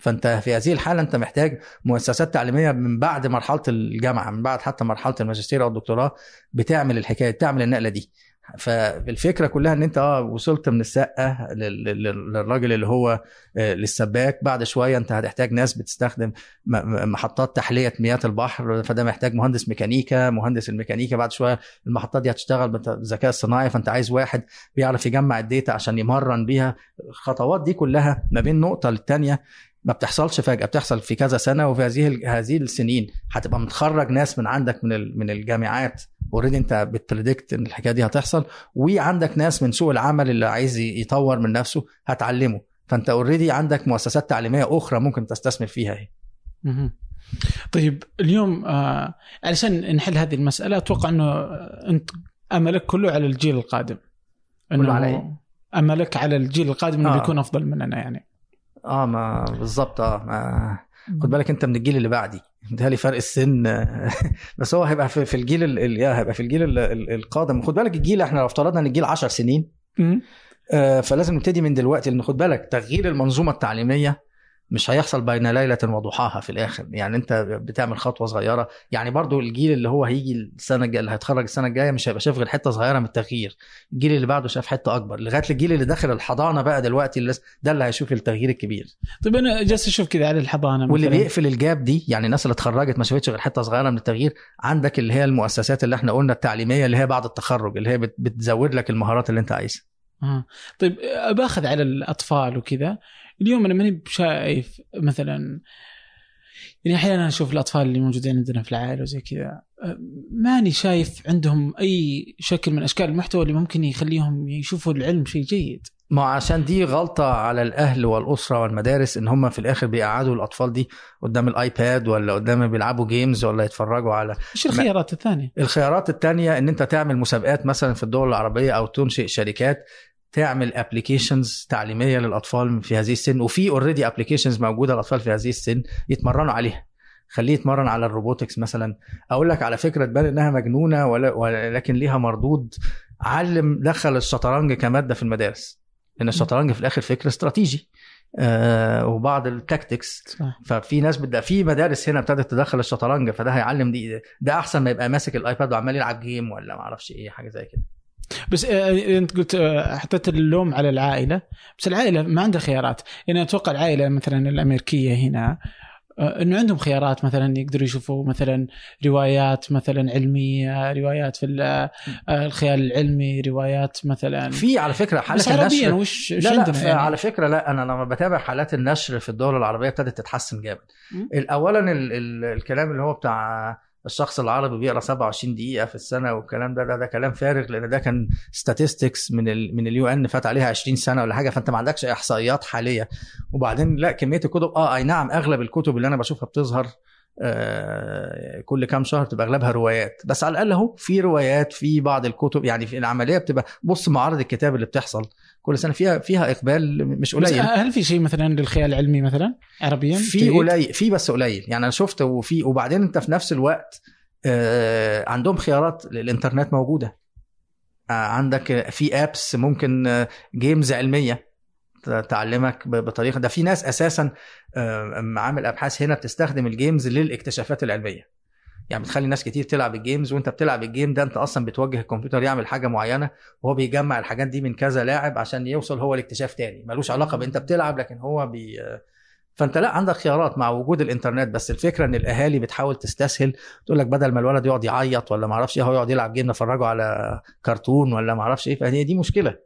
فانت في هذه الحالة انت محتاج مؤسسات تعليمية من بعد مرحلة الجامعة من بعد حتى مرحلة الماجستير أو الدكتوراه بتعمل الحكاية بتعمل النقلة دي. فالفكرة كلها إن أنت آه وصلت من السقة لل- لل- للراجل اللي هو آه، للسباك. بعد شوية أنت هتحتاج ناس بتستخدم محطات تحلية مياه البحر فده محتاج مهندس ميكانيكا مهندس الميكانيكا. بعد شوية المحطات دي هتشتغل بالذكاء الصناعي فأنت عايز واحد بيعرف يجمع ال data عشان يمرن بيها. الخطوات دي كلها ما بين نقطة للتانية. ما بتحصلش فجأة بتحصل في كذا سنة وفي هذه هذه السنين. هتبقى متخرج ناس من عندك من من الجامعات. already انت بت predict إن الحكاية دي هتحصل. وعندك ناس من سوق العمل اللي عايز يطور من نفسه هتعلمه. فانت already عندك مؤسسات تعليمية أخرى ممكن تستثمر فيها مهم. طيب اليوم آه علشان نحل هذه المسألة أتوقع إنه آه، أنت أملك كله على الجيل القادم. كله على إيه؟ أملك على الجيل القادم إنه آه. بيكون أفضل مننا يعني. آه ما بالظبط آه ما خد بالك انت من الجيل اللي بعدي. متهيألي فرق السن *laughs* بس هو هيبقى في, في الجيل ال- ال- هيبقى في الجيل ال- ال- القادم. خد بالك الجيل إحنا لو افترضنا ان الجيل 10 سنين. آه، فلازم نبتدي من دلوقتي لأن خد بالك تغيير المنظومة التعليمية مش هيحصل بين ليلة وضحاها في الآخر. يعني أنت بتعمل خطوة صغيرة. يعني برضو الجيل اللي هو هيجي السنة الجاية اللي هيتخرج السنة الجاية مش هيبقى شايف غير حتة صغيرة من التغيير. الجيل اللي بعده شاف حتة أكبر. لغاية الجيل اللي داخل الحضانة بقى دلوقتي اللي ده اللي هيشوف التغيير الكبير. طيب أنا جالس أشوف كذا على الحضانة واللي مثلاً. بيقفل الجاب دي يعني الناس اللي اتخرجت ما شافتش غير حتة صغيرة من التغيير. عندك اللي هي المؤسسات اللي إحنا قلنا التعليمية اللي هي بعد التخرج اللي هي بت- بتزود لك المهارات اللي أنت عايزها. آه. طيب باخذ على الأطفال وكذا اليوم أنا ماني شايف مثلا يعني أحيانا أشوف الأطفال اللي موجودين عندنا في العائلة وزي كذا ماني شايف عندهم أي شكل من أشكال المحتوى اللي ممكن يخليهم يشوفوا العلم شيء جيد ما عشان دي غلطة على الأهل والأسرة والمدارس إن هم في الآخر بيقعدوا الأطفال دي قدام الآيباد ولا قدام بيلعبوا games ولا يتفرجوا على إيش الخيارات الثانية؟ الخيارات التانية إن أنت تعمل مسابقات مثلا في الدول العربية أو تنشئ شركات تعمل applications تعليمية للأطفال في هذه السن وفي already applications موجودة للأطفال في هذه السن يتمرنوا عليها. خليه يتمرن على ال robotics مثلا. أقول لك على فكرة تبان إنها مجنونة ولكن ليها مردود علم دخل الشطرنج كمادة في المدارس. لأن الشطرنج في الآخر فكر استراتيجي. آه وبعض ال tactics. صح. ففي ناس بدأ في مدارس هنا ابتدت تدخل الشطرنج فده هيعلم دي ده أحسن ما يبقى ماسك الآيباد وعمال يلعب game ولا ما أعرفش إيه حاجة زي كده. بس آه، أنت قلت آه، حطيت اللوم على العائلة بس العائلة ما عندها خيارات يعني أتوقع العائلة مثلا الأمريكية هنا آه، إنه عندهم خيارات مثلا يقدروا يشوفوا مثلا روايات مثلا علمية روايات في ال- آه، الخيال العلمي روايات مثلا في على فكرة حالات النشر وش وش لا لا يعني؟ على فكرة لا أنا لما بتابع حالات النشر في الدول العربية ابتدت تتحسن جامد. اولا ال ال الكلام اللي هو بتاع الشخص العربي بيقرأ 27 دقيقة في السنة والكلام ده ده, ده كلام فارغ لأن ده كان statistics من ال من اليو ان فات عليها 20 سنة ولا حاجة فأنت ما عندكش إحصائيات حالية. وبعدين لا كمية الكتب آه أي نعم أغلب الكتب اللي أنا بشوفها بتظهر آه، كل كام شهر بتبقى أغلبها روايات. بس على الأقل أهو في روايات في بعض الكتب يعني في العملية بتبقى بص معارض الكتاب اللي بتحصل. كل سنة فيها فيها إقبال مش بس قليل. هل في شيء مثلا للخيال العلمي مثلا؟ عربيا؟ في؟ قليل في بس قليل. يعني أنا شفت وفي وبعدين أنت في نفس الوقت آه، عندهم خيارات للإنترنت موجودة. آه، عندك في apps ممكن games علمية ت- تعلمك بطريقة. ده في ناس أساسا آه، عامل أبحاث هنا بتستخدم ال games للاكتشافات العلمية. يعني بتخلي ناس كتير تلعب ال games وانت بتلعب ال game ده انت أصلا بتوجه الكمبيوتر يعمل حاجة معينة وهو بيجمع الحاجات دي من كذا لاعب عشان يوصل هو لاكتشاف تاني. ملوش علاقة بانت بتلعب لكن هو بي فانت لا عندك خيارات مع وجود الإنترنت بس الفكرة إن الأهالي بتحاول تستسهل. تقول لك بدل ما الولد يقعد يعيط ولا ما أعرفش إيه هو يقعد يلعب game نفرجه على كرتون ولا ما أعرفش إيه فهي دي مشكلة.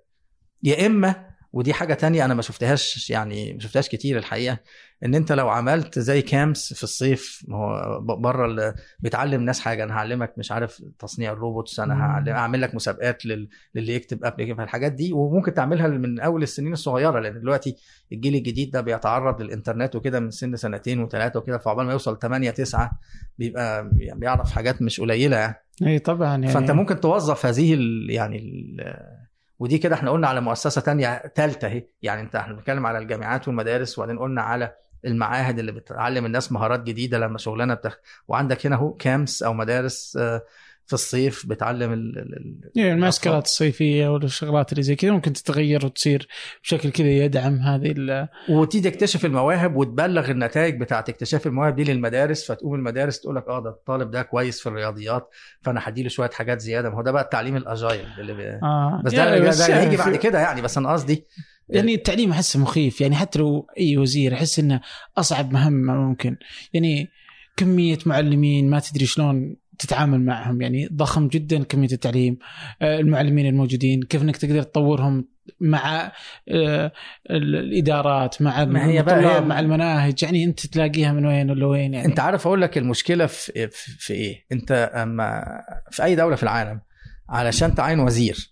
يا إما ودي حاجة تانية أنا ما شفتهاش يعني ما شفتهاش كتير الحقيقة إن أنت لو عملت زي camps في الصيف ما هو بره بتعلم ناس حاجة أنا هعلمك مش عارف تصنيع الروبوتس أنا. هعلم اعمل لك مسابقات لل... للي يكتب application الحاجات دي وممكن تعملها من أول السنين الصغيرة لأن دلوقتي الجيل الجديد ده بيتعرض للإنترنت وكده من سن سنتين وثلاثه وكده فعقبال ما يوصل 8 9 بيبقى بيعرف حاجات مش قليلة يعني اي طبعا يعني فأنت ممكن توظف هذه ال يعني ال ودي كده إحنا قلنا على مؤسسة تانية ثالثه اهي. يعني انت إحنا بنتكلم على الجامعات والمدارس وبعدين قلنا على المعاهد اللي بتعلم الناس مهارات جديدة لما شغلانة بتخ... وعندك هنا اهو كامس أو مدارس آه، في الصيف بتعلم ال- ال- يعني المعسكرات الصيفية والشغلات اللي زي كذا ممكن تتغير وتصير بشكل كذا يدعم هذه ال- وتيجي تكتشف المواهب وتبلغ النتائج بتاعت اكتشاف المواهب دي للمدارس فتقوم المدارس تقول لك آه ده الطالب ده كويس في الرياضيات فأنا هديله شوية حاجات زيادة. ما هو ده بقى التعليم الأجايل اللي بي... آه. بس يعني ده, بس ده, ده يعني هيجي بعد كده يعني بس أنا قصدي يعني التعليم أحسه مخيف. يعني حتى لو أي وزير احس إنه أصعب مهمة ممكن. يعني كمية معلمين ما تدري شلون تتعامل معهم يعني ضخم جدا كمية التعليم آه، المعلمين الموجودين كيف إنك تقدر تطورهم مع آه، ال- الإدارات مع ما هي بقى الطلاب مع المناهج يعني أنت تلاقيها من وين ولا وين يعني؟ أنت عارف أقول لك المشكلة في في, في إيه؟ أنت أما في أي دولة في العالم علشان تعين وزير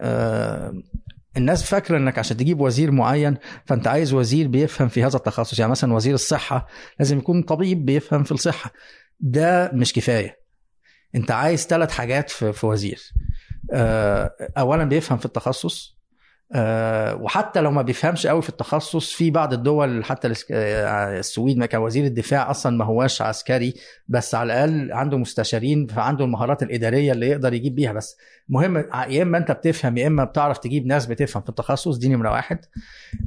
آه الناس فاكرة إنك عشان تجيب وزير معين فأنت عايز وزير بيفهم في هذا التخصص يعني مثلا وزير الصحة لازم يكون طبيب بيفهم في الصحة. ده مش كفاية. انت عايز ثلاث حاجات في, في وزير. آه اولا بيفهم في التخصص. آه، وحتى لو ما بيفهمش قوي في التخصص في بعض الدول حتى آه، السويد ما كان وزير الدفاع أصلا ما هواش عسكري بس على الأقل عنده مستشارين فعنده المهارات الإدارية اللي يقدر يجيب بيها. بس مهم يا إما أنت بتفهم يا إما بتعرف تجيب ناس بتفهم في التخصص. دي نمرة واحد.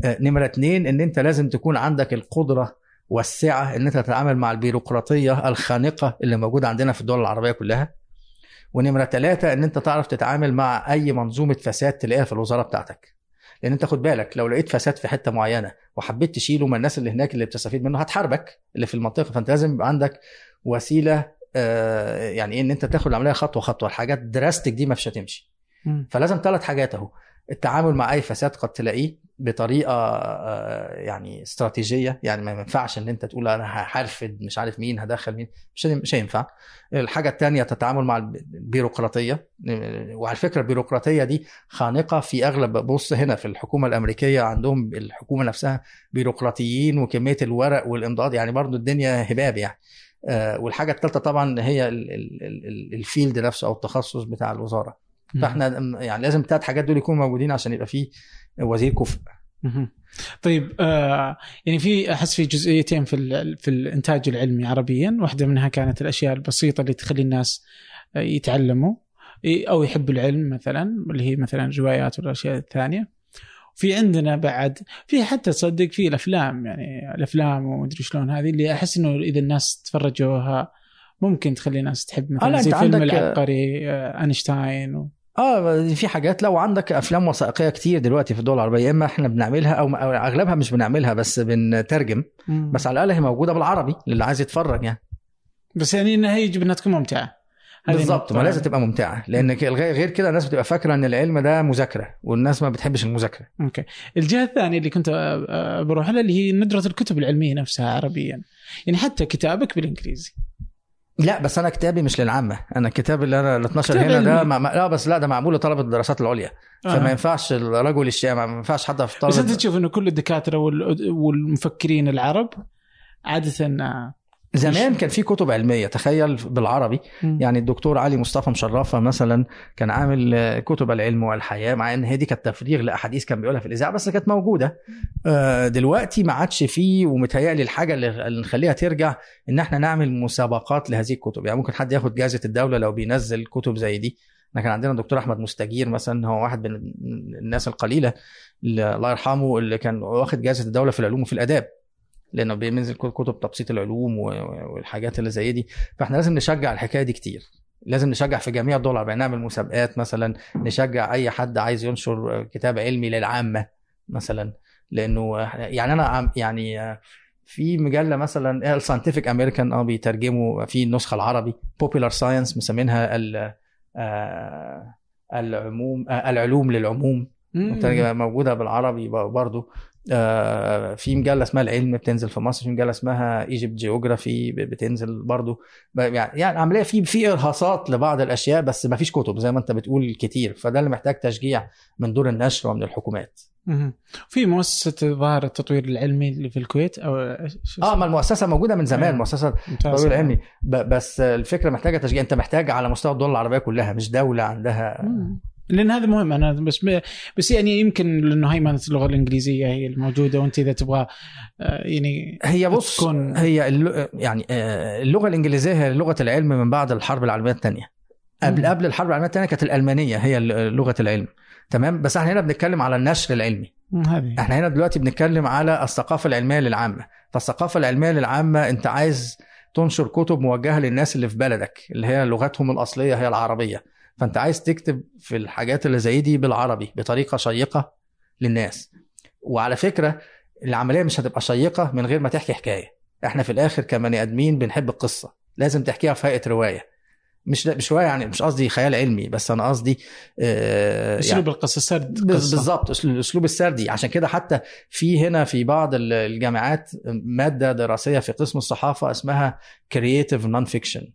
نمرة اتنين إن أنت لازم تكون عندك القدرة والسعه إن أنت تتعامل مع البيروقراطية الخانقة اللي موجودة عندنا في الدول العربية كلها. ونمرة ثلاثة إن أنت تعرف تتعامل مع أي منظومة فساد تلاقيها في الوزارة بتاعتك. لأن أنت خد بالك لو لقيت فساد في حتة معينة وحبيت تشيله من الناس اللي هناك اللي بتستفيد منه هتحاربك اللي في المنطقة. فأنت لازم يبقى عندك وسيلة آه، يعني إيه إن أنت تاخد العملية خطوة خطوة. الحاجات دراستك دي ما فيش هتمشي. فلازم ثلاث حاجات أهو. التعامل مع أي فساد قد تلاقيه بطريقة آه، يعني استراتيجية. يعني ما ينفعش إن أنت تقول أنا هحرفد مش عارف مين هدخل مين. مش مش هينفع. الحاجة الثانية التعامل مع البيروقراطية. وعلى فكرة البيروقراطية دي خانقة في أغلب بص هنا في الحكومة الأمريكية عندهم الحكومة نفسها بيروقراطيين وكمية الورق والإمضاءات. يعني برضو الدنيا هباب يعني. آه، والحاجة الثالثه طبعا هي ال- ال- ال- الفيلد نفسه أو التخصص بتاع الوزارة. فاحنا يعني لازم الثلاث حاجات دول يكونوا موجودين عشان يبقى فيه وزير كفء. طيب آه يعني في أحس في جزئيتين في في الإنتاج العلمي عربيا. واحدة منها كانت الأشياء البسيطة اللي تخلي الناس آه، يتعلموا أو يحبوا العلم مثلا اللي هي مثلا الروايات والأشياء الثانية. في عندنا بعد في حتى تصدق في الأفلام يعني الأفلام ومدري شلون هذه اللي أحس إنه إذا الناس تفرجوها ممكن تخلي الناس تحب آه، مثلا لا، زي فيلم عندك- العبقري آه، أينشتاين و... آه في حاجات لو عندك أفلام وثائقية كتير دلوقتي في الدول العربية يا إما إحنا بنعملها أو أو أغلبها مش بنعملها بس بنترجم. مم. بس على الأقل هي موجودة بالعربي للي عايز يتفرج يعني. بس يعني انها يجب إنها تكون ممتعة. بالظبط. ما لازم تبقى ممتعة لأن غير كده الناس بتبقى فاكرة إن العلم ده مذاكرة والناس ما بتحبش المذاكرة. أوكي. الجهة الثانية اللي كنت بروح لها اللي هي ندرة الكتب العلمية نفسها عربيا. يعني حتى كتابك بالإنجليزي. لا بس أنا كتابي مش للعامة أنا الكتاب اللي أنا ال 12 كتاب هنا ده. مع... لا بس لا ده معمول لطلبة الدراسات العليا فما آه. ينفعش الرجل الشامع ما ينفعش حتى في بس أنت طلبه تشوف إنه كل الدكاترة وال- والمفكرين العرب عادة آه، زمان كان في كتب علمية تخيل بالعربي. مم. يعني الدكتور علي مصطفى مشرفة مثلا كان عامل كتب العلم والحياة مع إن هي دي كانت تفريغ لأحاديث كان بيقولها في الإذاعة بس كانت موجودة. آه، دلوقتي ما عادش فيه ومتهيألي الحاجة اللي نخليها ترجع إن إحنا نعمل مسابقات لهذه الكتب. يعني ممكن حد ياخد جائزة الدولة لو بينزل كتب زي دي. إحنا كان عندنا الدكتور أحمد مستجير مثلا هو واحد من الناس القليلة اللي الله يرحمه اللي كان واخد جائزة الدولة في العلوم وفي الآداب. لأنه بينزل كتب تبسيط العلوم والحاجات اللي زي دي. فإحنا لازم نشجع الحكاية دي كتير. لازم نشجع في جميع الدول العربية. نعمل مسابقات مثلا نشجع أي حد عايز ينشر كتاب علمي للعامة مثلا. لأنه يعني أنا يعني في مجلة مثلا ال Scientific American آه بيترجموا في النسخة العربي Popular Science مسمينها ال- آه، العموم آه، العلوم للعموم. موجودة بالعربي برضو. في مجلة اسمها العلم بتنزل في مصر في مجلة اسمها Egypt Geography بتنزل برضو يعني يعني عملية في في إرهاصات لبعض الأشياء بس ما فيش كتب زي ما انت بتقول كتير فده اللي محتاج تشجيع من دور النشر ومن الحكومات. في مؤسسة ظاهر التطوير العلمي اللي في الكويت أو آه؟ ما المؤسسة موجودة من زمان آه. مؤسسة. التطوير العلمي بس الفكرة محتاجة تشجيع انت محتاج على مستوى الدول العربية كلها مش دولة عندها مم. لأن هذا مهم أنا بس بس يعني يمكن لأنه هيمنه اللغة الإنجليزية هي الموجودة وأنت إذا تبغى آه، يعني هي بص تكون- هي يعني آه، اللغة الإنجليزية هي لغة العلم من بعد الحرب العالمية الثانية. قبل. قبل الحرب العالمية الثانية كانت الألمانية هي لغة العلم. تمام؟ بس إحنا هنا بنتكلم على النشر العلمي. هذه. إحنا هنا دلوقتي بنتكلم على الثقافة العلمية للعامة. فالثقافة العلمية للعامة انت عايز تنشر كتب موجهة للناس اللي في بلدك اللي هي لغتهم الأصلية هي العربية. فانت عايز تكتب في الحاجات اللي زي دي بالعربي بطريقة شيقة للناس. وعلى فكرة العملية مش هتبقى شيقة من غير ما تحكي حكاية. إحنا في الآخر كبني آدمين بنحب القصة. لازم تحكيها في هيئة رواية. مش مش رواية يعني مش قصدي خيال علمي بس أنا قصدي آه يعني اسلوب القصة سرد بز- قصة. بالظبط الأسلوب السردي. عشان كده حتى في هنا في بعض ال- الجامعات مادة دراسية في قسم الصحافة اسمها creative non-fiction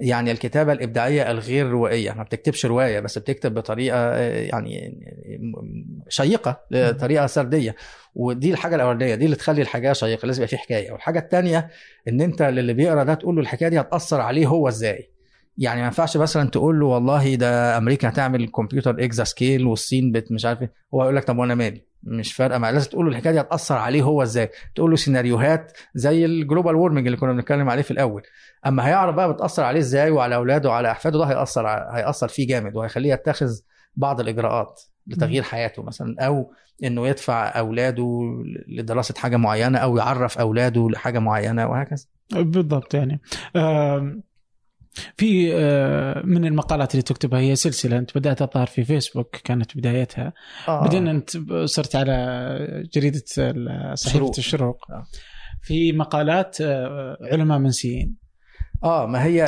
يعني الكتابة الإبداعية الغير روائية. ما بتكتبش رواية بس بتكتب بطريقة يعني شيقة طريقة سردية. ودي الحاجة الأولانية دي اللي تخلي الحاجة شيقة لازم يبقى في حكاية. والحاجة الثانية إن أنت للي بيقرأ ده تقول له الحكاية دي هتأثر عليه هو إزاي. يعني ما ينفعش مثلا تقول له والله ده أمريكا هتعمل كمبيوتر exascale والصين بت مش عارف إيه. هو يقول لك طب وأنا مالي؟ مش فارقة معاه لازم تقول له الحكاية دي هتأثر عليه هو إزاي. تقول له سيناريوهات زي ال global warming اللي كنا بنتكلم عليه في الأول. أما هيعرف بقى بتأثر عليه إزاي وعلى أولاده وعلى أحفاده ده هيأثر هيأثر فيه جامد وهيخليه يتخذ بعض الإجراءات لتغيير حياته مثلا أو إنه يدفع أولاده لدراسة حاجة معينة أو يعرف أولاده لحاجة معينة وهكذا بالضبط يعني في من المقالات اللي تكتبها هي سلسلة أنت بدأت الظاهر في فيسبوك كانت بدايتها آه. بعدين أنت صرت على جريدة صحيفة شروق. الشروق آه. في مقالات علماء منسيين آه ما هي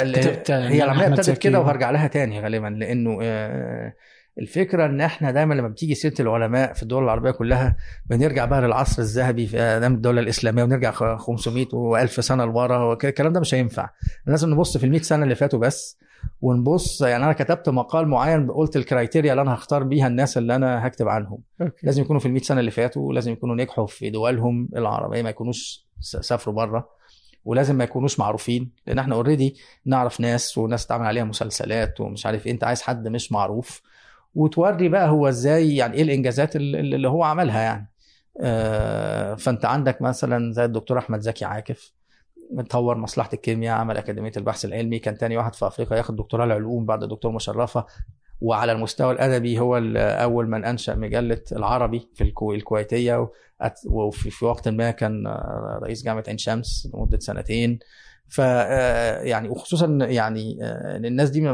هي العملية ابتدت. كده وهرجع لها تاني غالبا لأنه آه، الفكرة إن إحنا دايما لما بتيجي سيرة العلماء في الدول العربية كلها بنرجع بقى للعصر الذهبي في أيام الدولة الإسلامية ونرجع خ- 500 و1000 سنة لورا الكلام ده مش هينفع لازم نبص في ال 100 سنة اللي فاتوا بس ونبص يعني أنا كتبت مقال معين قلت ال criteria اللي أنا هختار بيها الناس اللي أنا هكتب عنهم okay. لازم يكونوا في ال 100 سنة اللي فاتوا ولازم يكونوا نجحوا في دولهم العربية ما يكونوش سافروا بره ولازم ما يكونوش معروفين لأن إحنا already نعرف ناس وناس اتعمل عليها مسلسلات ومش عارف إيه أنت عايز حد مش معروف. وتوري بقى هو إزاي يعني إيه الإنجازات اللي اللي هو عملها يعني. آه، فأنت عندك مثلا زي الدكتور أحمد زكي عاكف طور مصلحة الكيمياء عمل أكاديمية البحث العلمي كان تاني واحد في أفريقيا ياخد دكتوراه العلوم بعد الدكتور مشرفة. وعلى المستوى الأدبي هو أول من أنشأ مجلة العربي في الكو- الكويتية وفي في وقت ما كان آه، رئيس جامعة عين شمس لمدة سنتين. ف آه، يعني وخصوصا يعني آه، الناس دي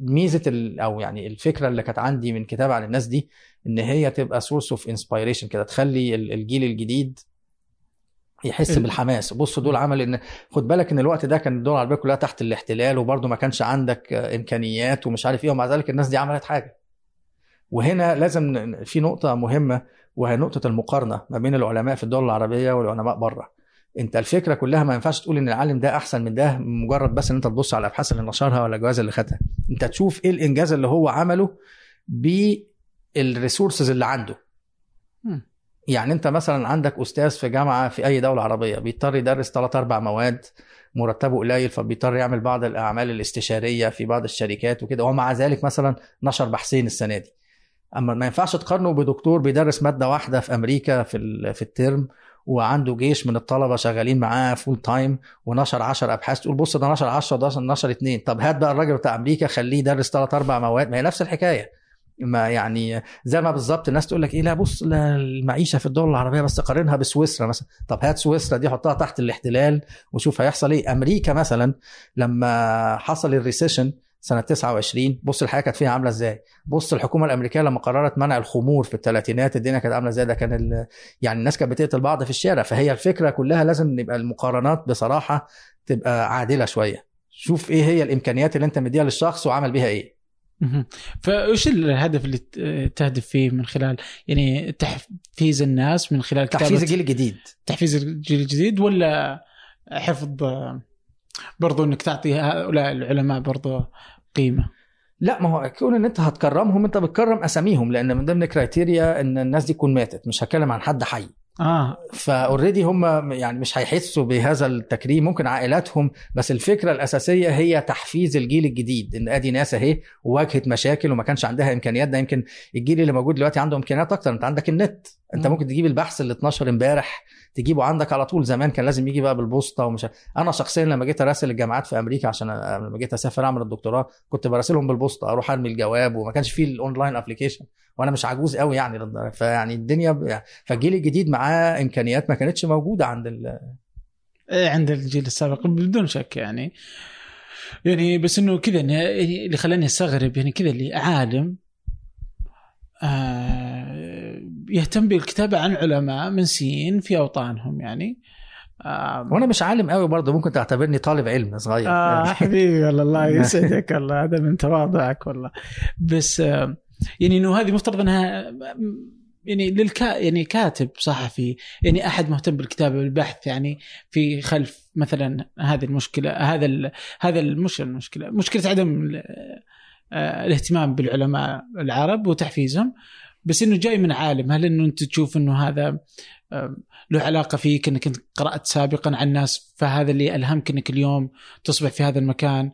ميزة أو يعني الفكرة اللي كانت عندي من كتاب عن الناس دي إن هي تبقى source of inspiration كده تخلي ال- الجيل الجديد يحس ال- بالحماس. بص دول عمل ان خد بالك إن الوقت ده كان الدول العربية كلها تحت الاحتلال وبرضه ما كانش عندك آه، إمكانيات ومش عارف إيه ومع ذلك الناس دي عملت حاجة. وهنا لازم في نقطة مهمة وهي نقطة المقارنة ما بين العلماء في الدول العربية والعلماء بره. أنت الفكرة كلها ما ينفعش تقول إن العالم ده أحسن من ده مجرد بس إن أنت تبص على الأبحاث اللي نشرها ولا الجوائز اللي خدها. أنت تشوف إيه الإنجاز اللي هو عمله بالريسورسز اللي عنده. يعني انت مثلا عندك أستاذ في جامعة في أي دولة عربية بيضطر يدرس ثلاث أربع مواد مرتبه قليل فبيضطر يعمل بعض الأعمال الاستشارية في بعض الشركات وكده ومع ذلك مثلا نشر بحثين السنة دي. أما ما ينفعش تقارنه بدكتور بيدرس مادة واحدة في أمريكا في في الترم وعنده جيش من الطلبة شغالين معاه full time ونشر 10 أبحاث تقول بص ده نشر 10 ده نشر اثنين طب هات بقى الراجل بتاع أمريكا خليه يدرس ثلاث أربع مواد. ما هي نفس الحكاية. ما يعني زي ما بالظبط الناس تقول لك إيه لا بص المعيشة في الدول العربية بس قارنها بسويسرا مثلا. طب هات سويسرا دي حطها تحت الاحتلال وشوف هيحصل إيه. أمريكا مثلا لما حصل الريسيشن سنة 29 بص الحياة كانت فيها عاملة إزاي. بص الحكومة الأمريكية لما قررت منع الخمور في الثلاثينات الدنيا كانت عاملة إزاي. ده كان ال... يعني الناس كانت بتقتل بعض في الشارع. فهي الفكرة كلها لازم نبقى المقارنات بصراحة تبقى عادلة شوية. شوف إيه هي الإمكانيات اللي أنت مديها للشخص وعمل بيها إيه. فايش الهدف اللي تهدف فيه من خلال يعني تحفيز الناس من خلال تحفيز الجيل الجديد تحفيز الجيل الجديد ولا حفظ برضو إنك تعطي هؤلاء العلماء برضو قيمة؟ لا ما هو كون إن أنت هتكرمهم أنت بتكرم أساميهم لأن من ضمن criteria إن الناس دي تكون ماتت. مش هتكلم عن حد حي. آه ف already هم يعني مش هيحسوا بهذا التكريم ممكن عائلاتهم بس الفكرة الأساسية هي تحفيز الجيل الجديد إن أدي ناس أهي واجهت مشاكل وما كانش عندها إمكانيات ده يمكن الجيل اللي موجود دلوقتي عنده إمكانيات أكتر أنت عندك النت أنت مم. ممكن تجيب البحث ال 12 امبارح تجيبه عندك على طول زمان كان لازم يجي بقى بالبوسطة ومش أنا شخصيا لما جيت أراسل الجامعات في أمريكا عشان لما جيت أسافر أعمل الدكتوراه كنت براسلهم بالبوسطة أروح أرمي الجواب وما كانش فيه ال online application وأنا مش عجوز قوي يعني. فيعني الدنيا. فالجيل الجديد معاه إمكانيات ما كانتش موجودة عند ال... إيه، عند الجيل السابق بدون شك يعني يعني بس إنه كذا يعني اللي خلاني أستغرب يعني كذا اللي عالم آه يهتم بالكتابة عن علماء منسيين في أوطانهم يعني. وأنا مش عالم قوي برضه ممكن تعتبرني طالب علم صغير. آه *laughs* حبيبي والله الله يسعدك والله هذا من تواضعك والله. بس يعني إنه هذه مفترض أنها يعني للكا يعني كاتب صحفي يعني أحد مهتم بالكتابة والبحث يعني في خلف مثلا هذه المشكلة هذا ال هذا المش المشكلة مشكلة عدم آه، الاهتمام بالعلماء العرب وتحفيزهم. بس إنه جاي من عالم. هل إنه أنت تشوف إنه هذا له علاقة فيك إنك أنت قرأت سابقا عن الناس فهذا اللي ألهمك إنك اليوم تصبح في هذا المكان؟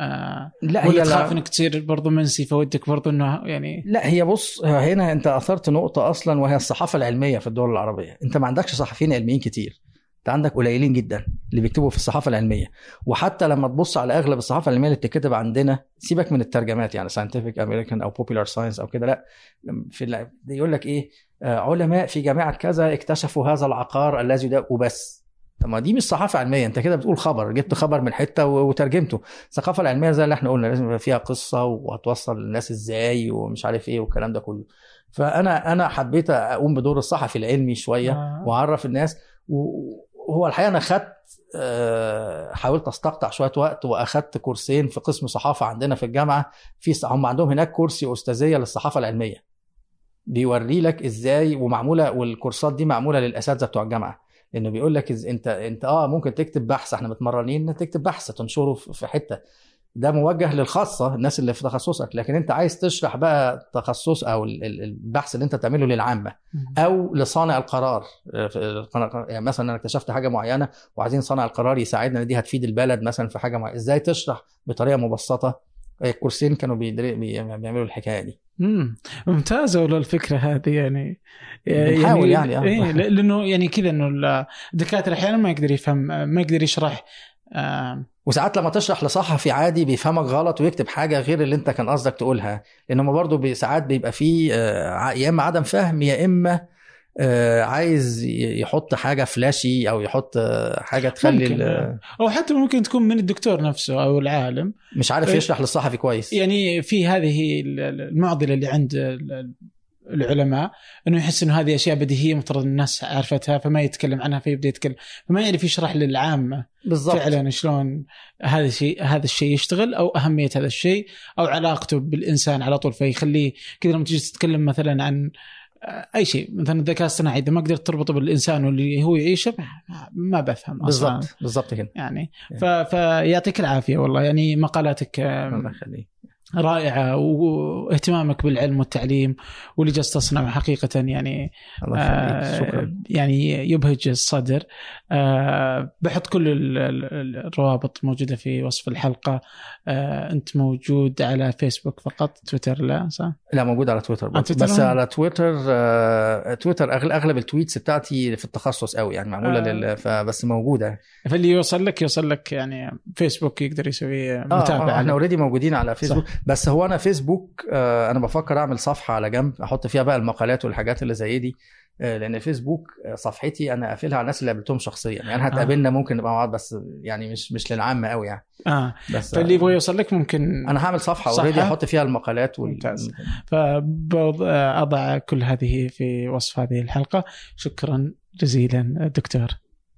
آه لا ولا هي تخاف لا, إنك تصير برضو منسي فودك برضو إنه يعني لا هي بص هنا أنت أثرت نقطة أصلا وهي الصحافة العلمية في الدول العربية. أنت ما عندكش صحفيين علميين كتير. انت عندك قليلين جدا اللي بيكتبوا في الصحافة العلمية. وحتى لما تبص على أغلب الصحافة العلمية اللي بتتكتب عندنا سيبك من الترجمات يعني Scientific American أو Popular Science أو كده لا في يقول لك إيه آه، علماء في جامعة كذا اكتشفوا هذا العقار الذي ده وبس. طب ما دي مش صحافة علمية أنت كده بتقول خبر جبت خبر من حتة وترجمته. الثقافة العلمية زي اللي إحنا قلنا لازم يبقى فيها قصة وهتوصل للناس إزاي ومش عارف إيه والكلام ده كله. فأنا أنا حبيت أقوم بدور الصحفي العلمي شوية آه. وأعرف الناس و- وهو الحقيقة أنا خدت آه، حاولت أستقطع شوية وقت وأخدت كورسين في قسم صحافة عندنا في الجامعة. في هم عندهم هناك كورسي أستاذية للصحافة العلمية. بيوري لك إزاي ومعمولة والكورسات دي معمولة للأساتذة بتوع الجامعة. لأنه بيقول لك أنت أنت آه ممكن تكتب بحث إحنا متمرنين تكتب بحث تنشره في حتة. ده موجه للخاصة الناس اللي في تخصصك. لكن أنت عايز تشرح بقى تخصص أو ال- ال- البحث اللي أنت بتعمله للعامة أو لصانع القرار. يعني مثلا أنا اكتشفت حاجة معينة وعايزين صانع القرار يساعدنا إن دي هتفيد البلد مثلا في حاجة معينة. إزاي تشرح بطريقة مبسطة؟ الكورسين كانوا بي- بيعملوا الحكاية دي. امم ممتازة والله الفكرة هذه يعني بنحاول يعني، آه. إيه لأنه يعني كذا إنه الدكاترة أحيانا ما يقدر يفهم ما يقدر يشرح آه وساعات لما تشرح لصحفي عادي بيفهمك غلط ويكتب حاجة غير اللي انت كان قصدك تقولها لأن هم برضه ساعات بيبقى فيه آه، يا إما عدم فهم يا إما آه، عايز يحط حاجة فلاشي أو يحط آه، حاجة تخلي ممكن،. أو حتى ممكن تكون من الدكتور نفسه أو العالم مش عارف. يشرح للصحفي كويس يعني في هذه ال- ال- المعضلة اللي عند العلماء إنه يحس إنه هذه أشياء بديهية مفترض الناس عرفتها فما يتكلم عنها فيبدأ يتكلم فما يعرف يشرح للعامة بالظبط فعلا شلون هذا الشيء هذا الشيء يشتغل أو أهمية هذا الشيء أو علاقته بالإنسان على طول فيخليه كذا لما تجي تتكلم مثلا عن أي شيء مثلا الذكاء الاصطناعي إذا ما قدرت تربطه بالإنسان واللي هو يعيشه ما- بفهم أصلا. بالظبط بالظبط كده يعني ف... فيعطيك العافية والله يعني مقالاتك الله يخليك. رائعة واهتمامك بالعلم والتعليم واللي جالس تصنعه حقيقة يعني الله يخليك شكرا آه، يعني يبهج الصدر آه، بحط كل ال- ال- الروابط موجودة في وصف الحلقة آه، أنت موجود على فيسبوك فقط تويتر لا صح؟ لا موجود على تويتر برضه. تويتر بس هم؟ على تويتر آه، تويتر أغلب ال tweets بتاعتي في التخصص قوي يعني معمولة آه. لل فبس موجودة فاللي يوصل لك يوصل لك يعني فيسبوك يقدر يسوي متابعه آه، إحنا له. already موجودين على فيسبوك صح. بس هو أنا فيسبوك آه أنا بفكر أعمل صفحة على جنب أحط فيها بقى المقالات والحاجات اللي زي دي آه لأن فيسبوك آه، صفحتي أنا قافلها على الناس اللي قابلتهم شخصيا. يعني هتقابلنا ممكن نبقى مع بعض بس يعني مش مش للعامة قوي يعني. آه. بس فاللي آه يبغى يوصل لك ممكن أنا هعمل صفحة؟ اوريدي أحط فيها المقالات وال... ممتاز. فأضع كل هذه في وصف هذه الحلقة. شكرا جزيلا دكتور.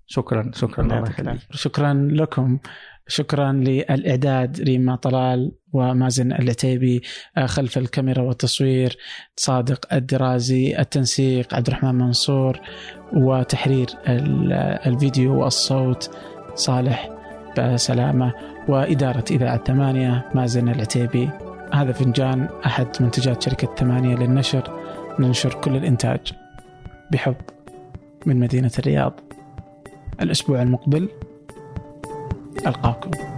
شكرا شكرا الله يخليك. شكرا لكم. شكرا للإعداد ريما طلال ومازن العتيبي آه، خلف الكاميرا والتصوير صادق الدرازي التنسيق عبد الرحمن منصور وتحرير ال- الفيديو والصوت صالح بسلامة وإدارة إذاعة ثمانية مازن العتيبي هذا فنجان أحد منتجات شركة ثمانية للنشر. ننشر كل الإنتاج بحب من مدينة الرياض. الأسبوع المقبل ألقاكم.